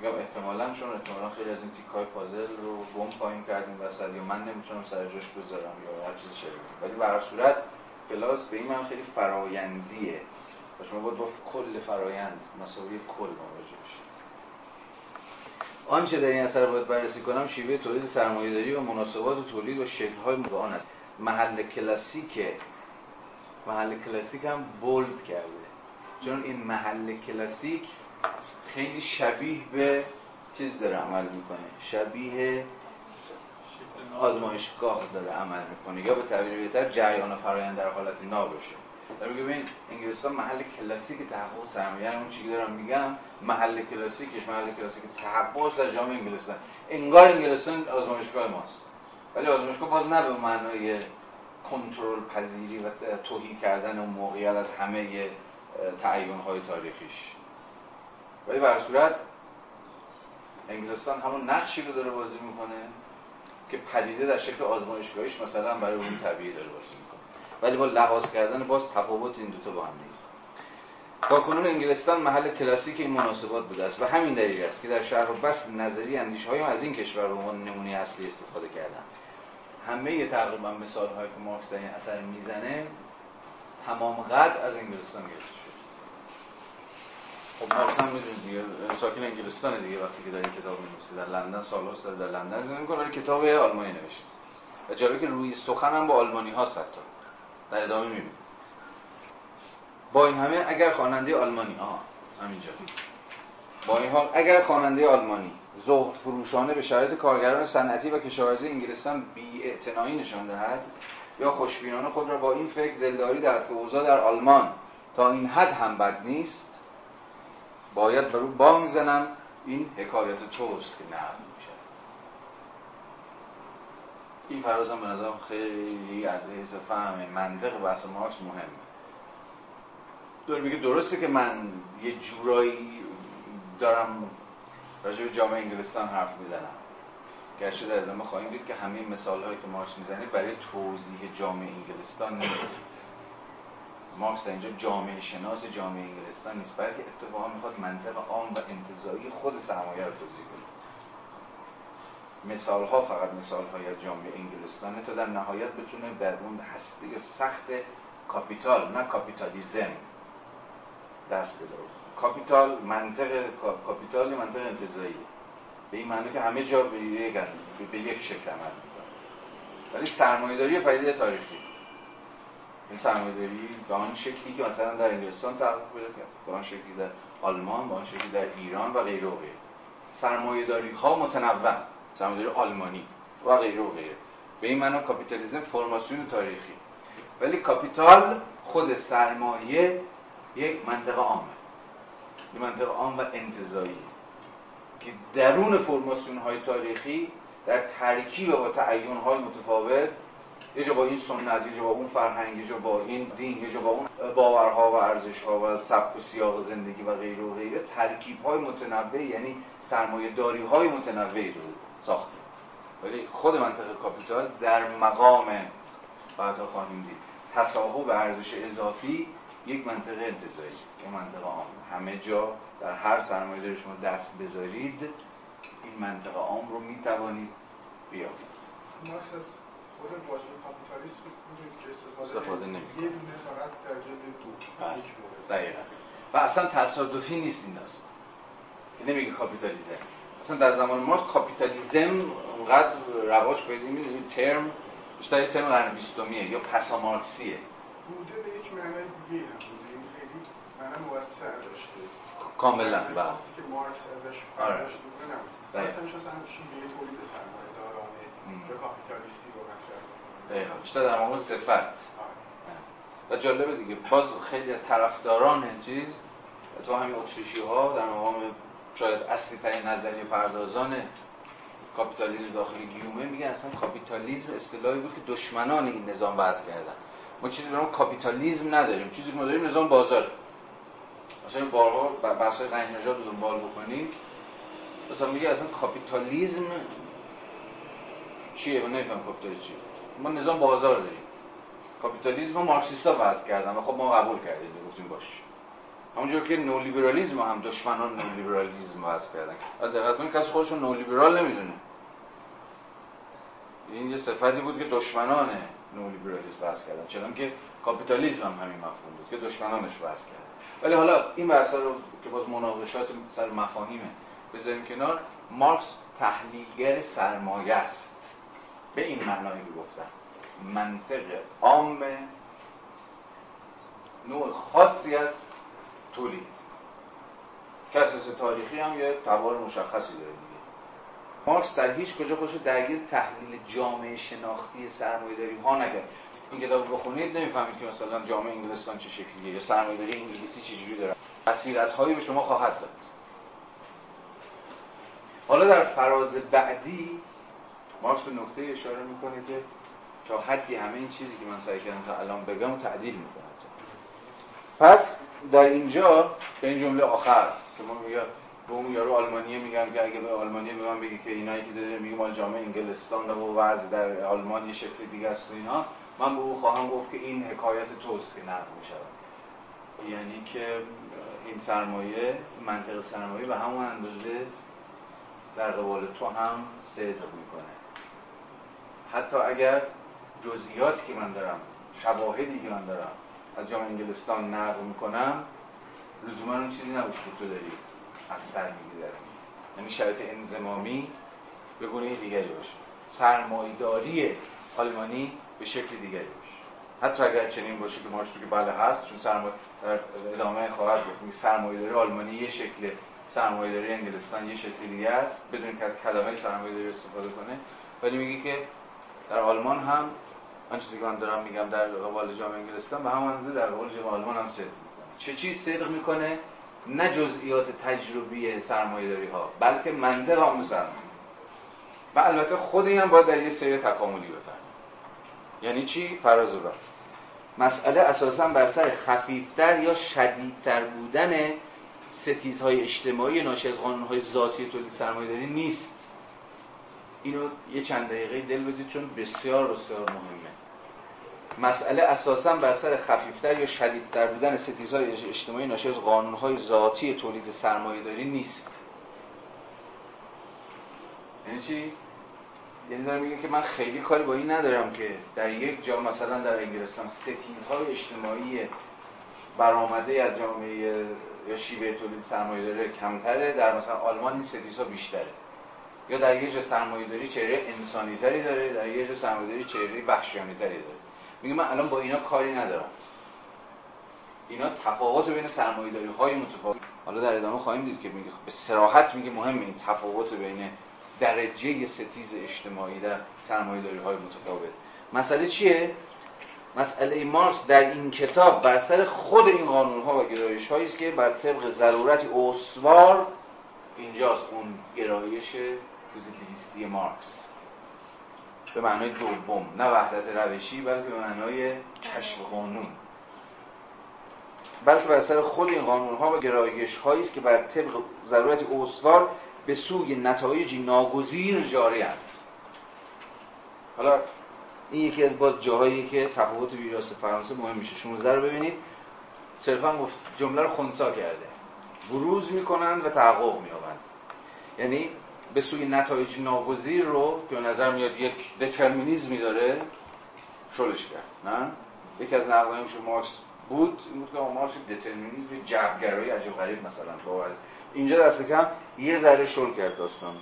میگم احتمالا چون احتمالا خیلی از این تیکای پازل رو گم خواهیم کردیم وسط یا من نمی‌تونم سر جاش بذارم یا هر چیز شبیه ولی به صورت کلاس به این من خیلی فرایندیه. و شما باید با کل فرایند مساوی کل مواجه آنچه در این اثر باید بررسی کنم شیوه تولید سرمایه‌داری و مناسبات تولید و شکل‌های مدعان است. محل کلاسیک محل کلاسیک هم بولد کرده. چون این محل کلاسیک خیلی شبیه به چیز داره عمل می‌کنه. شبیه آزمایشگاه داره عمل می‌کنه. یا به تعبیر بهتر جریان فرایند در حالت ناباشه در ببین انگلستان محل کلاسیک تحقق سرمایه اون چیزی دارم میگم محل کلاسیکش محل کلاسیک تحقق در جامعه انگلستان انگار انگلستان آزمایشگاه ماست. ولی آزمایشگاه باز نه به معنای کنترل پذیری و توهی کردن و موقعیت از همه تعیین های تاریخیش. ولی بر صورت انگلستان همون نقشی رو داره بازی می‌کنه که پدیده در شکل آزمایشگاهیش مثلا برای اون طبیعی داره بازی می‌کنه. ولی با لحاظ کردن باز تفاوت این دوتا با هم با کنون انگلستان محل کلاسیک این مناسبات بوده است. و همین دلیل است که در شهر و بس نظری اندیش های از این کشور به عنوان نمونه اصلی استفاده کردن. همه تقریبا مثال هایی که مارکس در این اثر می‌زنه تمام قد از انگلستان گرفته خب مارکس هم می‌دونید دیگه ساکن انگلستان دیگه وقتی که داره کتاب می‌نویسه. در لندن سال‌هاست در لندن زندگی می‌کنه کتاب آلمانی نوشته. و جالبه که روی سخن هم با آلمانی هاست حتی. در ادامه می‌بینید با این همه اگر خواننده آلمانی آها همینجا. با این حال اگر خواننده آلمانی زهد فروشانه به شرایط کارگران صنعتی و کشاورزی انگلستان بی نشان دهد یا خوشبینانه خود را با این فکر دلداری دهد که اوضاع در آلمان تا این حد هم بد نیست باید بر او بانگ زنم. این حکایت توست که نقل میشه این فرازم به نظرم خیلی از حیث فهم منطق بحث مارکس مهمه. دور میگه درسته که من یه جورایی دارم راجع به جامعه انگلستان حرف می‌زنم. گرچه در ادامه خواهیم دید که همه مثال هایی که مارکس می‌زنه برای توضیح جامعه انگلستان نیست. مارکس در اینجا جامعه شناس جامعه انگلستان نیست بلکه اتفاقا می‌خواد منطق عام و انتظایی خود سرمایه رو توضیح کنه مثال ها فقط مثال های از جامعه انگلستانه تا در نهایت بتونه در اون هسته سخت کاپیتال نه کاپیتالیزم دست بده. کاپیتال منطق کاپیتال منطق انتزاعی. به این معنی که همه جا به یک, به یک شکل عمل ولی سرمایه‌داری پدیده تاریخی. این سرمایه‌داری به آن شکلی که مثلا در انگلستان تحقق پیدا کرد به آن شکلی در آلمان به آن شکلی در ایران و غیره و غیره. سرمایه‌داری ها متنوع. سرمایه‌داری آلمانی و غیره و غیره. به این معنی کاپیتالیسم فرماسیون تاریخی. ولی کاپیتال خود سرمایه یک منطقه عامه. یک منطقه عام و انتظایی. که درون فرماسیون های تاریخی در ترکیب و با تعیین های متفاوت یه جا با این سنت یه جا با اون فرهنگ یه جا با این دین یه جا با اون باورها و ارزشها و سبک و سیاق زندگی و غیره و غیره ترکیب های متنوع یعنی سرمایه داری های متنوعی رو ساخته ولی خود منطقه کاپیتال در مقام بعدا خواهیم دید. تصاحب ارزش اضافی یک منطقه انتظایی یک منطقه عام. همه جا در هر سرمایه شما دست بذارید این منطقه عام رو می توانید بیابید. مارکس از خود واژه کاپیتالیسم که استفاده, نمی یه دونه فقط در جلد دو بله. دقیقا. و اصلا تصادفی نیست این داستان. نمیگه کاپیتالیزم اصلا در زمان ما کاپیتالیزم اونقدر رواج پیدا این ترم بیشتر ترم قرن بیستمیه یا پسا مارکسیه بوده به یک معنای دیگه هم بوده. این خیلی معنی موثر داشته. کاملا بله. که مارکس ازش برداشت می‌کنه نبود مثلا اصلا شیوه تولید سرمایه دارانه یا کاپیتالیستی رو مطرح بیشتر در مقام صفت. و جالبه دیگه باز خیلی طرفداران چیز تو همین اتریشی ها در مقام شاید اصلی ترین نظریه پردازان کاپیتالیسم داخلی گیومه میگه اصلا کاپیتالیسم اصطلاحی بود که دشمنان این نظام وضع کردن. ما چیزی به نام کاپیتالیسم نداریم. چیزی که ما داریم نظام بازار. مثلا بارها بحث های غنی نژاد رو دنبال بکنیم. مثلا میگه اصلا کاپیتالیسم چیه؟ من نمیفهم کاپیتالیسم چیه. ما نظام بازار داریم. کاپیتالیسم مارکسیستا وضع کردن. و خب ما قبول کردیم گفتیم باش. همونجور که نولیبرالیسم هم دشمنان نولیبرالیسم وضع کردن. دقت کنید کسی خودشون نولیبرال نمی‌دونه. این یه صفتی بود که دشمنان نولیبرالیسم وضع کردن چون که کاپیتالیسم هم همین مفهوم بود که دشمنانش وضع کردن. ولی حالا این بحثا رو که باز مناقشات سر مفاهیمه بذاریم کنار. مارکس تحلیلگر سرمایه است. به این معنایی که گفتم منطق عام نوع خاصی است. تولید کساس تاریخی هم یه تبار مشخصی داره دیگه. مارکس در هیچ کجا خودش درگیر تحلیل جامعه شناختی سرمایه داری ها نکرد. این کتاب بخونید نمی‌فهمید که مثلا جامعه انگلستان چه شکلیه یا سرمایه داری انگلیسی چجوری داره. بصیرت هایی به شما خواهد داد. حالا در فراز بعدی مارکس به نکته اشاره می‌کنه که تا حدی همه این چیزی که من سعی کردم تا الان بگم تعدیل می‌کنه. پس در اینجا به این جمله آخر که ما میگه به اون یارو آلمانیه میگن که اگه به آلمانیه به من بگی که اینایی که داره میگه مال جامعه انگلستان و وضع در آلمان یه شکل دیگه است و اینا من به او خواهم گفت که این حکایت توست که نقل می‌شود. یعنی که این سرمایه منطق سرمایه به همون اندازه در قبال تو هم صدق می‌کنه. حتی اگر جزئیاتی که من دارم شواهدی که من دارم از جامعه انگلستان نقل می‌کنم. لزوما اون چیزی نباشه که تو داری از سر میگذره یعنی شرایط انزمامی به گونه دیگری باشه. سرمایداری آلمانی به شکل دیگری باشه. حتی اگر چنین باشه که مارکس که بله هست چون سرمایه در ادامه خواهد گفت. می سرمایه‌داری آلمانی یه شکل سرمایه‌داری انگلستان یه شکل دیگه است بدون که از کلمه سرمایه‌داری استفاده کنه. ولی میگه که در آلمان هم آن چیزی که من دارم میگم در قبال جامعه انگلستان به همون اندازه در قبال جامعه آلمان هم صدق می‌کنه. چه چیز صدق می‌کنه؟ نه جزئیات تجربی سرمایه‌داری ها بلکه منطق عام سرمایه و البته خود اینم باید در یه سیر تکاملی بفهمیم. یعنی چی؟ فراز و مسئله اساسا بر سر خفیفتر یا شدیدتر بودن ستیزهای اجتماعی ناشی از قانونهای ذاتی تولید سرمایه‌داری نیست. اینو یه چند دقیقه دل بدید چون بسیار بسیار مهمه. مسئله اساسا بر سر خفیفتر یا شدیدتر بودن ستیزهای اجتماعی ناشی از قانونهای ذاتی تولید سرمایه داری نیست. یعنی چی؟ یعنی داره میگه که من خیلی کاری با این ندارم که در یک جا مثلا در انگلستان ستیزهای اجتماعی برآمده از جامعه یا شیوه تولید سرمایه داره کمتره در مثلا آلمان این ستیزها بیشتره. یا در یه جا سرمایه داری چهره انسانی تری داره در یه جا سرمایه داری چهره وحشیانه تری داره. میگه من الان با اینا کاری ندارم. اینا تفاوت بین سرمایه داری های متفاوت. حالا در ادامه خواهیم دید که میگه به سراحت میگه مهم این تفاوت بین درجه ستیز اجتماعی در سرمایه داری های متفاوت. مسئله چیه؟ مسئله مارکس در این کتاب بر سر خود این قانون ها و گرایش است که بر طبق ضرورتی استوار اینجاست اون گرایش پوزیتیویستی مارکس. به معنای دوم نه وحدت روشی بلکه به معنای کشف قانون. بلکه بر سر خود این قانون ها و گرایش هایی است که بر طبق ضرورت استوار به سوی نتایجی ناگزیر جاری هست حالا این یکی از باز جاهایی که تفاوت ویراست فرانسه مهم میشه. 16 رو ببینید. صرفا گفت جمله رو خونسا کرده. بروز می‌کنند و تحقق میابند یعنی به سوی نتایج ناگزیر رو که به نظر میاد یک دترمینیزمی داره شلش کرد نه؟ یکی از نقدهایش مارکس بود این بود که مارکس دترمینیزم جبرگرایی عجب غریب مثلا باور اینجا دست کم یه ذره شل کرد داستان.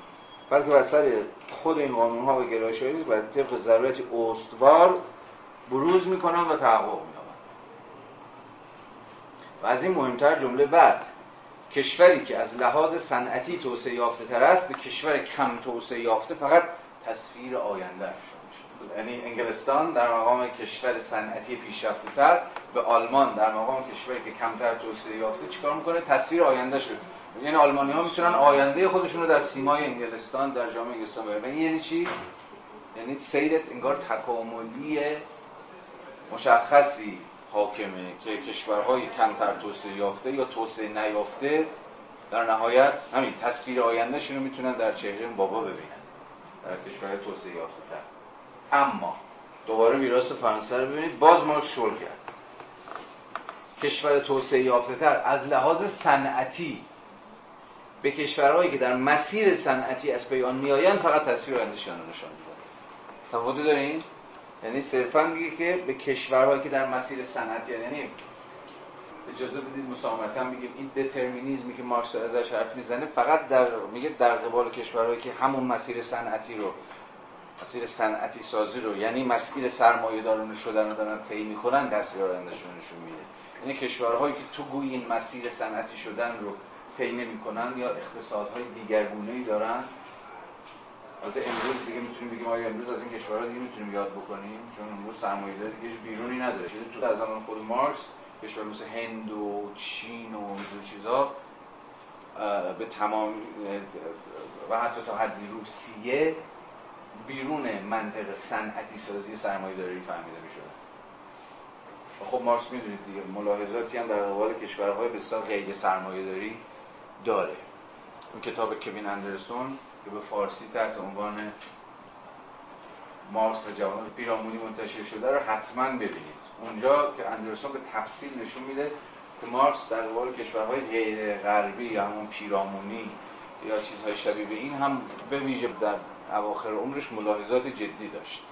بلکه بر سر خود این قانون ها و گرایش هایی بر طبق ضرورت استوار بروز می‌کنن و تحقق میابن و از این مهمتر جمله بعد. کشوری که از لحاظ صنعتی توسعه یافته تر است به کشور کم توسعه یافته فقط تصویر آینده یعنی انگلستان در مقام کشور صنعتی پیشرفته تر به آلمان در مقام کشوری که کمتر توسعه یافته چیکار می‌کنه؟ تصویر آینده شد یعنی آلمانی ها می‌تونن آینده خودشون رو در سیمای انگلستان در جامعه انگلستان ببینن این یعنی چی؟ یعنی سیرت انگار تکاملی مشخصی. حاکمه که کشورهای کمتر توسعه یافته یا توسعه نیافته در نهایت همین تصویر آیندهشون رو می‌تونن در چهره بابا ببینن در کشور توسعه یافته تر اما دوباره ویراست فرانسه رو ببینید باز ما شل کرد. کشور توسعه یافته تر از لحاظ صنعتی به کشورهایی که در مسیر صنعتی از پیان میآیند فقط تصویر آیندهشان رو نشان میدن تفاوت دارین؟ یعنی صرفا میگه که به کشورهایی که در مسیر صنعتی یعنی اجازه بدید مسامتا میگیم این دترمینیزمی که مارکس ازش حرف می‌زنه فقط در میگه در قبال کشورهایی که همون مسیر صنعتی رو مسیر صنعتی سازی رو یعنی مسیر سرمایه داران شدن رو دارن طی می‌کنن تصویر آیندهشون نشون میده. یعنی کشورهایی که تو گوی این مسیر صنعتی شدن رو طی نمی‌کنن یا اقتصادهای دیگرگونه‌ای دارن البته امروز دیگه می‌تونیم بگیم آیا امروز از این کشورها دیگه می‌تونیم یاد بکنیم؟ چون امروز سرمایه‌داری دیگه بیرونی نداره. شده تو از زمان خود مارکس کشور مثل هند و چین و اینجور چیزا به تمام و حتی تا حدی روسیه بیرون منطق صنعتی سازی سرمایه داری فهمیده می خب مارکس می‌دونید دیگه ملاحظاتی هم در قبال کشورهای بسیار غیر سرمایه داری داره. اون کتاب کوین اندرسون که به فارسی تحت عنوان مارکس و جوان پیرامونی منتشر شده رو حتما ببینید. اونجا که اندرسون به تفصیل نشون میده که مارکس در قبال کشورهای غیر غربی یا همون پیرامونی یا چیزهای شبیه به این هم به ویژه در اواخر عمرش ملاحظات جدی داشت.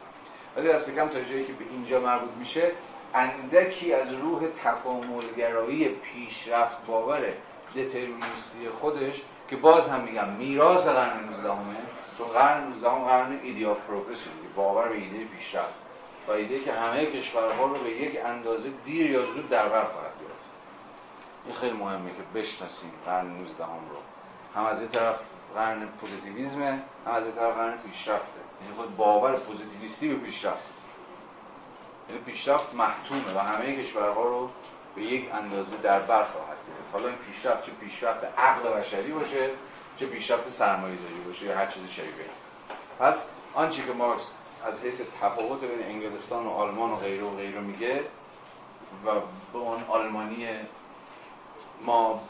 ولی دست کم تا جایی که به اینجا مربوط میشه اندکی از روح تکاملگرایی پیشرفت باور دترمینیستی خودش که باز هم میگم میراث قرن 19 همه چون قرن 19 هم قرن ایدیا پروگرس باور به ایده پیشرفت و ایده که همه کشورها رو به یک اندازه دیر یا زود در بر خواهد گرفت. این خیلی مهمه که بشناسیم قرن 19 هم رو. هم از این طرف قرن پوزیتیویزمه هم از این طرف قرن پیشرفته. یعنی خود باور پوزیتیویستی به پیشرفت یعنی پیشرفت محتومه و همه کشورها رو به یک اندازه در بر خواهد گرفت. حالا این پیشرفت چه پیشرفت عقل بشری باشه چه پیشرفت سرمایه داری باشه یا هر چیز شبیه پس آنچه که مارکس از حیث تفاوت بین انگلستان و آلمان و غیره و غیره میگه و به اون آلمانی ما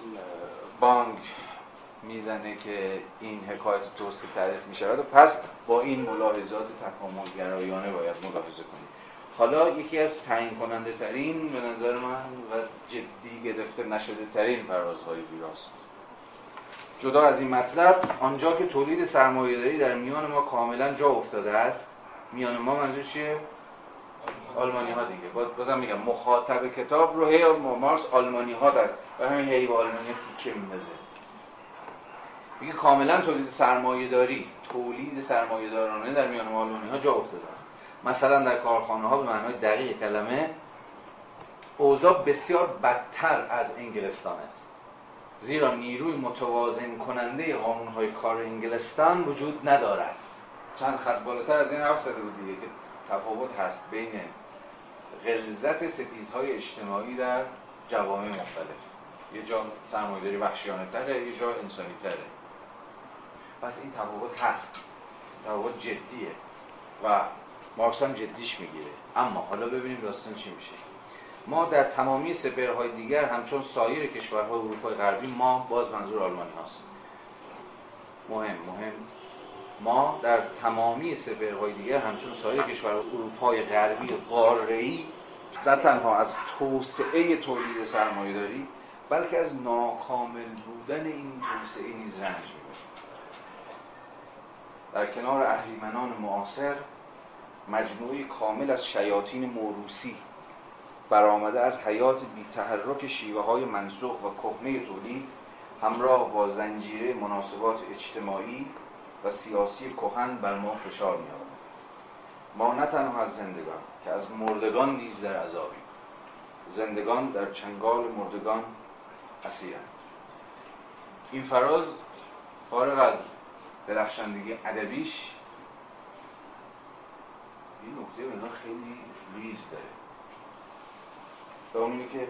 بانک می‌زنه که این حکایت توست تعریف می‌شود. و پس با این ملاحظات تکاملگرایانه باید ملاحظه کنیم. حالا یکی از تعیین کننده ترین به نظر من و جدی گرفته نشده ترین فرازهای ویراست. جدا از این مطلب آنجا که تولید سرمایه‌داری در میان ما کاملا جا افتاده است میان ما منظور چیه؟ آلمانی ها دیگه بازم میگم مخاطب کتاب رو هی مارکس آلمانی ها است و همین هی با آلمانی تیکه میندازه. میگه کاملا تولید سرمایه داری تولید سرمایه دارانه در میان ما آلمانی ها جا افتاده است. مثلا در کارخانه ها به معنای دقیق کلمه اوضاع بسیار بدتر از انگلستان است. زیرا نیروی متوازن کننده قانون های کار انگلستان وجود ندارد. چند خط بالاتر از این حرف زده بود دیگه که تفاوت هست بین غلظت ستیزهای اجتماعی در جوامع مختلف. یه جا سرمایه‌داری وحشیانه تره یه جا انسانی تره پس این تفاوت هست. تفاوت جدیه. و مارکس هم جدیش می‌گیره. اما حالا ببینیم داستان چی میشه. ما در تمامی سپرهای دیگر همچون سایر کشورهای اروپای غربی ما باز منظور آلمانی هاست. مهم مهم. ما در تمامی سپرهای دیگر همچون سایر کشورهای اروپای غربی قاره‌ای نه تنها از توسعه تولید سرمایه داری بلکه از ناکامل بودن این توسعه نیز رنج می‌بریم در کنار اهریمنان معاصر مجموعه کامل از شیاطین موروسی برآمده از حیات بی تحرک شیوه های منسوخ و کهنه تولید همراه با زنجیره مناسبات اجتماعی و سیاسی کهن بر ما فشار می ما نه تنها از زندگان که از مردگان نیز در عذابیم زندگان در چنگال مردگان اسیرند. این فراز فارغ از درخشندگی ادبیش این نکته مثلا خیلی ریز داره. اینه که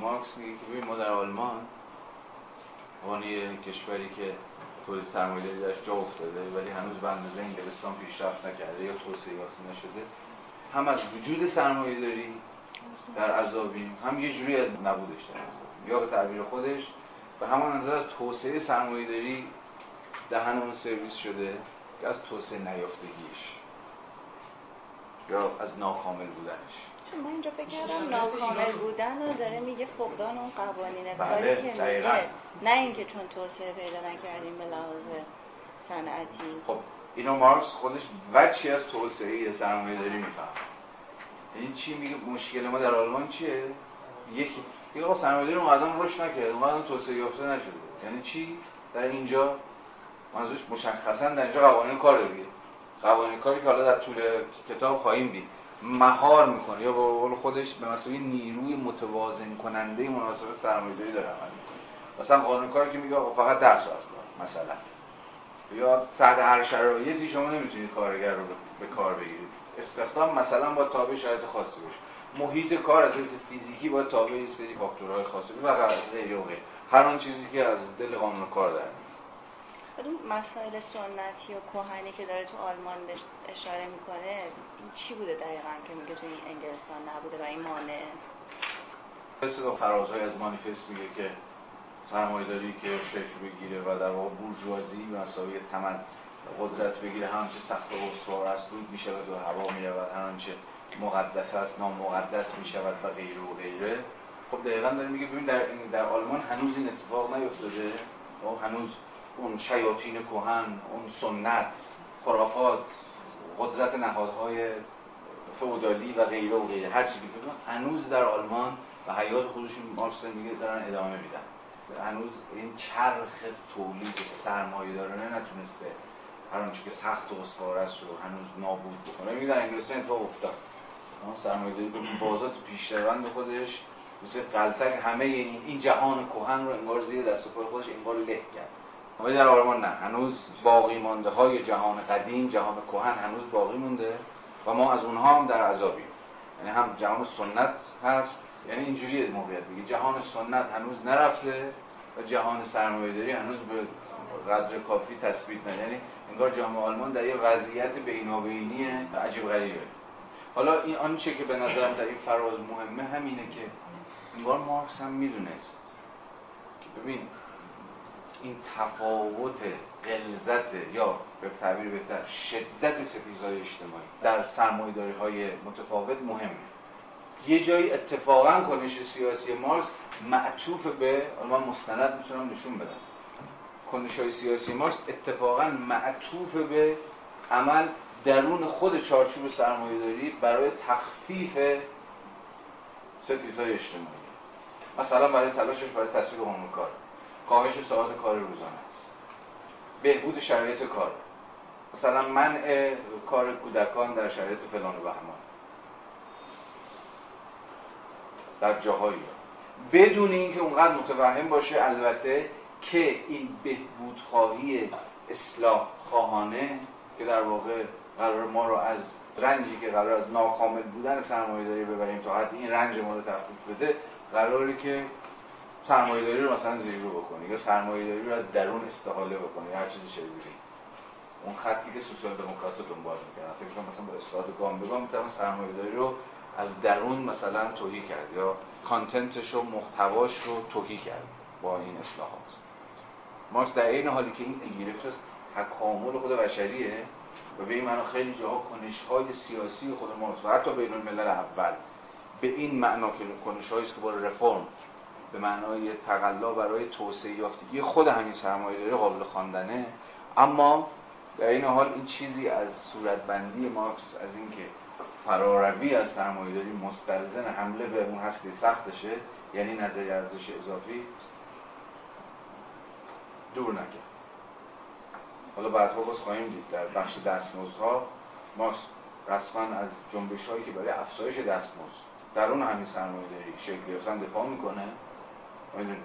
مارکس میگه که ببین ما در آلمان عنوان کشوری که تولید سرمایه‌داری درش جا افتاده ولی هنوز به اندازه انگلستان پیشرفت نکرده یا توسعه یافته نشده هم از وجود سرمایه‌داری در عذابیم هم یه جوری از نبودش در یا به تعبیر خودش به همان نظر از توسعه سرمایه‌داری دهنمون سرویس شده که از توسعه نیافتگیش. یا از ناکامل بودنش. من اینجا فکر کردم ناکامل بودن رو داره میگه فقدان اون قوانین کاری که میگه. نه اینکه چون توسعه پیدا نکردیم به لحاظ صنعتی. خب اینو مارکس خودش وچی از توسعه سرمایه داری میفهم این چی میگه؟ مشکل ما در آلمان چیه؟ یکی یه آقا سرمایه‌داری اونقدر رشد نکرد اونقدر توسعه یافته نشده. یعنی چی؟ در اینجا منظورش مشخصا در اینجا قوانین کار دیگه قوانین کاری که حالا در طول کتاب خواهیم دید. مهار می‌کنه. یا با قول خودش به مسابقه نیروی متوازن کننده مناسبت سرمایه‌داری داره عمل می‌کنه. مثلا قانون کاری که میگه فقط 10 ساعت کار مثلا. یا تحت هر شرایطی شما نمی‌تونید کارگر رو به کار بگیرید. استخدام مثلا با تابع شرایط خاصی باشه. محیط کار از حیث فیزیکی با تابع سری فاکتورهای خاصی و غیره هر چیزی که از دل قانون کار در اون مسائل سنتی و کهنی که داره تو آلمان اشاره می‌کنه این چی بوده دقیقا که میگه تو این انگلستان نبوده و این مانع؟ مثل فرازهای از مانیفست میگه که سرمایه‌داری که شکل بگیره و در واقع بورژوازی و مساوی تمن قدرت بگیره. هر سخت و استوار است دود می شود و هوا می رود هر مقدس است می شود و غیره و غیره. خب دقیقا داره میگه ببین در, در آلمان هنوز این اتفاق نیفتاده. و هنوز اون شیاطین کهن اون سنت خرافات قدرت نهادهای فودالی و غیره و غیره هر چی که هنوز در آلمان و حیات خودشون مارکس میگه دارن ادامه میدن. هنوز این چرخ تولید سرمایه دارانه نتونسته هر آنچه که سخت و استوار است رو هنوز نابود بکنه. میگه در انگلستان اتفاق افتاد. سرمایه داری بازات پیشروند خودش مثل قلتک همه این, این جهان کهن رو انگار زیر دست و پای خودش انگار له کرد. ولی در آلمان نه هنوز باقی مانده های جهان قدیم جهان کهن هنوز باقی مونده و ما از اونها هم در عذابیم. یعنی هم جهان سنت هست یعنی اینجوری موقعیت میگه. جهان سنت هنوز نرفته و جهان سرمایه‌داری هنوز به قدر کافی تثبیت نه یعنی انگار جامعه آلمان در یه وضعیت بینابینی عجیب غریبه. حالا این آنچه که به نظرم در این فراز مهمه همینه که انگار مارکس هم می‌دونست. که ببین این تفاوت غلظت یا به تعبیر بهتر شدت ستیزهای اجتماعی در سرمایه‌داری های متفاوت مهمه. یه جایی اتفاقا کنش سیاسی مارکس معطوف به من مستند می‌تونم نشون بدم. کنش های سیاسی مارکس اتفاقا معطوف به عمل درون خود چارچوب سرمایه داری برای تخفیف ستیزهای اجتماعی. مثلا برای تلاشش برای تصویر کار کاهش ساعت کار روزانه است. بهبود شرایط کار. مثلا منع کار کودکان در شرایط فلان و بهمان. در جاهایی. بدون اینکه اونقدر متوهم باشه البته که این بهبود خواهی اصلاح خواهانه که در واقع قرار ما رو از رنجی که قرار از ناکامل بودن سرمایه داری ببریم تا حد این رنج ما رو تخفیف بده قراری که سرمایه داری رو مثلا زیرو بکنی یا سرمایه داری رو از درون استحاله بکنی هر چیزی شبیه اون خطی که سوسیال دموکرات رو دنبال می‌کنن. فکر کنم مثلا با اصلاحات گام به گام می‌تونن سرمایه داری رو از درون مثلا توهی کرد یا کانتنتش و محتواش رو توهی کرد با این اصلاحات. مارکس در این حالی که این گرفت از تکامل خود بشریه و به این معنا خیلی جاها کنش های سیاسی خود مارکس و حتی بین الملل اول به این معنا که کنش که با رفرم به معنای تقلا برای توسعه یافتگی خود همین سرمایه داری قابل خواندنه. اما در این حال این چیزی از صورتبندی مارکس از اینکه فراروی از سرمایه داری مستلزم حمله به اون هستی سختشه یعنی نظری ارزش اضافی دور نکرد. حالا بعدها باز خواهیم دید در بخش دستمزدها مارکس رسما از جنبش هایی که برای افزایش دستمزد در اون همین سرمایه داری شکل گرفتن دفاع می‌کنه.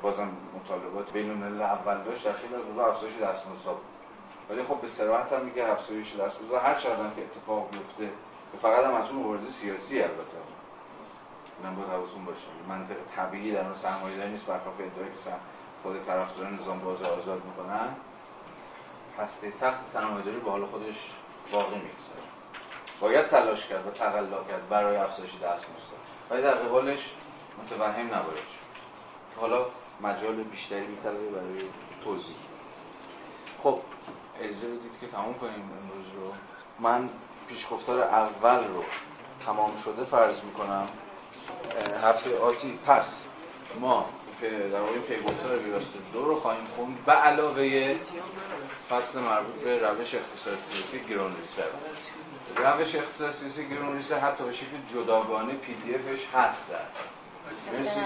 بازم مطالبات بین الملل اول داشت در خیلی از روزا افزایش دستمزدها بود. ولی خب به صراحت هم میگه افزایش دستمزد هر چقدر که اتفاق بیفته فقط هم از اون مبارزه سیاسی البته. اینم باید حواستون باشه. منطق طبیعی در اون سرمایه‌داری نیست. برخلاف ادعایی که خود طرفداران نظام بازار آزاد می‌کنن. هسته سخت سرمایه‌داری به حال خودش باقی می‌گذاره. باید تلاش کرد و تقلا کرد برای افزایش دستمزد ولی در قبالش متوهم نباید شد. حالا مجال بیشتری میطلبه برای توضیح. خب اجازه بدید که تموم کنیم امروز رو. من پیشگفتار اول رو تمام شده فرض می‌کنم. هفته آتی پس ما در واقع پیگفتار ویراست دو رو خواهیم خوند به علاوه فصل مربوط به روش اقتصاد سیاسی ریسر روش اقتصاد سیاسی گرون ریسر حتی به شکل جداگانه پی دی افش هست. در مرسی